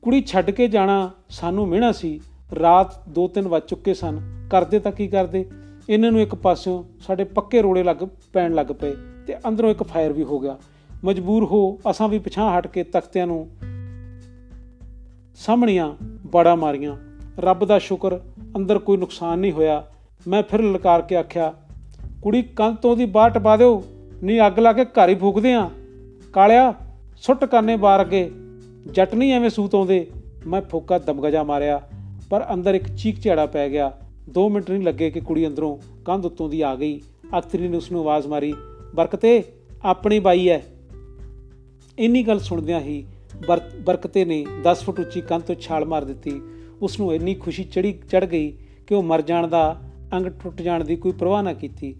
ਕੁੜੀ ਛੱਡ ਕੇ ਜਾਣਾ ਸਾਨੂੰ ਮਿਹਣਾ ਸੀ। ਰਾਤ 2-3 ਵੱਜ ਚੁੱਕੇ ਸਨ। ਕਰਦੇ ਤਾਂ ਕੀ ਕਰਦੇ? ਇਹਨਾਂ ਨੂੰ ਇੱਕ ਪਾਸਿਓਂ ਸਾਡੇ ਪੱਕੇ ਰੋੜੇ ਲੱਗ ਪੈਣ ਲੱਗ ਪਏ ਤੇ ਅੰਦਰੋਂ ਇੱਕ ਫਾਇਰ ਵੀ ਹੋ ਗਿਆ। ਮਜਬੂਰ ਹੋ ਅਸਾਂ ਵੀ ਪਿਛਾਂ ਹਟ ਕੇ ਤਖਤਿਆਂ ਨੂੰ ਸਾਹਮਣੀਆਂ ਬੜਾ ਮਾਰੀਆਂ। ਰੱਬ ਦਾ ਸ਼ੁਕਰ, ਅੰਦਰ ਕੋਈ ਨੁਕਸਾਨ ਨਹੀਂ ਹੋਇਆ। ਮੈਂ ਫਿਰ ਲਲਕਾਰ ਕੇ ਆਖਿਆ ਕੁੜੀ ਕੰਧ ਤੋਂ ਦੀ ਬਾਹਰ ਟਪਾ ਦਿਓ। ਨਹੀਂ ਅੱਗ ਲਾ ਕੇ ਘਰ ਹੀ ਫੂਕਦੇ ਆ। ਕਾਲਿਆ, ਸੁੱਟ ਕਾਨੇ ਬਾਰ ਅੱਗੇ। ਜੱਟ ਨਹੀਂ ਐਵੇਂ ਸੂਤ ਆਉਂਦੇ। ਮੈਂ ਫੋਕਾ ਦਮਗਜਾ ਮਾਰਿਆ, ਪਰ ਅੰਦਰ ਇੱਕ ਚੀਕ ਝਾੜਾ ਪੈ ਗਿਆ। 2 ਮਿੰਟ ਨਹੀਂ ਲੱਗੇ ਕਿ ਕੁੜੀ ਅੰਦਰੋਂ ਕੰਧ ਉੱਤੋਂ ਦੀ ਆ ਗਈ। ਅਖਤਰੀ ਨੇ ਉਸ ਨੂੰ ਆਵਾਜ਼ ਮਾਰੀ, ਬਰਕਤੇ, ਆਪਣੀ ਬਾਈ ਐ। ਇੰਨੀ ਗੱਲ ਸੁਣਦਿਆਂ ਹੀ ਬਰਕਤੇ ਨੇ 10 ਫੁੱਟ ਉੱਚੀ ਕੰਧ ਤੋਂ ਛਾਲ ਮਾਰ ਦਿੱਤੀ। ਉਸ ਨੂੰ ਇੰਨੀ ਖੁਸ਼ੀ ਚੜੀ ਚੜ ਗਈ ਕਿ ਉਹ ਮਰ ਜਾਣ ਦਾ ਅੰਗ ਟੁੱਟ ਜਾਣ ਦੀ ਕੋਈ ਪਰਵਾਹ ਨਾ ਕੀਤੀ।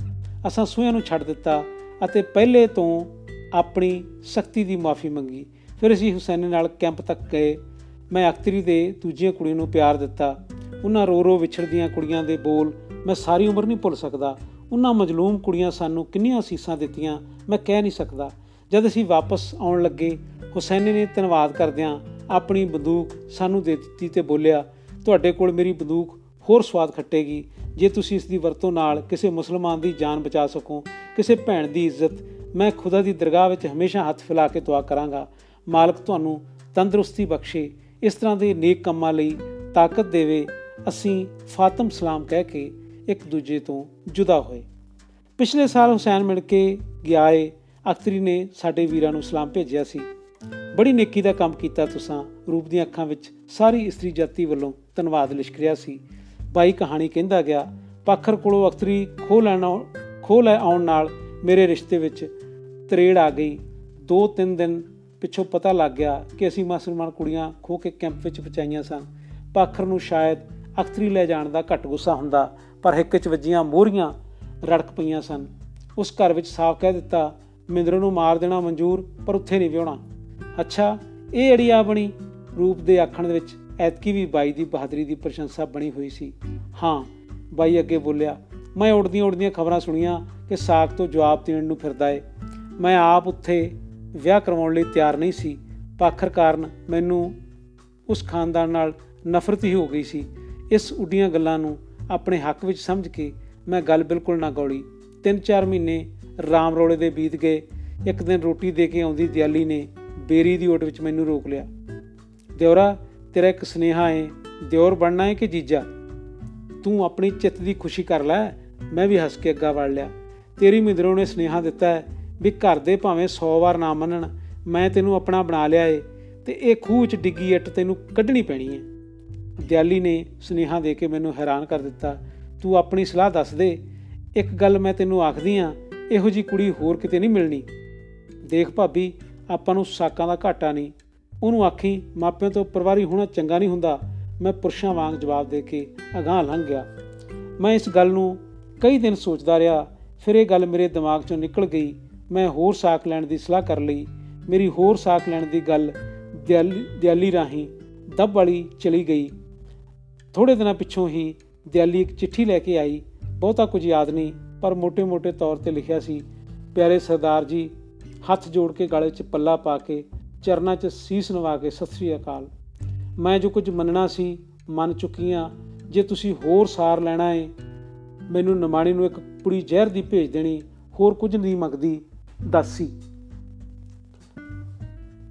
ਅਸਾਂ ਸੂਆਂ ਨੂੰ ਛੱਡ ਦਿੱਤਾ ਅਤੇ ਪਹਿਲੇ ਤੋਂ ਆਪਣੀ ਸ਼ਕਤੀ ਦੀ ਮਾਫੀ ਮੰਗੀ। ਫਿਰ ਅਸੀਂ ਹੁਸੈਨ ਨਾਲ ਕੈਂਪ ਤੱਕ ਗਏ। ਮੈਂ ਅਖਤਰੀ ਦੇ ਦੂਜੀਆਂ ਕੁੜੀਆਂ ਨੂੰ ਪਿਆਰ ਦਿੱਤਾ। ਉਹਨਾਂ ਰੋ ਰੋ ਵਿਛੜਦੀਆਂ ਕੁੜੀਆਂ ਦੇ ਬੋਲ ਮੈਂ ਸਾਰੀ ਉਮਰ ਨਹੀਂ ਭੁੱਲ ਸਕਦਾ। ਉਹਨਾਂ ਮਜਲੂਮ ਕੁੜੀਆਂ ਸਾਨੂੰ ਕਿੰਨੀਆਂ ਅਸੀਸਾਂ ਦਿੱਤੀਆਂ, ਮੈਂ ਕਹਿ ਨਹੀਂ ਸਕਦਾ। ਜਦ ਅਸੀਂ ਵਾਪਸ ਆਉਣ ਲੱਗੇ, ਹੁਸੈਨ ਨੇ ਧੰਨਵਾਦ ਕਰਦਿਆਂ ਆਪਣੀ ਬੰਦੂਕ ਸਾਨੂੰ ਦੇ ਦਿੱਤੀ ਤੇ ਬੋਲਿਆ, ਤੁਹਾਡੇ ਕੋਲ ਮੇਰੀ ਬੰਦੂਕ ਹੋਰ ਸਵਾਦ ਖੱਟੇਗੀ। ਜੇ ਤੁਸੀਂ ਇਸ ਦੀ ਵਰਤੋਂ ਨਾਲ ਕਿਸੇ ਮੁਸਲਮਾਨ ਦੀ ਜਾਨ ਬਚਾ ਸਕੋ, ਕਿਸੇ ਭੈਣ ਦੀ ਇੱਜ਼ਤ, ਮੈਂ ਖੁਦਾ ਦੀ ਦਰਗਾਹ ਵਿੱਚ ਹਮੇਸ਼ਾ ਹੱਥ ਫੈਲਾ ਕੇ ਦੁਆ ਕਰਾਂਗਾ। ਮਾਲਕ ਤੁਹਾਨੂੰ ਤੰਦਰੁਸਤੀ ਬਖਸ਼ੇ, ਇਸ ਤਰ੍ਹਾਂ ਦੇ ਨੇਕ ਕੰਮਾਂ ਲਈ ਤਾਕਤ ਦੇਵੇ, ਅਸੀਂ ਫਾਤਮ ਸਲਾਮ ਕਹਿ ਕੇ ਇੱਕ ਦੂਜੇ ਤੋਂ ਜੁਦਾ ਹੋਏ। ਪਿਛਲੇ ਸਾਲ ਹੁਸੈਨ ਮਿਲ ਕੇ ਗਿਆ ਏ, ਅਖਤਰੀ ਨੇ ਸਾਡੇ ਵੀਰਾਂ ਨੂੰ ਸਲਾਮ ਭੇਜਿਆ ਸੀ। ਬੜੀ ਨੇਕੀ ਦਾ ਕੰਮ ਕੀਤਾ ਤੁਸੀਂ, ਰੂਪ ਦੀਆਂ ਅੱਖਾਂ ਵਿੱਚ ਸਾਰੀ ਇਸਤਰੀ ਜਾਤੀ ਵੱਲੋਂ ਧੰਨਵਾਦ ਲਿਸ਼ਕ ਰਿਹਾ ਸੀ। ਬਾਈ ਕਹਾਣੀ ਕਹਿੰਦਾ ਗਿਆ, ਪਾਖਰ ਕੋਲੋਂ ਅਖਤਰੀ ਖੋ ਲੈਣਾ ਖੋ ਲੈ ਆਉਣ ਨਾਲ ਮੇਰੇ ਰਿਸ਼ਤੇ ਵਿੱਚ ਤਰੇੜ ਆ ਗਈ। 2-3 ਦਿਨ ਪਿੱਛੋਂ ਪਤਾ ਲੱਗ ਗਿਆ ਕਿ ਅਸੀਂ ਮੁਸਲਮਾਨ ਕੁੜੀਆਂ ਖੋ ਕੇ ਕੈਂਪ ਵਿੱਚ ਪਚਾਈਆਂ ਸਨ। ਪਾਖਰ ਨੂੰ ਸ਼ਾਇਦ ਅਖਤਰੀ ਲੈ ਜਾਣ ਦਾ ਘੱਟ ਗੁੱਸਾ ਹੁੰਦਾ, ਪਰ ਹਿੱਕ 'ਚ ਵੱਜੀਆਂ ਮੋਹਰੀਆਂ ਰੜਕ ਪਈਆਂ ਸਨ। ਉਸ ਘਰ ਵਿੱਚ ਸਾਫ਼ ਕਹਿ ਦਿੱਤਾ, ਮਿੰਦਰ ਨੂੰ ਮਾਰ ਦੇਣਾ ਮਨਜ਼ੂਰ, ਪਰ ਉੱਥੇ ਨਹੀਂ ਵਿਉਣਾ ਅੱਛਾ, ਇਹ ਅੜੀ ਆ ਬਣੀ? ਰੂਪ ਦੇ ਆਖਣ ਦੇ ਵਿੱਚ ਐਤਕੀ ਵੀ ਬਾਈ ਦੀ ਬਹਾਦਰੀ ਦੀ ਪ੍ਰਸ਼ੰਸਾ ਬਣੀ ਹੋਈ ਸੀ। ਹਾਂ, ਬਾਈ ਅੱਗੇ ਬੋਲਿਆ, ਮੈਂ ਉੜਦੀਆਂ ਉੜਦੀਆਂ ਖਬਰਾਂ ਸੁਣੀਆਂ ਕਿ ਸਾਖ ਤੋਂ ਜਵਾਬ ਦੇਣ ਨੂੰ ਫਿਰਦਾ ਏ। ਮੈਂ ਆਪ ਉੱਥੇ ਵਿਆਹ ਕਰਵਾਉਣ ਲਈ ਤਿਆਰ ਨਹੀਂ ਸੀ ਪਾਖਰ ਕਾਰਨ ਮੈਨੂੰ ਉਸ ਖਾਨਦਾਨ ਨਾਲ ਨਫ਼ਰਤ ਹੀ ਹੋ ਗਈ ਸੀ। ਇਸ ਉੱਡੀਆਂ ਗੱਲਾਂ ਨੂੰ ਆਪਣੇ ਹੱਕ ਵਿੱਚ ਸਮਝ ਕੇ ਮੈਂ ਗੱਲ ਬਿਲਕੁਲ ਨਾ ਗੌਲੀ। 3-4 ਮਹੀਨੇ ਰਾਮ ਰੋਲੇ ਦੇ ਬੀਤ ਗਏ। ਇੱਕ ਦਿਨ ਰੋਟੀ ਦੇ ਕੇ ਆਉਂਦੀ ਦਿਆਲੀ ਨੇ ਬੇਰੀ ਦੀ ਓਟ ਵਿੱਚ ਮੈਨੂੰ ਰੋਕ ਲਿਆ। ਦਿਉਰਾ ਤੇਰਾ ਇੱਕ ਸੁਨੇਹਾ ਏ ਦਿਉਰ ਬਣਨਾ ਏ ਕਿ ਜੀਜਾ? ਤੂੰ ਆਪਣੀ ਚਿੱਤ ਦੀ ਖੁਸ਼ੀ ਕਰ ਲੈ, ਮੈਂ ਵੀ ਹੱਸ ਕੇ ਅੱਗਾ ਵੜ ਲਿਆ। ਤੇਰੀ ਮਿੰਦਰੋਂ ਨੇ ਸੁਨੇਹਾ ਦਿੱਤਾ ਹੈ ਵੀ ਘਰ ਦੇ ਭਾਵੇਂ 100 ਵਾਰ ਨਾ ਮੰਨਣ, ਮੈਂ ਤੈਨੂੰ ਆਪਣਾ ਬਣਾ ਲਿਆ ਏ ਤੇ ਇਹ ਖੂਹ 'ਚ ਡਿੱਗੀ ਇੱਟ ਤੈਨੂੰ ਕੱਢਣੀ ਪੈਣੀ ਏ। ਦਿਆਲੀ ਨੇ ਸੁਨੇਹਾ ਦੇ ਕੇ ਮੈਨੂੰ ਹੈਰਾਨ ਕਰ ਦਿੱਤਾ। ਤੂੰ ਆਪਣੀ ਸਲਾਹ ਦੱਸ ਦੇ। ਇੱਕ ਗੱਲ ਮੈਂ ਤੈਨੂੰ ਆਖਦੀ ਆ, ਇਹੋ ਜੀ ਕੁੜੀ ਹੋਰ ਕਿਤੇ ਨਹੀਂ ਮਿਲਣੀ। ਦੇਖ ਭਾਬੀ, ਆਪਾਂ ਨੂੰ ਸਾਕਾਂ ਦਾ ਘਾਟਾ ਨਹੀਂ। ਉਹਨੂੰ ਆਖੀ, ਮਾਪਿਆਂ ਤੋਂ ਪਰਵਾਰੀ ਹੋਣਾ ਚੰਗਾ ਨਹੀਂ ਹੁੰਦਾ। ਮੈਂ ਪੁਰਸ਼ਾਂ ਵਾਂਗ ਜਵਾਬ ਦੇ ਕੇ ਅਗਾਹ ਲੰਘ ਗਿਆ। ਮੈਂ ਇਸ ਗੱਲ ਨੂੰ ਕਈ ਦਿਨ ਸੋਚਦਾ ਰਿਹਾ, ਫਿਰ ਇਹ ਗੱਲ ਮੇਰੇ ਦਿਮਾਗ ਚੋਂ ਨਿਕਲ ਗਈ। ਮੈਂ ਹੋਰ ਸਾਖ ਲੈਣ ਦੀ ਸਲਾਹ ਕਰ ਲਈ। ਮੇਰੀ ਹੋਰ ਸਾਖ ਲੈਣ ਦੀ ਗੱਲ ਦਿਆਲੀ ਰਾਹੀਂ ਦੱਬ ਵਾਲੀ ਚਲੀ ਗਈ। ਥੋੜੇ ਦਿਨਾਂ ਪਿੱਛੋਂ ਹੀ ਦਿਆਲੀ ਇੱਕ ਚਿੱਠੀ ਲੈ ਕੇ ਆਈ। ਬਹੁਤਾ ਕੁਝ ਯਾਦ ਨਹੀਂ, ਪਰ ਮੋٹے-ਮੋٹے ਤੌਰ ਤੇ ਲਿਖਿਆ ਸੀ, ਪਿਆਰੇ ਸਰਦਾਰ ਜੀ, ਹੱਥ ਜੋੜ ਕੇ ਗਾਲੇ 'ਚ ਪੱਲਾ ਪਾ ਕੇ ਚਰਨਾਂ 'ਚ ਸੀਸ ਨਵਾ ਕੇ ਸਤਿ ਸ੍ਰੀ ਅਕਾਲ। ਮੈਂ ਜੋ ਕੁਝ ਮੰਨਣਾ ਸੀ, ਮੰਨ ਚੁੱਕੀਆਂ ਜੇ ਤੁਸੀਂ ਹੋਰ ਸਾਰ ਲੈਣਾ ਏ, ਮੈਨੂੰ ਨਮਾਣੀ ਨੂੰ ਇੱਕ ਪੁੜੀ ਜ਼ਹਿਰ ਦੀ ਭੇਜ ਦੇਣੀ, ਹੋਰ ਕੁਝ ਨਹੀਂ ਮੰਗਦੀ, ਦੱਸੀ।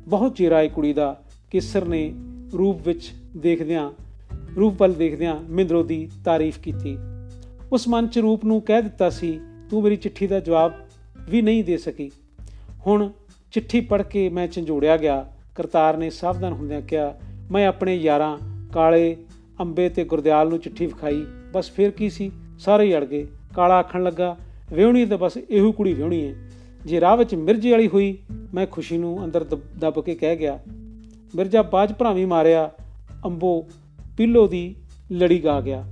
ਬਹੁਤ ਚਿਰ ਆਈ ਕੁੜੀ ਦਾ, ਕਿਸਰ ਨੇ ਰੂਪ ਵਿੱਚ ਦੇਖਦਿਆਂ, ਰੂਪ ਵੱਲ ਦੇਖਦਿਆਂ ਮਿੰਦਰੋ ਦੀ ਤਾਰੀਫ ਕੀਤੀ। ਉਸ ਮਨ ਚ ਰੂਪ ਨੂੰ ਕਹਿ ਦਿੱਤਾ ਸੀ, ਤੂੰ ਮੇਰੀ ਚਿੱਠੀ ਦਾ ਜਵਾਬ ਵੀ ਨਹੀਂ ਦੇ ਸਕੀ। ਹੁਣ ਚਿੱਠੀ ਪੜ੍ਹ ਕੇ ਮੈਂ ਝੰਜੋੜਿਆ ਗਿਆ। ਕਰਤਾਰ ਨੇ ਸਾਵਧਾਨ ਹੁੰਦਿਆਂ ਕਿਹਾ, ਮੈਂ ਆਪਣੇ ਯਾਰਾਂ, ਕਾਲੇ, ਅੰਬੇ ਤੇ ਗੁਰਦਿਆਲ ਨੂੰ ਚਿੱਠੀ ਵਿਖਾਈ। ਬਸ ਫਿਰ ਕੀ ਸੀ? ਸਾਰੇ ਹੀ ਅੜ ਗਏ। ਕਾਲਾ ਆਖਣ ਲੱਗਾ ਵਿਹਣੀ ਤੇ ਬਸ ਇਹੋ ਕੁੜੀ ਵਿਹਣੀ ਹੈ ਜੇ ਰਾਹ ਵਿੱਚ ਮਿਰਜੇ ਵਾਲੀ ਹੋਈ, ਮੈਂ ਖੁਸ਼ੀ ਨੂੰ ਅੰਦਰ ਦੱਬ ਕੇ ਕਹਿ ਗਿਆ, ਮਿਰਜਾ ਬਾਜ ਭਰਾਵੀ ਮਾਰਿਆ, ਅੰਬੋ ਪਿੱਲੋ ਦੀ ਲੜੀ ਗਾ ਗਿਆ।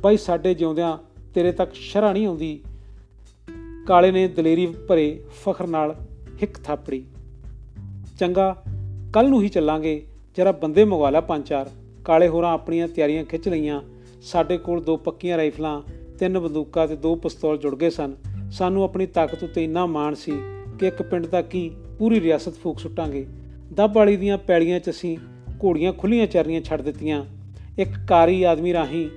ਬਾਈ ਸਾਡੇ ਜਿਉਂਦਿਆਂ ਤੇਰੇ ਤੱਕ ਸ਼ਰਾ ਨਹੀਂ ਆਉਂਦੀ। ਕਾਲੇ ਨੇ ਦਲੇਰੀ ਭਰੇ ਫਖਰ ਨਾਲ ਹਿੱਕ ਥਾਪੜੀ ਚੰਗਾ ਕੱਲ ਨੂੰ ਹੀ ਚੱਲਾਂਗੇ। ਜਰਾ ਬੰਦੇ ਮੰਗਵਾ ਲਿਆ ਪੰਜ ਚਾਰ। ਕਾਲੇ ਹੋਰਾਂ ਆਪਣੀਆਂ ਤਿਆਰੀਆਂ ਖਿੱਚ ਲਈਆਂ। ਸਾਡੇ ਕੋਲ ਦੋ ਪੱਕੀਆਂ ਰਾਈਫਲਾਂ, ਤਿੰਨ ਬੰਦੂਕਾਂ ਤੇ ਦੋ ਪਿਸਤੌਲ ਜੁੜ ਗਏ ਸਨ। ਸਾਨੂੰ ਆਪਣੀ ਤਾਕਤ ਉੱਤੇ ਇੰਨਾ ਮਾਣ ਸੀ ਕਿ ਇੱਕ ਪਿੰਡ ਦਾ ਕੀ ਪੂਰੀ ਰਿਆਸਤ ਫੂਕ ਸੁੱਟਾਂਗੇ। ਦੱਬ ਵਾਲੀ ਦੀਆਂ ਪੈੜੀਆਂ 'ਚ ਅਸੀਂ ਘੋੜੀਆਂ ਖੁੱਲੀਆਂ ਚਰਨੀਆਂ ਛੱਡ ਦਿੱਤੀਆਂ। ਇੱਕ ਕਾਰੀ ਆਦਮੀ ਰਾਹੀਂ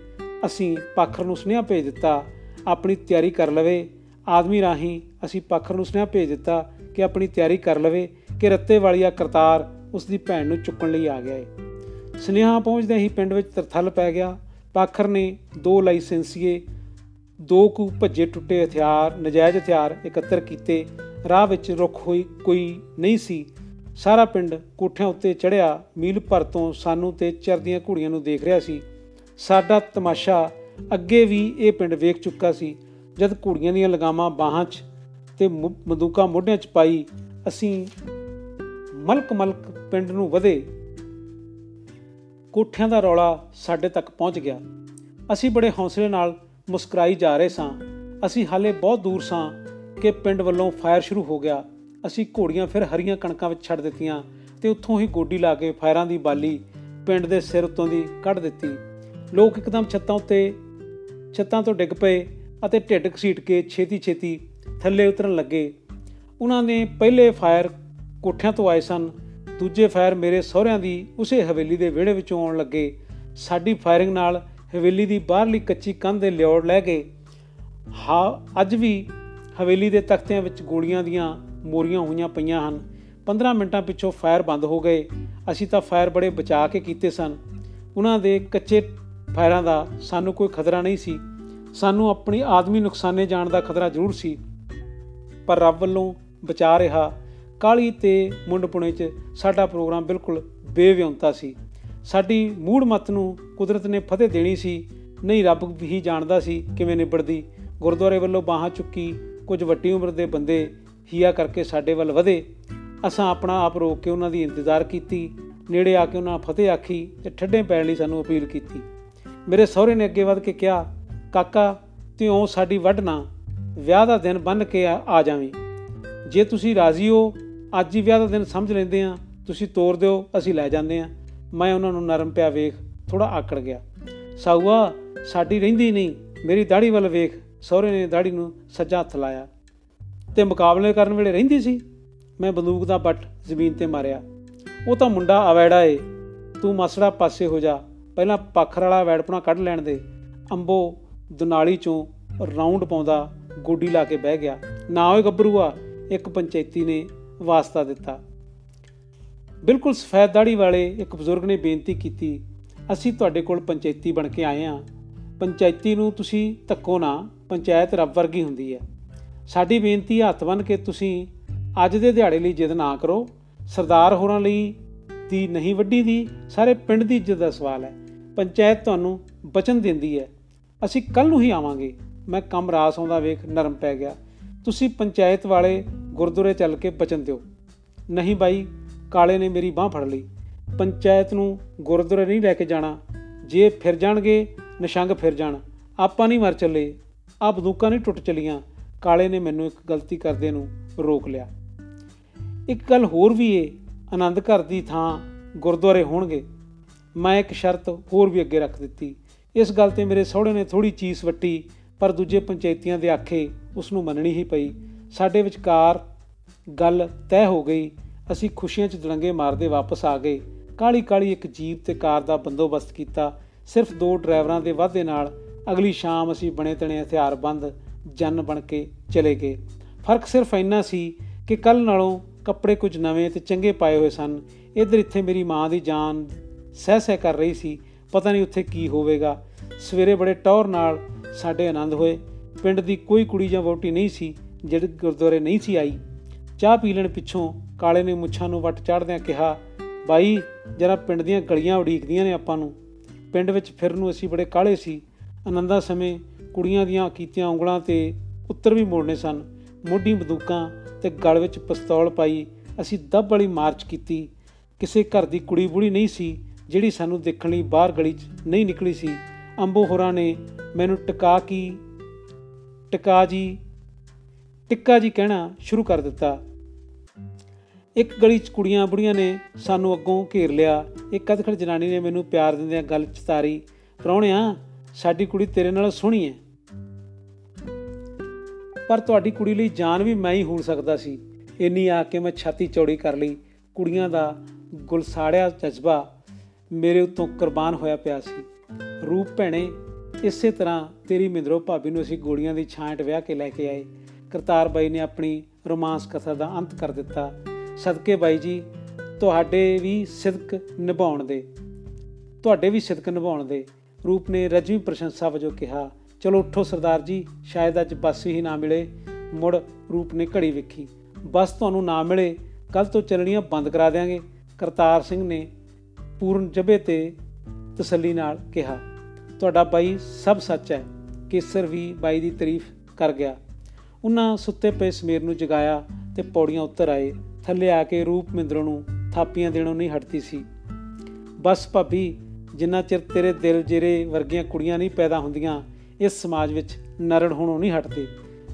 ਅਸੀਂ ਪਾਖਰ ਨੂੰ ਸੁਨੇਹਾ ਭੇਜ ਦਿੱਤਾ, ਆਪਣੀ ਤਿਆਰੀ ਕਰ ਲਵੇ। ਆਦਮੀ ਰਾਹੀਂ ਅਸੀਂ ਪਾਖਰ ਨੂੰ ਸੁਨੇਹਾ ਭੇਜ ਦਿੱਤਾ ਕਿ ਆਪਣੀ ਤਿਆਰੀ ਕਰ ਲਵੇ ਕਿ ਰੱਤੇ ਵਾਲੀਆ ਕਰਤਾਰ ਉਸ ਦੀ ਭੈਣ ਨੂੰ ਚੁੱਕਣ ਲਈ ਆ ਗਿਆ ਏ। ਸੁਨੇਹਾ ਪਹੁੰਚਦੇ ਹੀ ਪਿੰਡ ਵਿੱਚ ਤਰਥਲ ਪੈ ਗਿਆ। ਪਾਖਰ ਨੇ ਦੋ ਲਾਇਸੈਂਸੀਏ, ਦੋ ਕੁ ਭੱਜੇ ਟੁੱਟੇ ਹਥਿਆਰ, ਨਜਾਇਜ਼ ਹਥਿਆਰ ਇਕੱਤਰ ਕੀਤੇ। ਰਾਹ ਵਿੱਚ ਰੁੱਖ ਹੋਈ ਕੋਈ ਨਹੀਂ ਸੀ। ਸਾਰਾ ਪਿੰਡ ਕੋਠਿਆਂ ਉੱਤੇ ਚੜਿਆ ਮੀਲ ਭਰ ਤੋਂ ਸਾਨੂੰ ਤੇ ਚਰਦੀਆਂ ਘੋੜੀਆਂ ਨੂੰ ਦੇਖ ਰਿਹਾ ਸੀ। ਸਾਡਾ ਤਮਾਸ਼ਾ ਅੱਗੇ ਵੀ ਇਹ ਪਿੰਡ ਵੇਖ ਚੁੱਕਾ ਸੀ, ਜਦ ਘੋੜੀਆਂ ਦੀਆਂ ਲਗਾਮਾਂ ਬਾਹਾਂ 'ਚ ਤੇ ਬੰਦੂਕਾਂ ਮੋਢਿਆਂ 'ਚ ਪਾਈ ਅਸੀਂ ਮਲਕ ਮਲਕ ਪਿੰਡ ਨੂੰ ਵਧੇ। ਕੋਠਿਆਂ ਦਾ ਰੌਲਾ ਸਾਡੇ ਤੱਕ ਪਹੁੰਚ ਗਿਆ। ਅਸੀਂ ਬੜੇ ਹੌਸਲੇ ਨਾਲ ਮੁਸਕਰਾਈ ਜਾ ਰਹੇ ਸਾਂ। ਅਸੀਂ ਹਾਲੇ ਬਹੁਤ ਦੂਰ ਸਾਂ ਕਿ ਪਿੰਡ ਵੱਲੋਂ ਫਾਇਰ ਸ਼ੁਰੂ ਹੋ ਗਿਆ। ਅਸੀਂ ਘੋੜੀਆਂ ਫਿਰ ਹਰੀਆਂ ਕਣਕਾਂ ਵਿੱਚ ਛੱਡ ਦਿੱਤੀਆਂ ਤੇ ਉੱਥੋਂ ਹੀ ਗੋਡੀ ਲਾ ਕੇ ਫਾਇਰਾਂ ਦੀ ਬਾਲੀ ਪਿੰਡ ਦੇ ਸਿਰ ਉੱਤੋਂ ਦੀ ਕੱਢ ਦਿੱਤੀ। ਲੋਕ ਇੱਕਦਮ ਛੱਤਾਂ ਉੱਤੇ, ਛੱਤਾਂ ਤੋਂ ਡਿੱਗ ਪਏ ਅਤੇ ਢਿੱਡ ਘਸੀਟ ਕੇ ਛੇਤੀ ਛੇਤੀ ਥੱਲੇ ਉਤਰਨ ਲੱਗੇ। ਉਹਨਾਂ ਨੇ ਪਹਿਲੇ ਫਾਇਰ ਕੋਠਿਆਂ ਤੋਂ ਆਏ ਸਨ, ਦੂਜੇ ਫਾਇਰ ਮੇਰੇ ਸਹੁਰਿਆਂ ਦੀ ਉਸੇ ਹਵੇਲੀ ਦੇ ਵਿਹੜੇ ਵਿੱਚੋਂ ਆਉਣ ਲੱਗੇ। ਸਾਡੀ ਫਾਇਰਿੰਗ ਨਾਲ ਹਵੇਲੀ ਦੀ ਬਾਹਰਲੀ ਕੱਚੀ ਕੰਧ ਦੇ ਲਿਓੜ ਲੈ ਗਏ। ਹਾਂ, ਅੱਜ ਵੀ ਹਵੇਲੀ ਦੇ ਤਖਤਿਆਂ ਵਿੱਚ ਗੋਲੀਆਂ ਦੀਆਂ ਮੋਰੀਆਂ ਹੋਈਆਂ ਪਈਆਂ ਹਨ। 15 ਮਿੰਟਾਂ ਪਿੱਛੋਂ ਫਾਇਰ ਬੰਦ ਹੋ ਗਏ। ਅਸੀਂ ਤਾਂ ਫਾਇਰ ਬੜੇ ਬਚਾ ਕੇ ਕੀਤੇ ਸਨ। ਉਹਨਾਂ ਦੇ ਕੱਚੇ ਫਾਇਰਾਂ ਦਾ ਸਾਨੂੰ ਕੋਈ ਖਤਰਾ ਨਹੀਂ ਸੀ। ਸਾਨੂੰ ਆਪਣੀ ਆਦਮੀ ਨੁਕਸਾਨੇ ਜਾਣ ਦਾ ਖਤਰਾ ਜ਼ਰੂਰ ਸੀ। ਪਰ ਰੱਬ ਵੱਲੋਂ ਬਚਾ ਰਿਹਾ। ਕਾਲੀ ਤੇ ਮੁੰਡਪੁਣੇ 'ਚ ਸਾਡਾ ਪ੍ਰੋਗਰਾਮ ਬਿਲਕੁਲ ਬੇਵਿਉਂਤਾ ਸੀ। ਸਾਡੀ ਮੂੜ ਮਤ ਨੂੰ ਕੁਦਰਤ ਨੇ ਫਤਿਹ ਦੇਣੀ ਸੀ। ਨਹੀਂ, ਰੱਬ ਵੀ ਜਾਣਦਾ ਸੀ ਕਿਵੇਂ ਨਿਬੜਦੀ। ਗੁਰਦੁਆਰੇ ਵੱਲੋਂ ਬਾਹਾਂ ਚੁੱਕੀ ਕੁਝ ਵੱਡੀ ਉਮਰ ਦੇ ਬੰਦੇ ਹੀਆ ਕਰਕੇ ਸਾਡੇ ਵੱਲ ਵਧੇ। ਅਸਾਂ ਆਪਣਾ ਆਪ ਰੋਕ ਕੇ ਉਹਨਾਂ ਦੀ ਇੰਤਜ਼ਾਰ ਕੀਤੀ। ਨੇੜੇ ਆ ਕੇ ਉਹਨਾਂ ਫਤਿਹ ਆਖੀ ਤੇ ਠੱਡੇ ਪੈਣ ਲਈ ਸਾਨੂੰ ਅਪੀਲ ਕੀਤੀ। ਮੇਰੇ ਸਹੁਰੇ ਨੇ ਅੱਗੇ ਵੱਧ ਕੇ ਕਿਹਾ, ਕਾਕਾ, ਤਿਉਂ ਸਾਡੀ ਵੱਢਣਾ ਵਿਆਹ ਦਾ ਦਿਨ ਬੰਨ ਕੇ ਆ ਜਾਵੀਂ। ਜੇ ਤੁਸੀਂ ਰਾਜ਼ੀ ਹੋ, ਅੱਜ ਹੀ ਵਿਆਹ ਦਾ ਦਿਨ ਸਮਝ ਲੈਂਦੇ ਆ, ਤੁਸੀਂ ਤੋਰ ਦਿਓ, ਅਸੀਂ ਲੈ ਜਾਂਦੇ ਆ। ਮੈਂ ਉਹਨਾਂ ਨੂੰ ਨਰਮ ਪਿਆ ਵੇਖ ਥੋੜਾ ਆਕੜ ਗਿਆ। ਸਾਊਆ, ਸਾਡੀ ਰਹਿੰਦੀ ਨਹੀਂ, ਮੇਰੀ ਦਾੜੀ ਵੱਲ ਵੇਖ, ਸਹੁਰੇ ਨੇ ਦਾੜੀ ਨੂੰ ਸੱਜਾ ਹੱਥ ਲਾਇਆ। ਤੇ ਮੁਕਾਬਲੇ ਕਰਨ ਵੇਲੇ ਰਹਿੰਦੀ ਸੀ? ਮੈਂ ਬੰਦੂਕ ਦਾ ਬੱਟ ਜ਼ਮੀਨ ਤੇ ਮਾਰਿਆ। ਉਹ ਤਾਂ ਮੁੰਡਾ ਆਵੈੜਾ ਏ। ਤੂੰ ਮਸੜਾ ਪਾਸੇ ਹੋ ਜਾ। ਪਹਿਲਾਂ ਪੱਖਰ ਵਾਲਾ ਵੈੜਪਣਾ ਕੱਢ ਲੈਣ ਦੇ। ਅੰਬੋ ਦੁਨਾਲੀ ਚੋਂ ਰਾਉਂਡ ਪਾਉਂਦਾ। ਗੋਡੀ ਲਾ ਕੇ ਬਹਿ ਗਿਆ। ਨਾ ਓਏ ਗੱਭਰੂਆ, ਇੱਕ ਪੰਚਾਇਤੀ ਨੇ ਵਾਸਤਾ ਦਿੱਤਾ। ਬਿਲਕੁਲ ਸਫੈਦ ਦਾੜੀ ਵਾਲੇ ਇੱਕ ਬਜ਼ੁਰਗ ਨੇ ਬੇਨਤੀ ਕੀਤੀ, ਅਸੀਂ ਤੁਹਾਡੇ ਕੋਲ ਪੰਚਾਇਤੀ ਬਣ ਕੇ ਆਏ ਹਾਂ। ਪੰਚਾਇਤੀ ਨੂੰ ਤੁਸੀਂ ਤੱਕੋ ਨਾ, ਪੰਚਾਇਤ ਰੱਬ ਵਰਗੀ ਹੁੰਦੀ ਹੈ। ਸਾਡੀ ਬੇਨਤੀ ਹੱਥ ਬੰਨ ਕੇ ਤੁਸੀਂ ਅੱਜ ਦੇ ਦਿਹਾੜੇ ਲਈ ਜਿੱਦ ਨਾ ਕਰੋ। ਸਰਦਾਰ ਹੋਰਾਂ ਲਈ ਦੀ ਨਹੀਂ ਵੱਡੀ ਦੀ, ਸਾਰੇ ਪਿੰਡ ਦੀ ਇੱਜ਼ਤ ਦਾ ਸਵਾਲ ਹੈ। ਪੰਚਾਇਤ ਤੁਹਾਨੂੰ ਬਚਨ ਦਿੰਦੀ ਹੈ। ਅਸੀਂ ਕੱਲ ਨੂੰ ਹੀ ਆਵਾਂਗੇ। ਮੈਂ ਕੰਮ ਰਾਸ ਆਉਂਦਾ ਵੇਖ, ਨਰਮ ਪੈ ਗਿਆ। ਤੁਸੀਂ ਪੰਚਾਇਤ ਵਾਲੇ ਗੁਰਦੁਆਰੇ ਚੱਲ ਕੇ ਬਚਨ ਦਿਓ। ਨਹੀਂ ਬਾਈ, ਕਾਲੇ ਨੇ ਮੇਰੀ ਬਾਹ ਫੜ ਲਈ। ਪੰਚਾਇਤ ਨੂੰ ਗੁਰਦੁਆਰੇ ਨਹੀਂ ਲੈ ਕੇ ਜਾਣਾ। ਜੇ ਫਿਰ ਜਾਣਗੇ, ਨਿਸ਼ੰਗ ਫਿਰ ਜਾਣ। ਆਪਾਂ ਨਹੀਂ ਮਰ ਚੱਲੇ। ਆ ਬੰਦੂਕਾਂ ਨਹੀਂ ਟੁੱਟ ਚਲੀਆਂ। ਕਾਲੇ ਨੇ ਮੈਨੂੰ ਇੱਕ ਗਲਤੀ ਕਰਦੇ ਨੂੰ ਰੋਕ ਲਿਆ। ਇੱਕ ਗੱਲ ਹੋਰ ਵੀ ਏ, ਆਨੰਦ ਘਰ ਦੀ ਥਾਂ ਗੁਰਦੁਆਰੇ ਹੋਣਗੇ। ਮੈਂ ਇੱਕ ਸ਼ਰਤ ਹੋਰ ਵੀ ਅੱਗੇ ਰੱਖ ਦਿੱਤੀ। ਇਸ ਗੱਲ ਤੇ ਮੇਰੇ ਸਹੁਰੇ ਨੇ ਥੋੜੀ ਚੀਸ ਵੱਟੀ। ਪਰ ਦੂਜੇ ਪੰਚਾਇਤੀਆਂ ਦੇ ਆਖੇ ਉਸ ਨੂੰ ਮੰਨਣੀ ਹੀ ਪਈ। ਸਾਡੇ ਵਿਚਕਾਰ ਗੱਲ ਤੈਅ ਹੋ ਗਈ। ਅਸੀਂ ਖੁਸ਼ੀਆਂ 'ਚ ਦੜੰਗੇ ਮਾਰਦੇ ਵਾਪਸ ਆ ਗਏ। ਕਾਲੀ ਕਾਲੀ ਇੱਕ ਜੀਪ ਤੇ ਕਾਰ ਦਾ ਬੰਦੋਬਸਤ ਕੀਤਾ। ਸਿਰਫ ਦੋ ਡਰਾਈਵਰਾਂ ਦੇ ਵਾਅਦੇ ਨਾਲ ਅਗਲੀ ਸ਼ਾਮ ਅਸੀਂ ਬਣੇ ਤਣੇ ਹਥਿਆਰਬੰਦ ਜਨ ਬਣ ਕੇ ਚਲੇ ਗਏ। ਫ਼ਰਕ ਸਿਰਫ ਇੰਨਾ ਸੀ ਕਿ ਕੱਲ ਨਾਲੋਂ ਕੱਪੜੇ ਕੁਝ ਨਵੇਂ ਤੇ ਚੰਗੇ ਪਾਏ ਹੋਏ ਸਨ। ਇਧਰ ਇੱਥੇ ਮੇਰੀ ਮਾਂ ਦੀ ਜਾਨ ਸਹਿ ਸਹਿ ਕਰ ਰਹੀ ਸੀ। ਪਤਾ ਨਹੀਂ ਉੱਥੇ ਕੀ ਹੋਵੇਗਾ। ਸਵੇਰੇ ਬੜੇ ਟੌਰ ਨਾਲ ਸਾਡੇ ਆਨੰਦ ਹੋਏ। ਪਿੰਡ ਦੀ ਕੋਈ ਕੁੜੀ ਜਾਂ ਵੋਟੀ ਨਹੀਂ ਸੀ, ਜਿਹੜੀ ਗੁਰਦੁਆਰੇ ਨਹੀਂ ਸੀ ਆਈ। ਚਾਹ ਪੀ ਲੈਣ ਪਿੱਛੋਂ ਕਾਲੇ ਨੇ ਮੁੱਛਾਂ ਨੂੰ ਵੱਟ ਚੜਦਿਆਂ ਕਿਹਾ, ਬਾਈ, ਜਰਾ ਪਿੰਡ ਦੀਆਂ ਗਲੀਆਂ ਉਡੀਕਦੀਆਂ ਨੇ ਆਪਾਂ ਨੂੰ। ਪਿੰਡ ਵਿੱਚ ਫਿਰਨ ਨੂੰ ਅਸੀਂ ਬੜੇ ਕਾਹਲੇ ਸੀ। ਆਨੰਦਾਂ ਸਮੇਂ ਕੁੜੀਆਂ ਦੀਆਂ ਕੀਤੀਆਂ ਉਂਗਲਾਂ ਤੇ ਉੱਤਰ ਵੀ ਮੋੜਨੇ ਸਨ। ਮੋਢੀ ਬੰਦੂਕਾਂ ਤੇ ਗਲ ਵਿੱਚ ਪਿਸਤੌਲ ਪਾਈ ਅਸੀਂ ਦੱਬ ਵਾਲੀ ਮਾਰਚ ਕੀਤੀ। ਕਿਸੇ ਘਰ ਦੀ ਕੁੜੀ ਬੁੜੀ ਨਹੀਂ ਸੀ, ਜਿਹੜੀ ਸਾਨੂੰ ਦੇਖਣ ਲਈ ਬਾਹਰ ਗਲੀ 'ਚ ਨਹੀਂ ਨਿਕਲੀ ਸੀ। ਅੰਬੋ ਹੋਰਾਂ ਨੇ ਮੈਨੂੰ ਟਿਕਾ ਕੀ, ਟਿਕਾ ਜੀ, ਟਿੱਕਾ ਜੀ ਕਹਿਣਾ ਸ਼ੁਰੂ ਕਰ ਦਿੱਤਾ। ਇੱਕ ਗਲੀ 'ਚ ਕੁੜੀਆਂ ਬੁੜੀਆਂ ਨੇ ਸਾਨੂੰ ਅੱਗੋਂ ਘੇਰ ਲਿਆ। ਇੱਕ ਅਧਖੜ ਜਨਾਨੀ ਨੇ ਮੈਨੂੰ ਪਿਆਰ ਦਿੰਦਿਆਂ ਗੱਲ 'ਚ ਤਾਰੀ, ਪ੍ਰਾਹੁਣਿਆ, ਸਾਡੀ ਕੁੜੀ ਤੇਰੇ ਨਾਲ ਸੋਹਣੀ ਹੈ ਪਰ ਤੁਹਾਡੀ ਕੁੜੀ ਲਈ ਜਾਨ ਵੀ ਮੈਂ ਹੀ ਹੂਣ ਸਕਦਾ ਸੀ। ਇੰਨੀ ਆ ਕੇ ਮੈਂ ਛਾਤੀ ਚੌੜੀ ਕਰ ਲਈ। ਕੁੜੀਆਂ ਦਾ ਗੁਲਸਾੜਿਆ ਜਜ਼ਬਾ ਮੇਰੇ ਉੱਤੋਂ ਕੁਰਬਾਨ ਹੋਇਆ ਪਿਆ ਸੀ। ਰੂਪ ਭੈਣੇ, ਇਸੇ ਤਰ੍ਹਾਂ ਤੇਰੀ ਮਿੰਦਰੋ ਭਾਬੀ ਨੂੰ ਅਸੀਂ ਗੋਲੀਆਂ ਦੀ ਛਾਂਟ ਵਿਆਹ ਕੇ ਲੈ ਕੇ ਆਏ। ਕਰਤਾਰ ਬਾਈ ਨੇ ਆਪਣੀ ਰੋਮਾਂਸ ਕਥਾ ਦਾ ਅੰਤ ਕਰ ਦਿੱਤਾ। ਸਦਕੇ ਬਾਈ ਜੀ, ਤੁਹਾਡੇ ਵੀ ਸਿਦਕ ਨਿਭਾਉਣ ਦੇ। ਤੁਹਾਡੇ ਵੀ ਸਿਦਕ ਨਿਭਾਉਣ ਦੇ। ਰੂਪ ਨੇ ਰਜਵੀਂ ਪ੍ਰਸ਼ੰਸਾ ਵਜੋਂ ਕਿਹਾ, ਚਲੋ ਉੱਠੋ ਸਰਦਾਰ ਜੀ, ਸ਼ਾਇਦ ਅੱਜ ਬੱਸ ਹੀ ਨਾ ਮਿਲੇ। ਮੁੜ ਰੂਪ ਨੇ ਘੜੀ ਵੇਖੀ, ਬੱਸ ਤੁਹਾਨੂੰ ਨਾ ਮਿਲੇ ਕੱਲ ਤੋਂ ਚੱਲਣੀਆਂ ਬੰਦ ਕਰਾ ਦੇਾਂਗੇ ਕਰਤਾਰ ਸਿੰਘ ਨੇ ਪੂਰਨ ਜਬੇ ਤੇ ਤਸੱਲੀ ਨਾਲ ਕਿਹਾ ਤੁਹਾਡਾ ਬਾਈ ਸਭ ਸੱਚ ਹੈ ਕੇਸਰ ਵੀ ਬਾਈ ਦੀ ਤਾਰੀਫ ਕਰ ਗਿਆ। ਉਹਨਾਂ ਸੁੱਤੇ ਪਏ ਸਮੀਰ ਨੂੰ ਜਗਾਇਆ ਤੇ ਪੌੜੀਆਂ ਉੱਤਰ ਆਏ। ਥੱਲੇ ਆ ਕੇ ਰੂਪ ਮਿੰਦਰੋਂ ਨੂੰ ਥਾਪੀਆਂ ਦੇਣੋਂ ਨਹੀਂ ਹਟਦੀ ਸੀ। ਬਸ ਭਾਬੀ, ਜਿੰਨਾ ਚਿਰ ਤੇਰੇ ਦਿਲ ਜਿਹੜੇ ਵਰਗੀਆਂ ਕੁੜੀਆਂ ਨਹੀਂ ਪੈਦਾ ਹੁੰਦੀਆਂ, ਇਸ ਸਮਾਜ ਵਿੱਚ ਨਰੜ ਹੋਣੋਂ ਨਹੀਂ ਹਟਦੇ।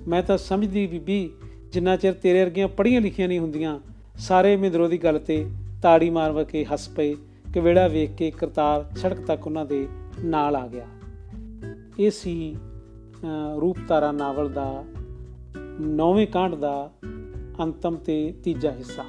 ਮੈਂ ਤਾਂ ਸਮਝਦੀ ਬੀਬੀ, ਜਿੰਨਾ ਚਿਰ ਤੇਰੇ ਵਰਗੀਆਂ ਪੜ੍ਹੀਆਂ ਲਿਖੀਆਂ ਨਹੀਂ ਹੁੰਦੀਆਂ, ਸਾਰੇ ਮਿੰਦਰੋਂ ਦੀ ਗੱਲ ਤੇ ਤਾੜੀ ਮਾਰ ਕੇ ਹੱਸ ਪਏ। ਕਿ ਵੇੜਾ ਵੇਖ ਕੇ ਕਰਤਾਰ ਸੜਕ ਤੱਕ ਉਹਨਾਂ ਦੇ ਨਾਲ ਆ ਗਿਆ। ਇਹ ਸੀ ਅ, ਰੂਪ ਤਾਰਾ ਨਾਵਲ ਦਾ ਨੌਵੇਂ ਕਾਂਡ ਦਾ ਅੰਤਮ ਤੇ ਤੀਜਾ ਹਿੱਸਾ।